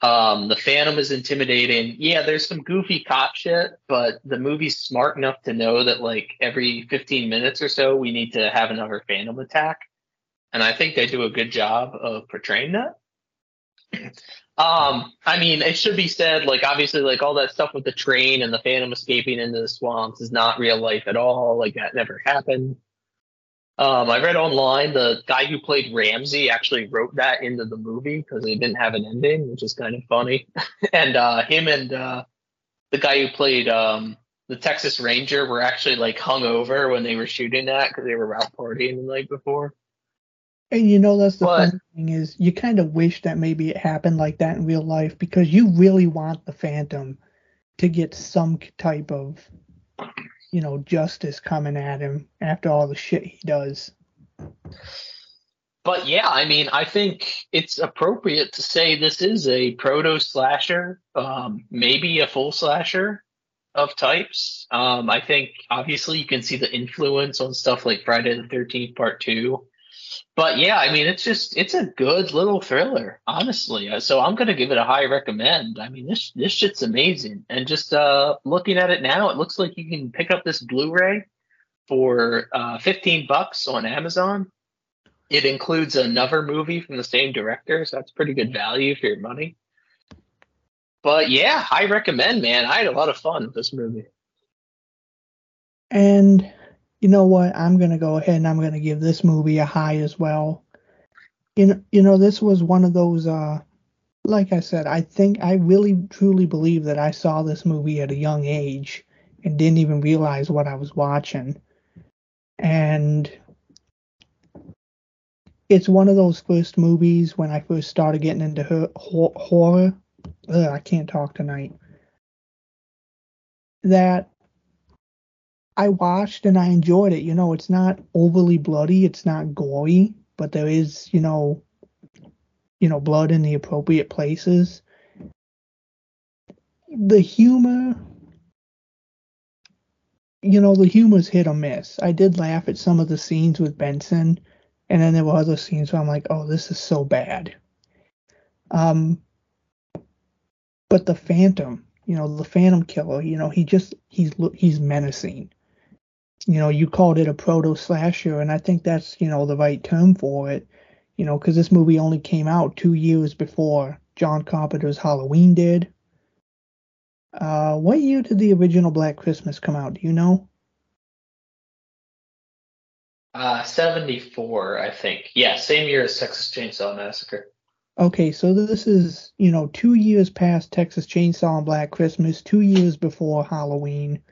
Um, the Phantom is intimidating. Yeah, there's some goofy cop shit, but the movie's smart enough to know that like every 15 minutes or so, we need to have another Phantom attack, and I think they do a good job of portraying that. Um, I mean, it should be said, like obviously, like all that stuff with the train and the Phantom escaping into the swamps is not real life at all. Like that never happened. Um, I read online the guy who played Ramsey actually wrote that into the movie because it didn't have an ending, which is kind of funny. and uh, him and uh, the guy who played um, the Texas Ranger were actually like hung over when they were shooting that because they were out partying the night before. And you know that's the But- funny thing is you kind of wish that maybe it happened like that in real life because you really want the Phantom to get some type of you know justice coming at him after all the shit he does. But yeah, I mean, I think it's appropriate to say this is a proto slasher, um, maybe a full slasher of types. Um, I think obviously you can see the influence on stuff like Friday the Thirteenth Part Two. But yeah, I mean, it's just it's a good little thriller, honestly. Uh, So I'm gonna give it a high recommend. I mean, this this shit's amazing, and just uh, looking at it now, it looks like you can pick up this Blu-ray for uh, 15 bucks on Amazon. It includes another movie from the same director, so that's pretty good value for your money. But yeah, I recommend, man. I had a lot of fun with this movie. And you know what? I'm gonna go ahead and I'm gonna give this movie a high as well. You know, you know, this was one of those. Uh, like I said, I think I really truly believe that I saw this movie at a young age and didn't even realize what I was watching. And it's one of those first movies when I first started getting into horror. Ugh, I can't talk tonight. That I watched and I enjoyed it. You know, it's not overly bloody, it's not gory, but there is, you know, you know, blood in the appropriate places. The humor you know, the humor's hit or miss. I did laugh at some of the scenes with Benson, and then there were other scenes where I'm like, oh, this is so bad. Um, but the Phantom, you know, the Phantom Killer, you know, he just he's he's menacing. You know, you called it a proto slasher, and I think that's you know the right term for it. You know, because this movie only came out two years before John Carpenter's Halloween did. Uh, what year did the original Black Christmas come out? Do you know? Uh, 74, I think. Yeah, same year as Texas Chainsaw Massacre. Okay, so this is, you know, two years past Texas Chainsaw and Black Christmas, two years before Halloween.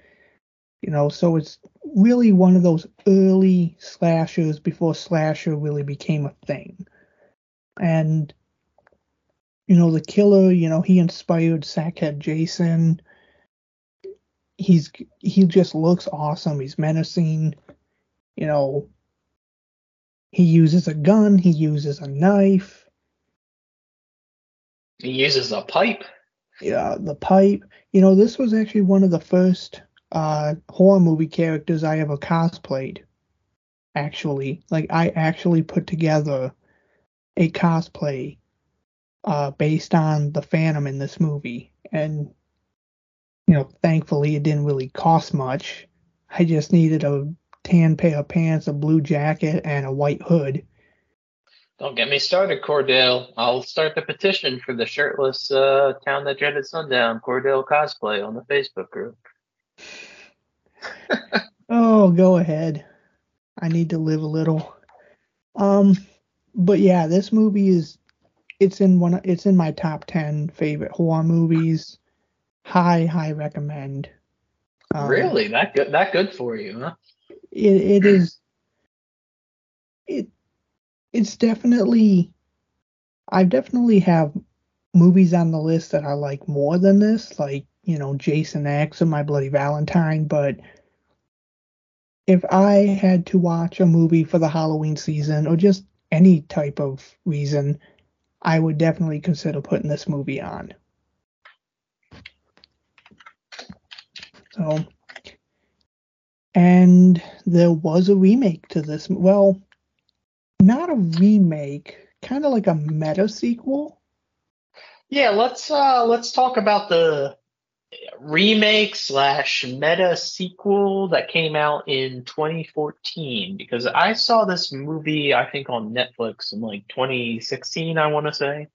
You know, so it's really one of those early slashers before slasher really became a thing. And you know, the killer, you know, he inspired Sackhead Jason. He's he just looks awesome. He's menacing. You know, he uses a gun, he uses a knife. He uses a pipe. Yeah, the pipe. You know, this was actually one of the first uh horror movie characters I ever cosplayed. Actually, like I actually put together a cosplay uh, based on the Phantom in this movie, and you know, thankfully it didn't really cost much. I just needed a tan pair of pants, a blue jacket, and a white hood. Don't get me started, Cordell. I'll start the petition for the shirtless uh, town that dreaded sundown Cordell cosplay on the Facebook group. Oh, go ahead. I need to live a little. Um, but yeah, this movie is it's in one it's in my top 10 favorite horror movies high high recommend um, really that good that good for you huh it, it is it it's definitely i definitely have movies on the list that i like more than this like you know jason x and my bloody valentine but if i had to watch a movie for the halloween season or just any type of reason I would definitely consider putting this movie on. So, and there was a remake to this. Well, not a remake, kind of like a meta sequel. Yeah, let's uh let's talk about the remake slash meta sequel that came out in 2014 because I saw this movie I think on Netflix in like 2016 I want to say.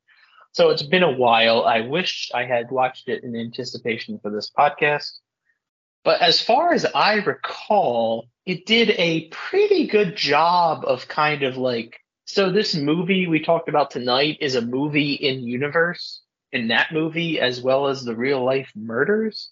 So it's been a while. I wish I had watched it in anticipation for this podcast. But as far as I recall, it did a pretty good job of kind of like so this movie we talked about tonight is a movie in universe in that movie as well as the real life murders.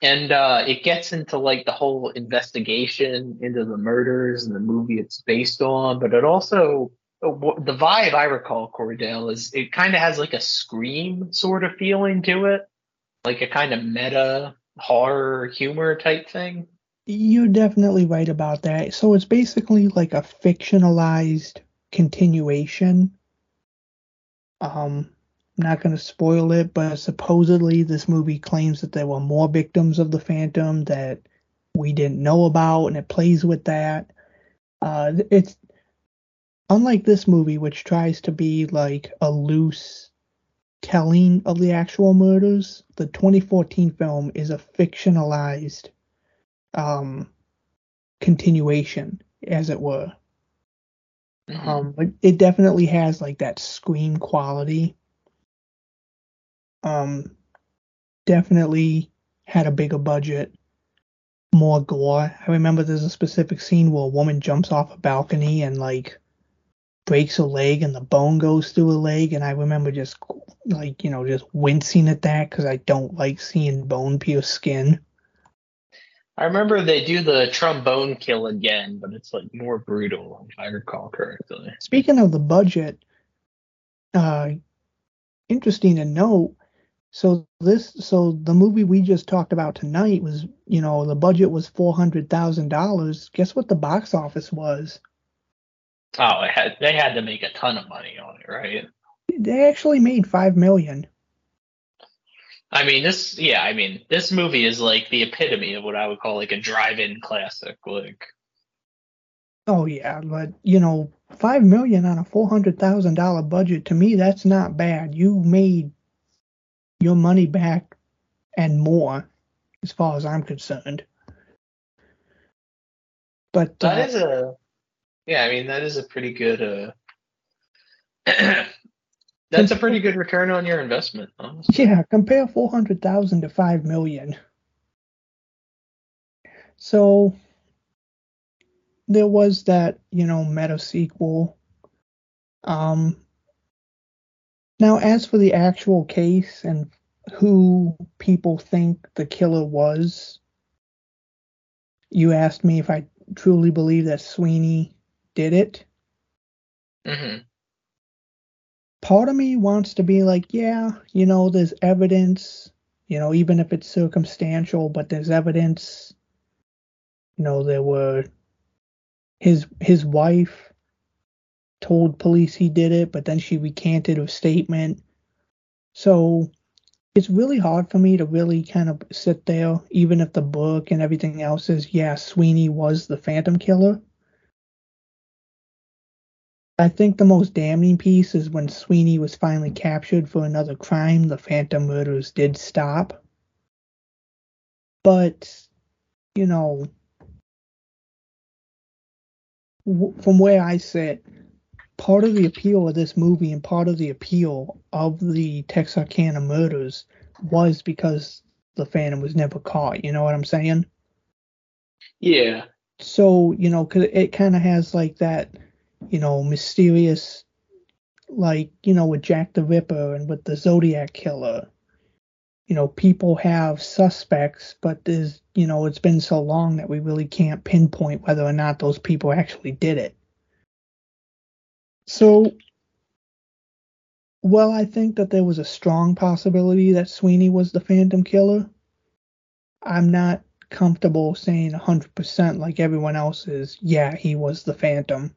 And uh, it gets into like the whole investigation into the murders and the movie it's based on, but it also uh, the vibe I recall Cordell is it kind of has like a scream sort of feeling to it, like a kind of meta horror humor type thing. You're definitely right about that. So it's basically like a fictionalized continuation. Um, not going to spoil it, but supposedly this movie claims that there were more victims of the Phantom that we didn't know about, and it plays with that. Uh, it's unlike this movie, which tries to be like a loose telling of the actual murders. The 2014 film is a fictionalized um, continuation, as it were. Mm-hmm. Um, but it definitely has like that scream quality um, definitely had a bigger budget, more gore. I remember there's a specific scene where a woman jumps off a balcony and like breaks a leg and the bone goes through a leg and I remember just like you know just wincing at that because I don't like seeing bone pierce skin. I remember they do the trombone kill again, but it's like more brutal if I recall correctly. Speaking of the budget, uh, interesting to note, so this, so the movie we just talked about tonight was, you know, the budget was four hundred thousand dollars. Guess what the box office was? Oh, had, they had to make a ton of money on it, right? They actually made five million. I mean, this, yeah, I mean, this movie is like the epitome of what I would call like a drive-in classic. Like, Oh yeah, but you know, five million on a four hundred thousand dollar budget to me that's not bad. You made your money back and more, as far as I'm concerned. But that uh, is a, yeah, I mean, that is a pretty good, uh, that's a pretty good return on your investment, honestly. yeah, compare four hundred thousand to five million. So there was that, you know, meta sequel. Um, now, as for the actual case and who people think the killer was, you asked me if I truly believe that Sweeney did it. hmm Part of me wants to be like, yeah, you know, there's evidence, you know, even if it's circumstantial, but there's evidence. You know, there were his his wife told police he did it, but then she recanted her statement. So it's really hard for me to really kind of sit there, even if the book and everything else is, yeah, Sweeney was the Phantom Killer. I think the most damning piece is when Sweeney was finally captured for another crime, the Phantom murders did stop. But, you know, from where I sit, part of the appeal of this movie and part of the appeal of the Texarkana murders was because the Phantom was never caught. You know what I'm saying? Yeah. So, you know, 'cause it kind of has like that, you know, mysterious, like, you know, with Jack the Ripper and with the Zodiac Killer. You know, people have suspects, but there's, you know, it's been so long that we really can't pinpoint whether or not those people actually did it. So, well, I think that there was a strong possibility that Sweeney was the Phantom Killer. I'm not comfortable saying 100% like everyone else is, yeah, he was the Phantom.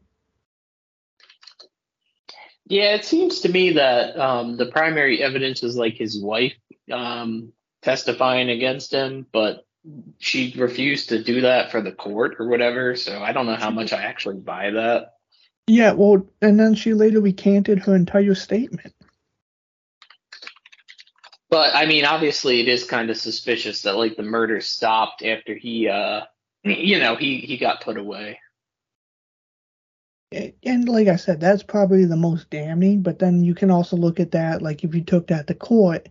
Yeah, it seems to me that um, the primary evidence is like his wife um, testifying against him, but she refused to do that for the court or whatever. So I don't know how much I actually buy that. Yeah, well, and then she later recanted her entire statement. But I mean, obviously, it is kind of suspicious that like the murder stopped after he, uh, you know, he he got put away. And like I said, that's probably the most damning, but then you can also look at that, like if you took that to court,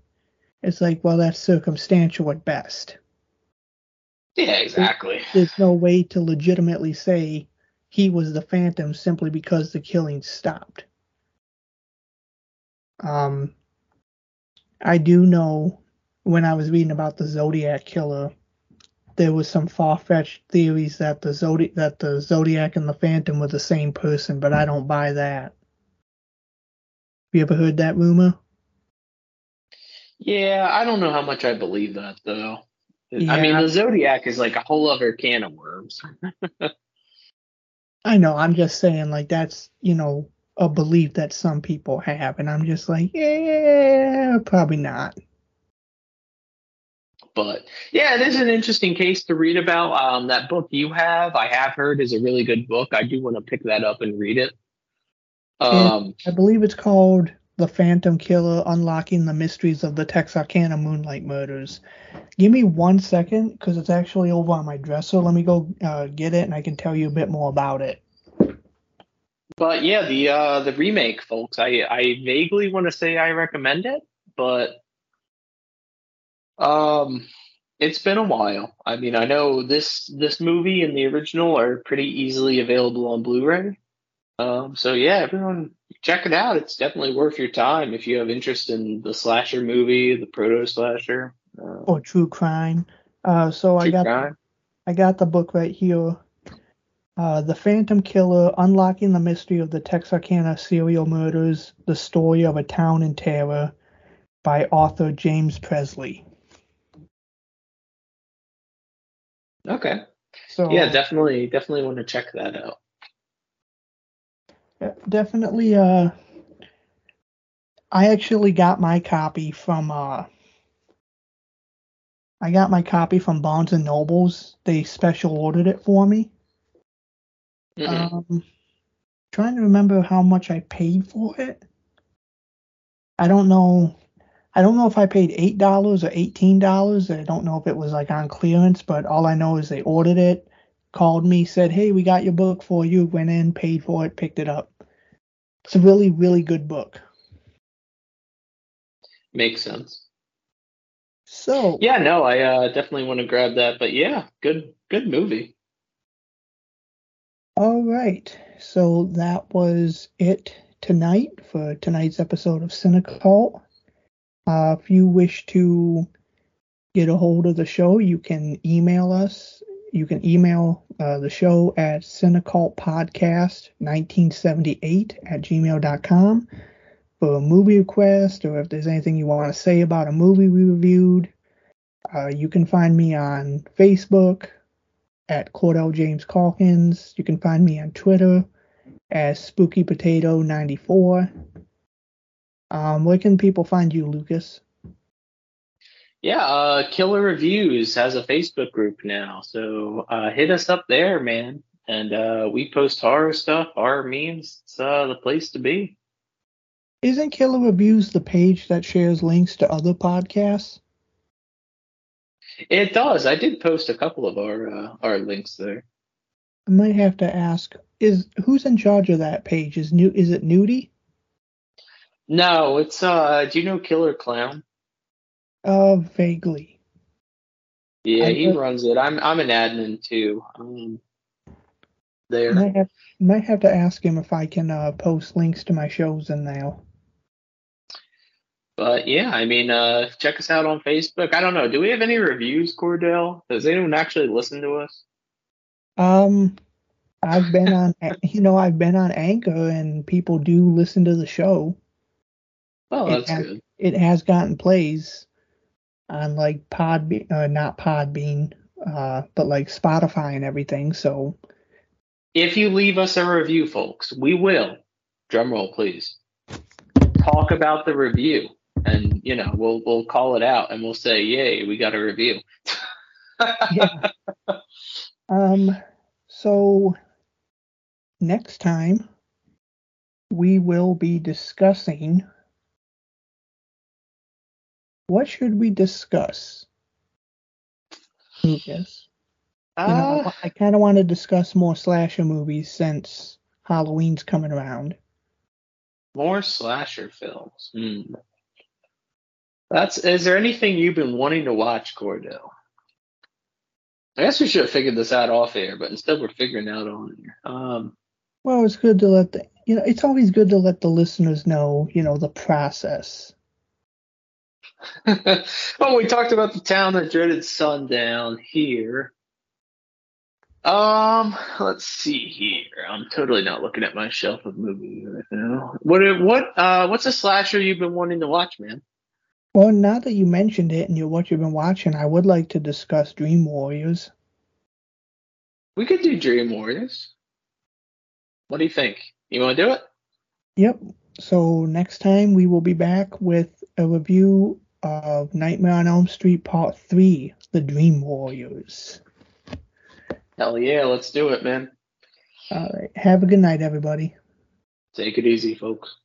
it's like, well, that's circumstantial at best. Yeah, exactly. There's no way to legitimately say he was the Phantom simply because the killing stopped. Um, I do know when I was reading about the Zodiac killer, there was some far-fetched theories that the Zodi- that the Zodiac and the Phantom were the same person, but I don't buy that. You ever heard that rumor? Yeah, I don't know how much I believe that though. I mean, the Zodiac is like a whole other can of worms. I know. I'm just saying, like that's you know a belief that some people have, and I'm just like, yeah, probably not. But yeah, it is an interesting case to read about. Um, that book you have, I have heard, is a really good book. I do want to pick that up and read it. Um, I believe it's called The Phantom Killer Unlocking the Mysteries of the Texarkana Moonlight Murders. Give me one second because it's actually over on my dresser. Let me go uh, get it and I can tell you a bit more about it. but yeah, the uh, the remake, folks. I I vaguely want to say I recommend it, but um, it's been a while. I mean, I know this this movie and the original are pretty easily available on Blu-ray. Um, so yeah, everyone check it out. It's definitely worth your time if you have interest in the slasher movie, the proto slasher. Uh, Or True Crime. Uh, so I got crime. I got the book right here. Uh, the Phantom Killer Unlocking the Mystery of the Texarkana Serial Murders The Story of a Town in Terror by author James Presley. Okay. So Yeah, definitely, definitely want to check that out. Definitely uh I actually got my copy from uh I got my copy from Barnes and Nobles. They special ordered it for me. Mhm. Um, trying to remember how much I paid for it. I don't know. I don't know if I paid eight dollars or eighteen dollars. I don't know if it was like on clearance, but all I know is they ordered it, called me, said, "Hey, we got your book for you." Went in, paid for it, picked it up. It's a really, really good book. Makes sense. So Yeah, no, I uh, definitely want to grab that. But yeah, good good movie. All right. So that was it tonight for tonight's episode of Cinecult. Uh, if you wish to get a hold of the show, you can email us. You can email uh, the show at cinecultpodcast1978 at gmail.com for a movie request or if there's anything you want to say about a movie we reviewed. Uh, you can find me on Facebook, at Cordell James Calkins. You can find me on Twitter as Spooky Potato 94. Um, where can people find you, Lucas? Yeah, uh, Killer Reviews has a Facebook group now, so uh, hit us up there, man. And uh, we post horror stuff, horror memes. It's uh, the place to be. Isn't Killer Reviews the page that shares links to other podcasts? It does. I did post a couple of our uh, our links there. I might have to ask. Is who's in charge of that page? Is new? Is it Nudie? No, it's uh. Do you know Killer Clown? Uh, vaguely. Yeah, I he runs it. I'm I'm an admin too. Um, there. Might have might have to ask him if I can uh, post links to my shows in there. But yeah, I mean, uh, check us out on Facebook. I don't know. Do we have any reviews, Cordell? Does anyone actually listen to us? Um, I've been on, you know, I've been on Anchor, and people do listen to the show. Oh, It that's has- good. It has gotten plays on like Podbean, uh, not Podbean, uh, but like Spotify and everything. So If you leave us a review, folks, we will. Drum roll, please. Talk about the review, and you know we'll we'll call it out, and we'll say, "Yay, we got a review." yeah. um, so next time we will be discussing. What should we discuss? Lucas. You know, Uh, I, kind of want to discuss more slasher movies since Halloween's coming around. more slasher films. Hmm. That's. Is there anything you've been wanting to watch, Cordell? I guess we should have figured this out off air, but instead we're figuring it out on here. Um, Well, it's good to let the you know it's always good to let the listeners know you know the process. Oh, we talked about the town that dreaded sundown here. Um, let's see here. I'm totally not looking at my shelf of movies right now. What what uh what's a slasher you've been wanting to watch, man? Well, now that you mentioned it and you what you've been watching, I would like to discuss Dream Warriors. We could do Dream Warriors. What do you think? You want to do it? Yep. So next time we will be back with a review of Nightmare on Elm Street Part Three: The Dream Warriors. Hell yeah, let's do it, man. All right. Have a good night, everybody. Take it easy, folks.